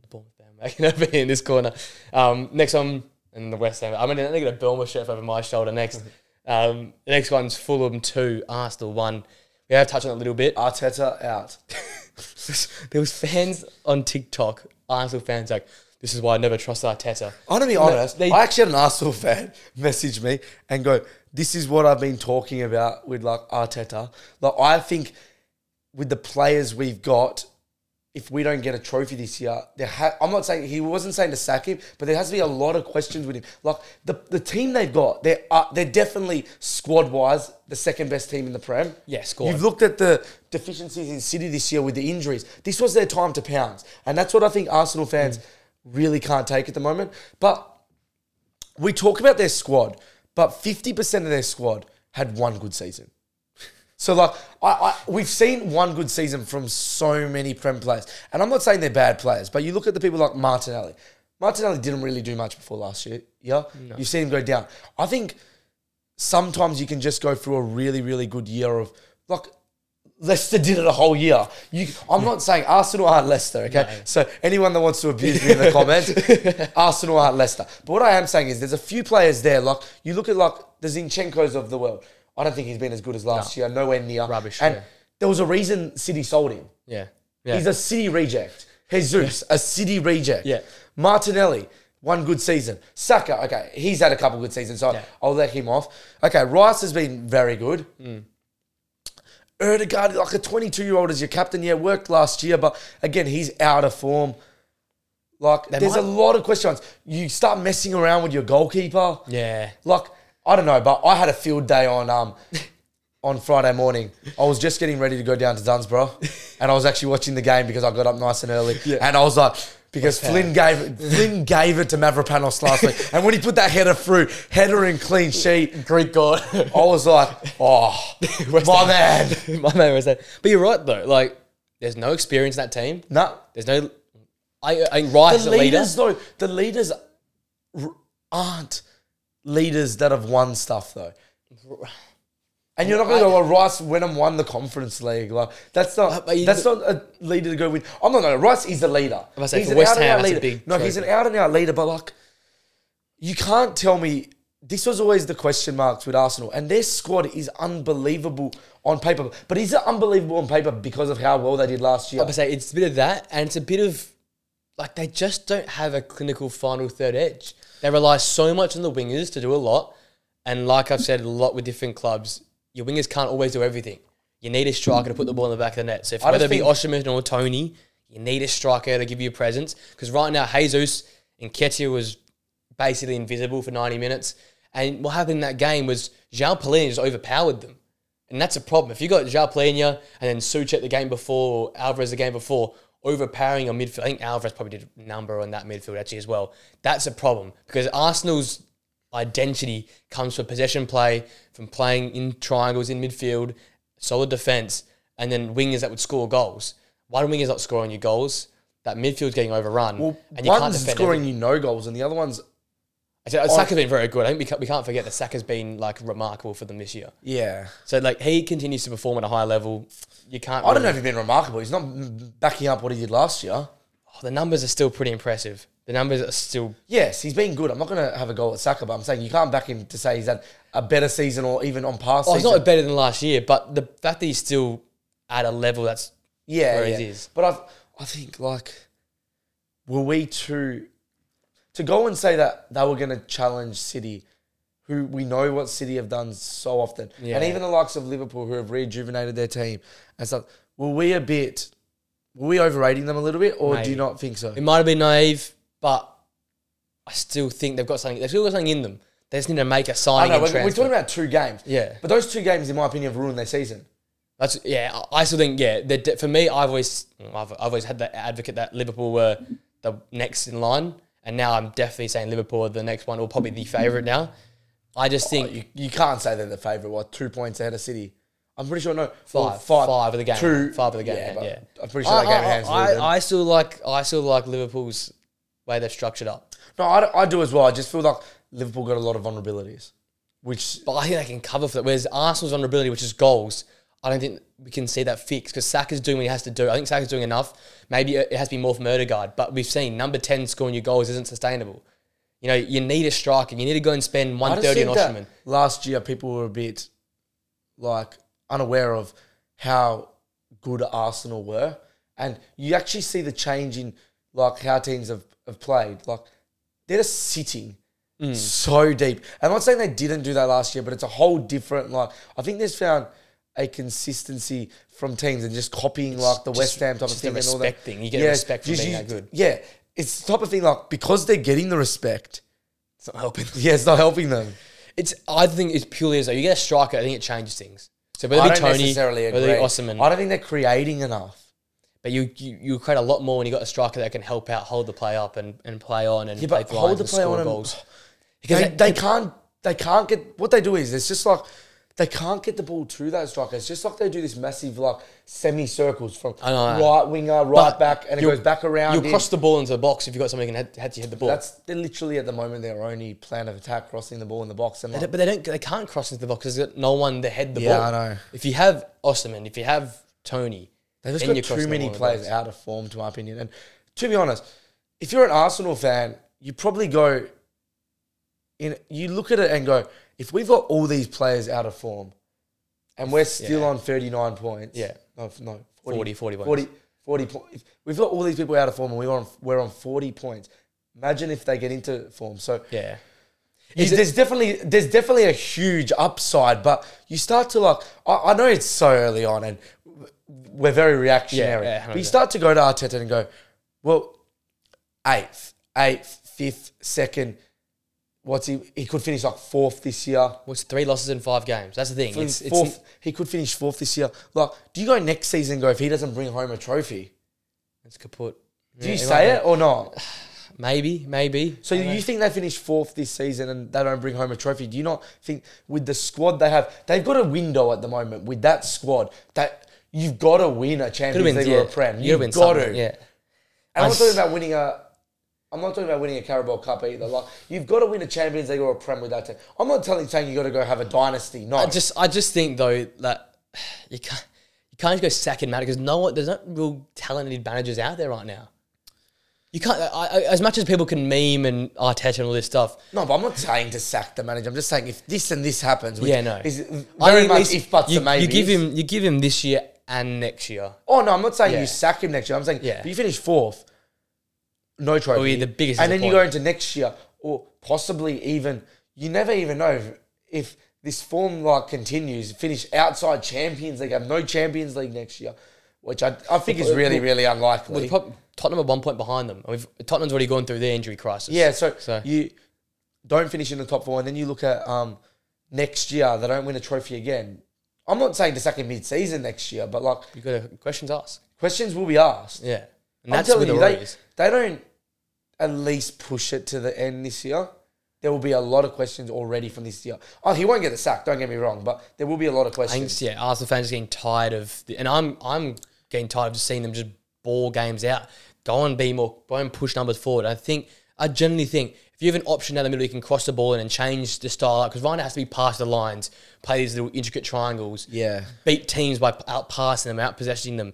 The Bournemouth bandwagon [laughs] over here in this corner. Um, next one in the West Ham. I mean, they got a Bournemouth shirt over my shoulder next. [laughs] Um, the next one's Fulham two, Arsenal one. We have touched on it a little bit. Arteta out. [laughs] there was fans on TikTok, Arsenal fans like, this is why I never trust Arteta. I'm gonna be honest. they- I actually had an Arsenal fan [laughs] message me and go, "This is what I've been talking about with like Arteta. Like I think with the players we've got, if we don't get a trophy this year, there ha- I'm not saying he wasn't saying to sack him, but there has to be a lot of questions with him. Like the the team they've got, they're uh, they're definitely squad wise the second best team in the Prem. Yeah, squad. You've looked at the deficiencies in City this year with the injuries. This was their time to pounce, and that's what I think Arsenal fans really can't take at the moment. But we talk about their squad, but 50% of their squad had one good season. So like I, I we've seen one good season from so many Prem players. And I'm not saying they're bad players, but you look at the people like Martinelli. Martinelli didn't really do much before last year. Yeah. You've seen him go down. I think sometimes you can just go through a really, really good year of like Leicester did it a whole year. You, I'm not saying Arsenal aren't Leicester, okay? So anyone that wants to abuse me in the comments, [laughs] Arsenal aren't Leicester. But what I am saying is there's a few players there. Like you look at like the Zinchenko's of the world. I don't think he's been as good as last year. Nowhere near Rubbish, And yeah. there was a reason City sold him. Yeah. Yeah. He's a City reject. Jesus, a City reject. Yeah. Martinelli, one good season. Saka, okay, he's had a couple good seasons, so. I'll let him off. Okay, Rice has been very good. Mm. Ødegaard, like a 22 year old as your captain, yeah, worked last year, but again, he's out of form. Like, They there's a lot of questions. You start messing around with your goalkeeper. Yeah. Like, I don't know, but I had a field day on um [laughs] on Friday morning. I was just getting ready to go down to Dunsborough, and I was actually watching the game because I got up nice and early. And I was like, because Flynn gave Flynn gave it to Mavropanos last week, [laughs] and when he put that header through, header and clean sheet, Greek God. I was like, oh, [laughs] [laughs] my man. My man was that. But you're right though. Like, there's no experience in that team. No, There's no. I, I Rice the the leader. leaders though, the leaders aren't leaders that have won stuff though. And you're not going to go, well, Rice went and won the conference league. Like that's not But you- that's not a leader to go. I'm oh, not going. To. Rice is the leader. gonna say, he's for West Ham, that's a leader. big no, he's an trophy. out and out leader. But like, you can't tell me. This was always the question marks with Arsenal, and their squad is unbelievable on paper. But is it unbelievable on paper because of how well they did last year? I would say it's a bit of that, and it's a bit of like they just don't have a clinical final third edge. They rely so much on the wingers to do a lot, and like I've said a lot with different clubs, your wingers can't always do everything. You need a striker to put the ball in the back of the net. So if, I whether it be Osimhen or Toney, you need a striker to give you a presence. Because right now, Jesus and Nketiah was basically invisible for 90 minutes. And what happened in that game was João Palhinha just overpowered them. And that's a problem. If you got João Palhinha and then Souček the game before, or Alvarez the game before, overpowering your midfield, I think Alvarez probably did a number on that midfield actually as well. That's a problem because Arsenal's identity comes from possession play, from playing in triangles in midfield, solid defense, and then wingers that would score goals. One winger's not scoring your goals. That midfield's getting overrun, well, and you can't one's scoring everything. you no goals, and the other one's I said, Saka's uh, been very good. I think we can't, we can't forget that Saka's been like remarkable for them this year. yeah. So like he continues to perform at a high level. You can't. I don't know if he's been remarkable. He's not backing up what he did last year. Oh, the numbers are still pretty impressive. The numbers are still. Yes, he's been good. I'm not going to have a go at Saka, but I'm saying you can't back him to say he's had a better season or even on past Oh, it's season. not better than last year, but the fact that he's still at a level that's yeah, where yeah. he is. But I've, I think like, were we too to go and say that they were going to challenge City, who we know what City have done so often, Yeah. and even the likes of Liverpool who have rejuvenated their team and stuff. Were we a bit? Were we overrating them a little bit, or do you not think so? it might have been naive, but I still think they've got something. They've still got something in them. They just need to make a signing know and we're, we're transfer. talking about two games, yeah, but those two games, in my opinion, have ruined their season. that's yeah. I I still think yeah. they're de- For me, I've always I've, I've always had that advocate that Liverpool were the next in line, and now I'm definitely saying Liverpool are the next one, or probably the favorite now. I just think oh, You, you can't say they're the favourite. What two points ahead of City? I'm pretty sure no Five, well, five of the game, Two, five of the game, Yeah, but yeah. I'm pretty sure that game hands. I, with. I, I still like I still like Liverpool's way they're structured up. no, I, I do as well. I just feel like Liverpool got a lot of vulnerabilities, which But I think they can cover for that. Whereas Arsenal's vulnerability, which is goals, I don't think we can see that fixed because Saka's doing what he has to do. I think Saka's doing enough. Maybe it has to be more from Ødegaard, but we've seen number 10 scoring your goals isn't sustainable. You know, you need a striker. You need to go and spend 130 on Osimhen. last year people were a bit like unaware of how good Arsenal were, and you actually see the change in like how teams have, have played. Like they're just sitting Mm. so deep. I'm not saying they didn't do that last year, but it's a whole different like. I think there's found a consistency from teams and just copying like the West Ham type of thing the and all that. respect thing. You get respect from just being you- that good. Yeah, it's the type of thing like because they're getting the respect. It's not helping. [laughs] Yeah, it's not helping them. It's I think it's purely as though you get a striker, I think it changes things. So whether it be Toney, necessarily whether it be Osimhen, I don't think they're creating enough. But you, you you create a lot more when you got a striker that can help out, hold the play up, and, and play on and Yeah, play but hold the and play score on and- goals. Because They, they- can't. They can't get. What they do is it's just like they can't get the ball to that striker. It's just like they do this massive like semicircles from right winger, right back, and it goes back around. You'll in. cross the ball into the box if you've got can head, head to hit the ball. That's they're literally at the moment their only plan of attack, crossing the ball in the box. And They like, but they don't. They can't cross into the box because no one to head the Yeah, ball. I know. If you have Osimhen, if you have Toney, They've just then got too many ball in the players out of form, to my opinion. And to be honest, if you're an Arsenal fan, you probably go in. You look at it and go, if we've got all these players out of form, and we're still Yeah. on 39 points, Yeah. no, no 40, 40 points. 40, 40 points. We've got all these people out of form and we're on we're on 40 points. Imagine if they get into form. So Yeah. you- there's definitely there's definitely a huge upside, but you start to like. I, I know it's so early on, and we're very reactionary. Yeah, yeah, but you start to go to Arteta and go, well, eighth, eighth, fifth, second. What's he? He could finish like fourth this year. What's three losses in five games? That's the thing. It's, it's fourth, he could finish fourth this year. Like, do you go next season and go if he doesn't bring home a trophy? it's kaput. Do you say it or not? [sighs] Maybe, maybe. So you think they finish fourth this season and they don't bring home a trophy? Do you not think with the squad they have, they've got a window at the moment with that squad that you've got to win a Champions League yeah. or a Prem. You You've got to. Yeah. And I'm not talking about winning a. I'm not talking about winning a Carabao Cup either. Like you've got to win a Champions League or a Prem with that team. I'm not telling saying you got to go have a dynasty. No, I just, I just think though that [sighs] you can't, you can't just go sacking manager because no one, there's not real talented managers out there right now. You can't, I, I, as much as people can meme and Arteta and all this stuff. no, but I'm not saying to sack the manager. I'm just saying if this and this happens, which Yeah, no. is very at much if buts you, and maybes. you give him, you give him this year and next year. Oh no, I'm not saying Yeah. you sack him next year. I'm saying Yeah. if you finish fourth, no trophy. Be the biggest and then you go into next year, or possibly even you never even know if, if this form like continues. Finish outside Champions League, have no Champions League next year, which I, I think is really really Well, unlikely. the prob- Tottenham are one point behind them. We've, Tottenham's already gone through their injury crisis. yeah, so, So- you don't finish in the top four, and then you look at um next year they don't win a trophy again. I'm not saying to sack him mid-season next year, but like you got a questions asked. questions will be asked. Yeah, and I'm that's telling with the you, they, they don't at least push it to the end this year. There will be a lot of questions already from this year. Oh, he won't get the sack. Don't get me wrong, but there will be a lot of I think questions. yeah, Arsenal fans are getting tired of, the, and I'm I'm getting tired of just seeing them just ball games out. Go and be more, go and push numbers forward. I think I generally think if you have an option down the middle, you can cross the ball in and change the style because Ryan has to be past the lines, play these little intricate triangles, Yeah. beat teams by out passing them, out possessing them.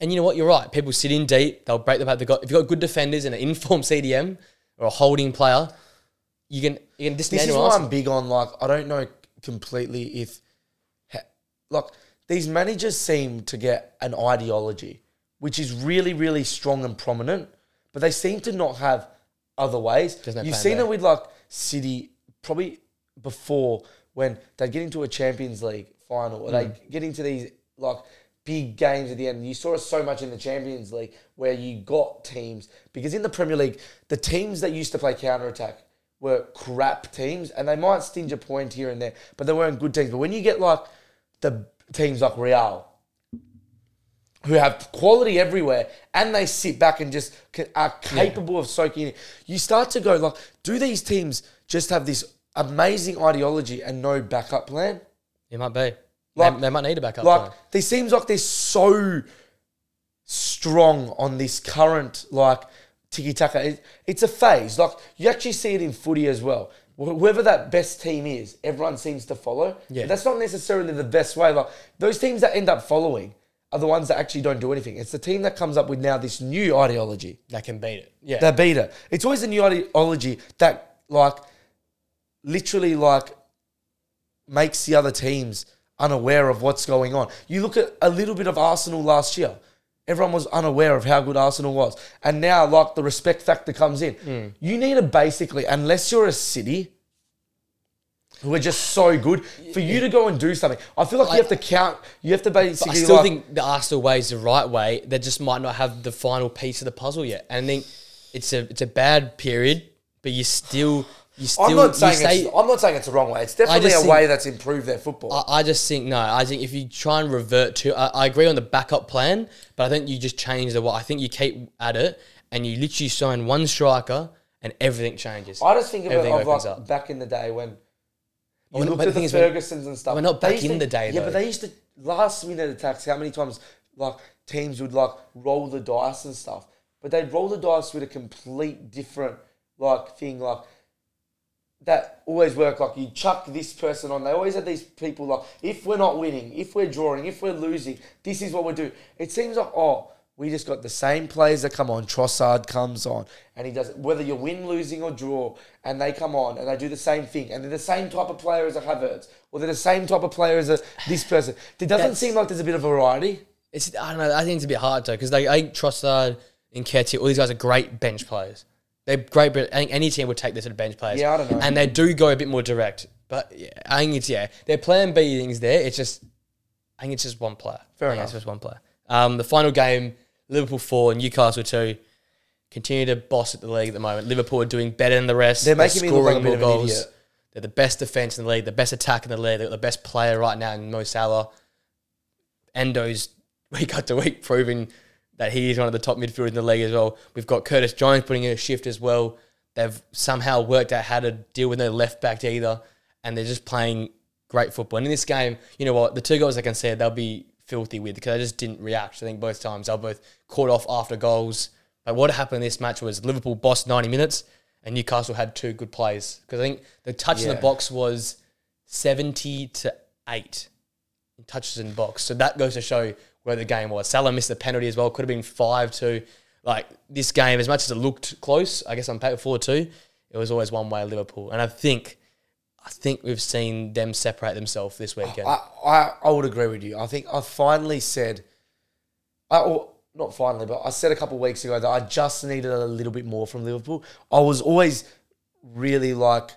And you know what? You're right. People sit in deep. They'll break the back. They've got if you've got good defenders and an informed CDM or a holding player, you can you can This is why I'm big on like I don't know completely if like these managers seem to get an ideology which is really really strong and prominent, but they seem to not have other ways. no You've seen it with like City probably before when they get into a Champions League final or Mm. they get into these like big games at the end. You saw it so much in the Champions League where you got teams because in the Premier League, the teams that used to play counter attack were crap teams and they might stinge a point here and there, but they weren't good teams. But when you get like the teams like Real, who have quality everywhere and they sit back and just are capable of soaking it. You start to go like, do these teams just have this amazing ideology and no backup plan? It might be. Like- they, they might need a backup Like, plan. they seems like they're so strong on this current like tiki taka. It, it's a phase. Like you actually see it in footy as well. Wh- Whoever that best team is, everyone seems to follow. Yeah. But that's not necessarily the best way. Like those teams that end up following are the ones that actually don't do anything. It's the team that comes up with now this new ideology. That can beat it. Yeah. That beat it. It's always a new ideology that like literally like makes the other teams unaware of what's going on. You look at a little bit of Arsenal last year. Everyone was unaware of how good Arsenal was. And now like the respect factor comes in. Hmm. You need to basically, unless you're a city who are just so good, for you to go and do something. I feel like you have to count you have to basically I still like, think the Arsenal way is the right way. They just might not have the final piece of the puzzle yet. And I think it's a it's a bad period, but you still you still I'm not saying say- it's, I'm not saying it's the wrong way. It's definitely a just way that's improved their football. I, I just think no. I think if you try and revert to, I, I agree on the backup plan, but I think you just change the. I think you keep at it and you literally sign one striker and everything changes. I just think of it of like up. back in the day when you looked but the the thing is, when- Fergusons and stuff. we're not back in to- the day, Yeah, though. but they used to last minute attacks. How many times like teams would like roll the dice and stuff, but they'd roll the dice with a complete different like thing like. That always work like you chuck this person on. They always had these people like, if we're not winning, if we're drawing, if we're losing, this is what we do. It seems like, oh, we just got the same players that come on. Trossard comes on and he does whether you win, losing, or draw, and they come on and they do the same thing. And they're the same type of player as a Havertz, or they're the same type of player as a this person. It doesn't That's- seem like there's a bit of variety. It's I don't know. I think it's a bit hard though because they I think Trossard and Nketiah, all these guys are great bench players. They're great, but I think any team would take this of bench players. Yeah, I don't know. And they do go a bit more direct. But yeah, I think it's yeah, their plan B things there. It's just I think it's just one player. Fair I enough. It's just one player. Um, the final game, Liverpool four, and Newcastle two. Continue to boss at the league at the moment. Liverpool are doing better than the rest. They're making me look like scoring of an idiot. They're the best defense in the league, the best attack in the league. They've got the best player right now in Mo Salah. Endo's [laughs] week after week proving that he is one of the top midfielders in the league as well. We've got Curtis Jones putting in a shift as well. They've somehow worked out how to deal with no left back either, and they're just playing great football. And in this game, you know what? The two goals I can say they'll be filthy with because I just didn't react. I think both times they were both caught off after goals. Like what happened in this match was Liverpool bossed 90 minutes and Newcastle had two good plays because I think the touch in the box was 70 to 8 touches in the box. So that goes to show where the game was. Salah missed the penalty as well. Could have been 5 2. Like this game, as much as it looked close, I guess on paper 4 2, it was always one way Liverpool. And I think. I think we've seen them separate themselves this weekend. I, I, I would agree with you. I think I finally said, I, or not finally, but I said a couple of weeks ago that I just needed a little bit more from Liverpool. I was always really like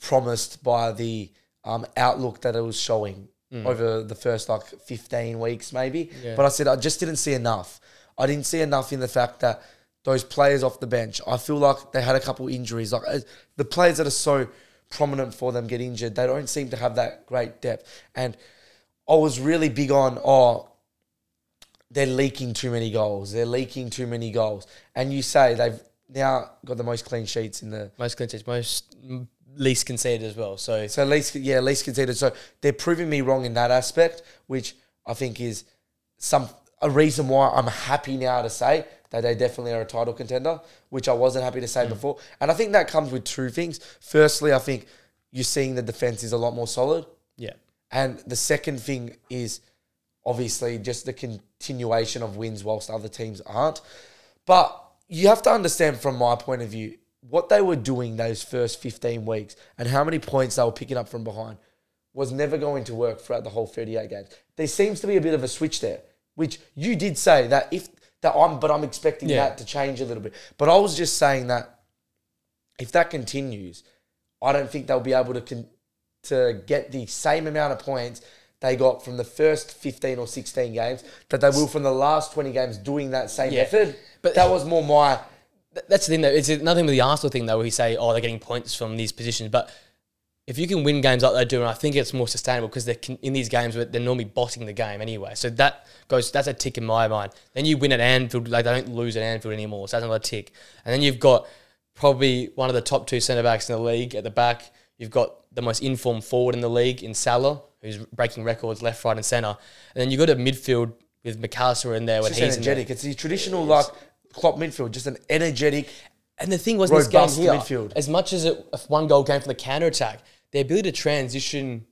promised by the um, outlook that it was showing over the first like 15 weeks, maybe. Yeah. But I said I just didn't see enough. I didn't see enough in the fact that those players off the bench, I feel like they had a couple injuries. Like uh, the players that are so prominent for them get injured, they don't seem to have that great depth. And I was really big on, oh, they're leaking too many goals. They're leaking too many goals. And you say they've now got the most clean sheets in the most clean sheets, most mm, least conceded as well. So so least yeah, least conceded. So they're proving me wrong in that aspect, which I think is some a reason why I'm happy now to say that they definitely are a title contender, which I wasn't happy to say hmm. before. And I think that comes with two things. Firstly, I think you're seeing the defense is a lot more solid. yeah, And the second thing is obviously just the continuation of wins whilst other teams aren't. But you have to understand from my point of view what they were doing those first 15 weeks and how many points they were picking up from behind was never going to work throughout the whole 38 games. There seems to be a bit of a switch there, which you did say that if that I'm but I'm expecting Yeah. that to change a little bit. But I was just saying that if that continues, I don't think they'll be able to con- to get the same amount of points they got from the first 15 or 16 games that they will from the last 20 games doing that same Yeah. effort. But- that was more my that's the thing though. It's nothing with the Arsenal thing though. Where we say, oh, they're getting points from these positions, but if you can win games like they do, and I think it's more sustainable because they're in these games where they're normally bossing the game anyway. So that goes. That's a tick in my mind. Then you win at Anfield, like they don't lose at Anfield anymore. So that's another tick. And then you've got probably one of the top two centre backs in the league at the back. You've got the most informed forward in the league in Salah, who's breaking records left, right, and centre. And then you've got a midfield with Mac Allister in there when just he's energetic. It's the traditional like Klopp midfield, just an energetic. And the thing was, this game here, midfield. as much as it, a one goal came from the counter attack, their ability to transition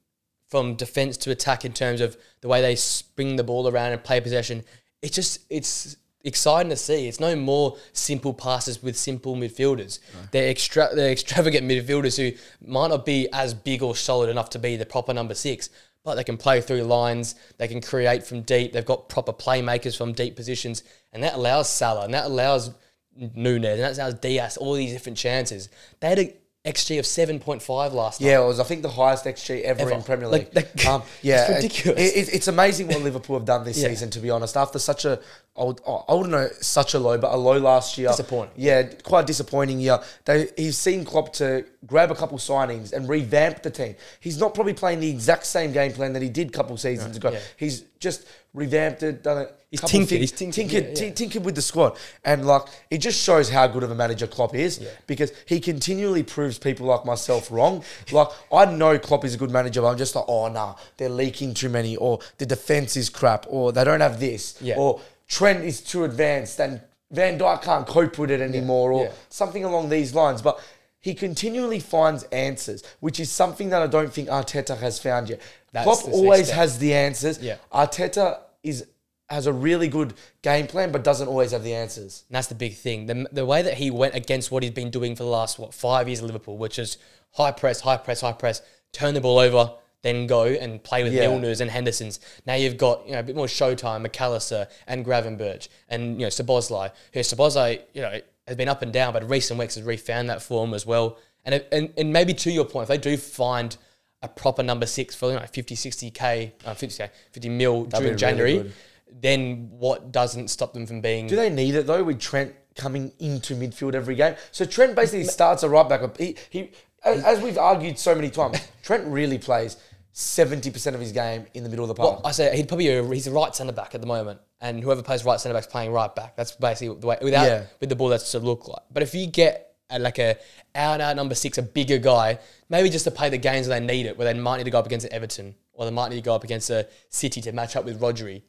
from defense to attack in terms of the way they spring the ball around and play possession, it's just it's exciting to see. It's no more simple passes with simple midfielders. They're extra, they're extravagant midfielders who might not be as big or solid enough to be the proper number six. But they can play through lines. They can create from deep. They've got proper playmakers from deep positions, and that allows Salah and that allows Núñez and that allows Diaz all these different chances. They had an XG of seven point five last night. Yeah, it was I think the highest XG ever, Ever. in Premier League. like, um, [laughs] yeah, it's ridiculous. It, it, it's amazing what Liverpool have done this Yeah. season. To be honest, after such a, I, would, I wouldn't know such a low, but a low last year. Disappointing. Yeah, quite disappointing year. They he's seen Klopp to grab a couple signings and revamp the team. He's not probably playing the exact same game plan that he did a couple seasons ago. yeah. He's just revamped it, done it. He's tinkered, he's tinkered, tinkered, yeah, yeah. tin- tinkered with the squad. And like it just shows how good of a manager Klopp is because he continually proves people like myself wrong. Like I know Klopp is a good manager, but I'm just like, oh nah, they're leaking too many, or the defense is crap, or they don't have this, Yeah. or Trent is too advanced and Van Dijk can't cope with it anymore, or yeah. something along these lines. But he continually finds answers, which is something that I don't think Arteta has found yet. That's Klopp always has the answers. Yeah. Arteta is has a really good game plan, but doesn't always have the answers. And that's the big thing. The, the way that he went against what he's been doing for the last, what, five years at Liverpool, which is high press, high press, high press, turn the ball over, then go and play with Yeah. Milners and Hendersons. Now you've got, you know, a bit more showtime, Mac Allister and Gravenberch and, you know, Szoboszlai. Who Szoboszlai, you know, has been up and down, but recent weeks has refound that form as well. And, and and maybe to your point, if they do find a proper number six for you know 50, 60k, uh, 50k, 50 mil during January, good. then what doesn't stop them from being? Do they need it though? With Trent coming into midfield every game, so Trent basically starts a right back. He, he as, we've argued so many times, Trent really plays seventy percent of his game in the middle of the park. I say he'd probably he's a right centre back at the moment, and whoever plays right centre back's playing right back. That's basically the way without Yeah. with the ball that's to look like. But if you get like a out and out number six, a bigger guy, maybe just to play the games where they need it, where they might need to go up against Everton or they might need to go up against a City to match up with Rodri.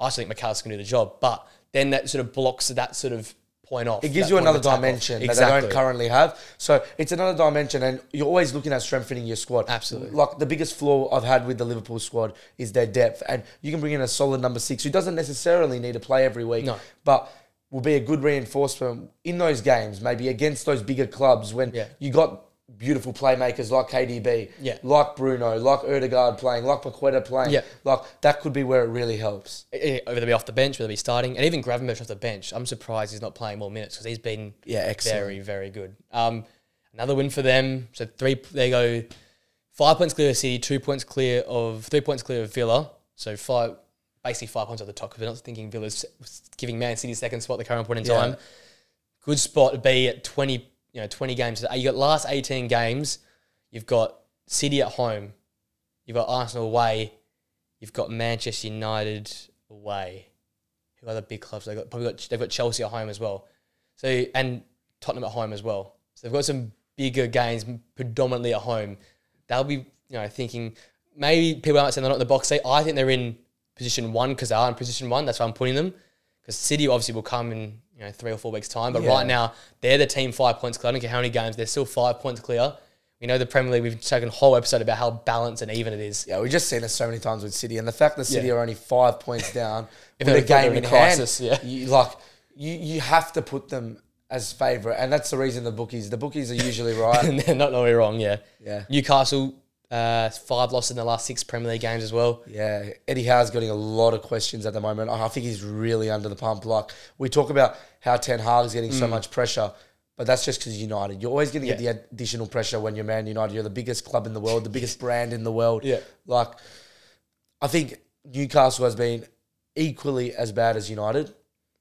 I still think Mac Allister can do the job, but then that sort of blocks that sort of point off. It gives you another attack off. dimension that they don't currently have. So it's another dimension, and you're always looking at strengthening your squad. Absolutely. Like the biggest flaw I've had with the Liverpool squad is their depth, and you can bring in a solid number six who doesn't necessarily need to play every week, No. but will be a good reinforcement in those games, maybe against those bigger clubs when Yeah. you got beautiful playmakers like KDB, Yeah. like Bruno, like Ødegaard playing, like Paqueta playing. Yeah. Like that could be where it really helps. Eh, Whether they be off the bench, whether they be starting, and even Gravenberch off the bench. I'm surprised he's not playing more minutes because he's been Yeah, excellent. very, very good. Um, another win for them. So three, they go five points clear of City, two points clear of three points clear of Villa. So five, basically five points at the top because we're not thinking Villa's giving Man City second spot at the current point in Yeah. time. Good spot to be at twenty, you know, twenty games. You got last eighteen games. You've got City at home. You've got Arsenal away. You've got Manchester United away. Who are the big clubs? They've got probably got they've got Chelsea at home as well. So and Tottenham at home as well. So they've got some bigger games predominantly at home. They'll be, you know, thinking maybe people might say they're not in the box seat. I think they're in position one because they are in position one. That's why I'm putting them. Because City obviously will come in, you know, three or four weeks time. But Yeah. right now they're the team five points clear. I don't care how many games, they're still five points clear. We know the Premier League, we've taken a whole episode about how balanced and even it is. Yeah, we've just seen it so many times with City, and the fact that City Yeah. are only five points down [laughs] If with a game in in hand, crisis, yeah. you, like you, you have to put them as favourite, and that's the reason the bookies. The bookies are usually [laughs] right. they're not normally wrong, yeah. Yeah. Newcastle, uh, five losses in the last six Premier League games as well. Yeah, Eddie Howe's getting a lot of questions at the moment. I think he's really under the pump. Like we talk about how Ten Hag is getting Mm. so much pressure, but that's just because United. You're always going to get the additional pressure when you're Man United. You're the biggest club in the world, the [laughs] biggest brand in the world. Yeah. like I think Newcastle has been equally as bad as United.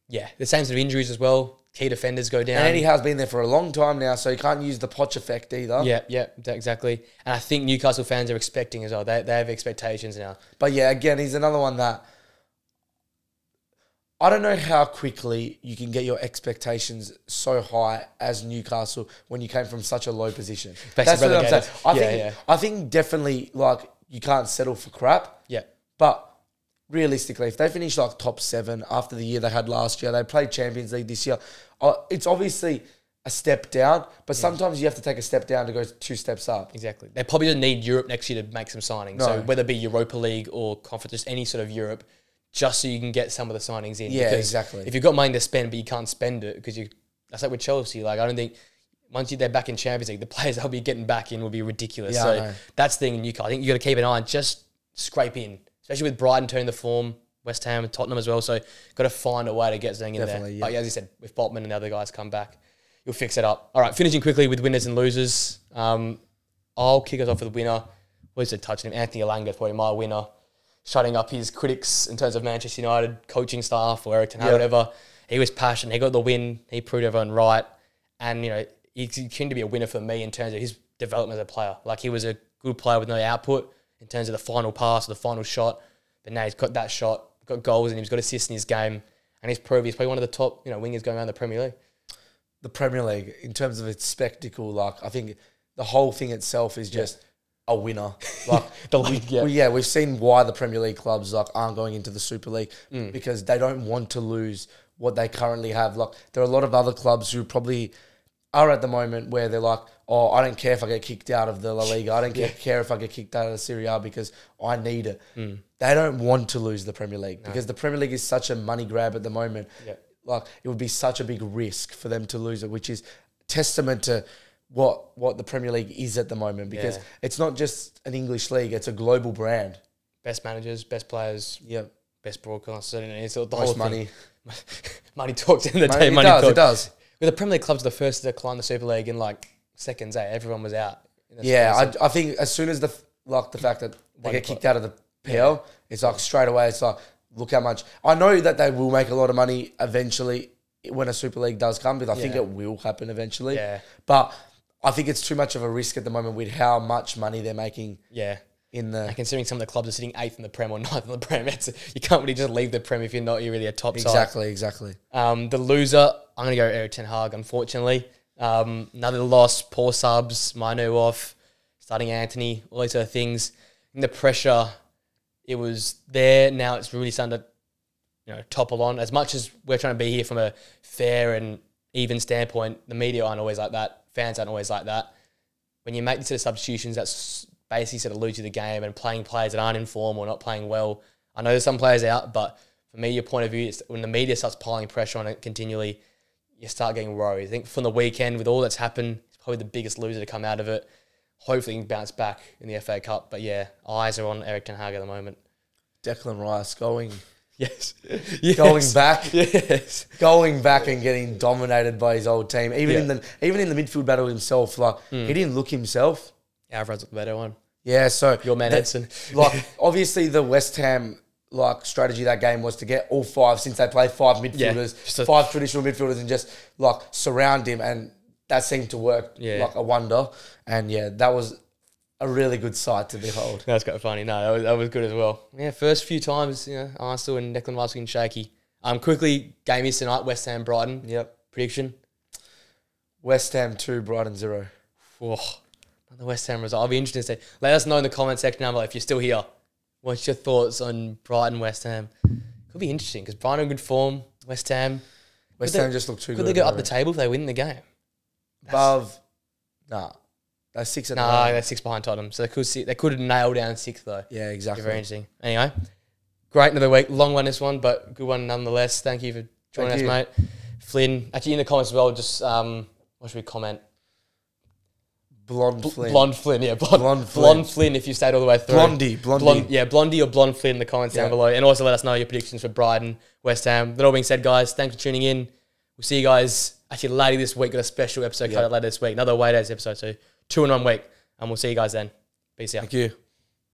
Yeah, the same sort of injuries as well. Key defenders go down. And Eddie Howe's been there for a long time now, so you can't use the Poch effect either. yeah, yeah, exactly. And I think Newcastle fans are expecting as well. They, they have expectations now. But yeah, again, he's another one that I don't know how quickly you can get your expectations so high as Newcastle when you came from such a low position. That's what I'm saying. I Yeah, think yeah. I think definitely like you can't settle for crap. Yeah, But realistically, if they finish like top seven after the year they had last year, they played Champions League this year. Uh, it's obviously a step down, but sometimes you have to take a step down to go two steps up. exactly. They probably don't need Europe next year to make some signings. So whether it be Europa League or conference, just any sort of Europe, just so you can get some of the signings in. Yeah, Because exactly. If you've got money to spend, but you can't spend it because you, that's like with Chelsea. Like I don't think once you, they're back in Champions League, the players [laughs] they'll be getting back in will be ridiculous. Yeah, so that's the thing in Newcastle. I think you got to keep an eye on just scrape in, especially with Brighton turning the form, West Ham and Tottenham as well. So got to find a way to get something in there. yeah. But yeah, as you said, if Botman and the other guys come back, you'll fix it up. All right, finishing quickly with winners and losers. Um, I'll kick us off with the winner. What is it touching him? Anthony Elanga probably my winner. Shutting up his critics in terms of Manchester United coaching staff or Erik Ten Hag, Yeah. whatever. He was passionate. He got the win. He proved everyone right. And, you know, he continued to be a winner for me in terms of his development as a player. Like, he was a good player with no output in terms of the final pass or the final shot. But now he's got that shot, got goals, and he's got assists in his game. And he's proved he's probably one of the top, you know, wingers going around the Premier League. the Premier League in terms of its spectacle. Like I think the whole thing itself is just a winner. [laughs] Like [laughs] The we- league, yeah. we- yeah, we've seen why the Premier League clubs like aren't going into the Super League Mm. because they don't want to lose what they currently have. Like there are a lot of other clubs who probably are at the moment where they're like, oh, I don't care if I get kicked out of the La Liga. I don't [laughs] care- care if I get kicked out of the Serie A because I need it. Mm. They don't want to lose the Premier League because the Premier League is such a money grab at the moment. Yeah. Like it would be such a big risk for them to lose it, which is testament to what what the Premier League is at the moment because Yeah. it's not just an English league; it's a global brand. Best managers, best players, Yeah, best broadcasters, and it's the most whole money. [laughs] Money talks in the Money- day. it Money does. talks. It does. But the Premier League clubs were the first to climb the Super League in like seconds. Eh? Everyone was out. Yeah, I, I think as soon as the f- like the fact that they One get kicked out of the PL, it's like straight away. It's like look how much. I know that they will make a lot of money eventually when a Super League does come, because I think Yeah. it will happen eventually. Yeah. But I think it's too much of a risk at the moment with how much money they're making yeah. In the. And considering some of the clubs are sitting eighth in the Prem or ninth in the Prem, [laughs] it's, you can't really just leave the Prem if you're not you're really a top side. Exactly, exactly. Um, the loser, I'm going to go Erik Ten Hag, unfortunately. Um, another loss, poor subs, Mainoo off, starting Antony, all these sort of things. And the pressure, it was there. Now it's really starting to, you know, topple on. As much as we're trying to be here from a fair and even standpoint, the media aren't always like that. Fans aren't always like that. When you make these sort of substitutions, that's basically sort of lose you the game and playing players that aren't in form or not playing well. I know there's some players out, but from media point of view, it's when the media starts piling pressure on it continually, you start getting worried. I think from the weekend, with all that's happened, it's probably the biggest loser to come out of it. Hopefully, he can bounce back in the FA Cup. But yeah, eyes are on Erik Ten Hag at the moment. Declan Rice going [laughs] Yes, [laughs] going back, Yes, going back and getting dominated by his old team. Even in the even in the midfield battle himself, like hmm. he didn't look himself. Alvarez looked the better one. Yeah, so Your man that- Edson. [laughs] like obviously the West Ham like strategy that game was to get all five since they played five midfielders, just a- five traditional midfielders, and just like surround him, and that seemed to work Yeah. like a wonder. And yeah, that was a really good sight to behold. That's quite funny. No, that was, that was good as well. Yeah, first few times, you know, Arsenal and Declan Rice getting shaky. Um, quickly, game is tonight, West Ham Brighton. Yep. Prediction. West Ham two, Brighton zero. Whoa, another West Ham result. I'll be interested to see. Let us know in the comment section down below if you're still here. What's your thoughts on Brighton West Ham? Could be interesting because Brighton in good form. West Ham. West they- Ham just look too good. Could good. they go up the table if they win the game? above? Nah, that's six at the No, they're six behind Tottenham, so they could see, they could nail down sixth though. Yeah, Be exactly. Very interesting. Anyway, great another week. Long one this one, but good one nonetheless. Thank you for joining Thank us, mate. Flynn, actually in the comments as well. Just um, what should we comment? Blonde Bl- Flynn. Blonde Flynn, yeah, blonde, Blonde blonde, Flynn. Flynn. If you stayed all the way through, Blondie, Blondie. Blonde, yeah, Blondie or Blonde Flynn in the comments Yeah. down below, and also let us know your predictions for Brighton, West Ham. That all being said, guys, thanks for tuning in. We'll see you guys actually later this week. Got a special episode Yeah. cut out later this week. Another away days episode, so two in one week, and we'll see you guys then. Peace out. Thank you.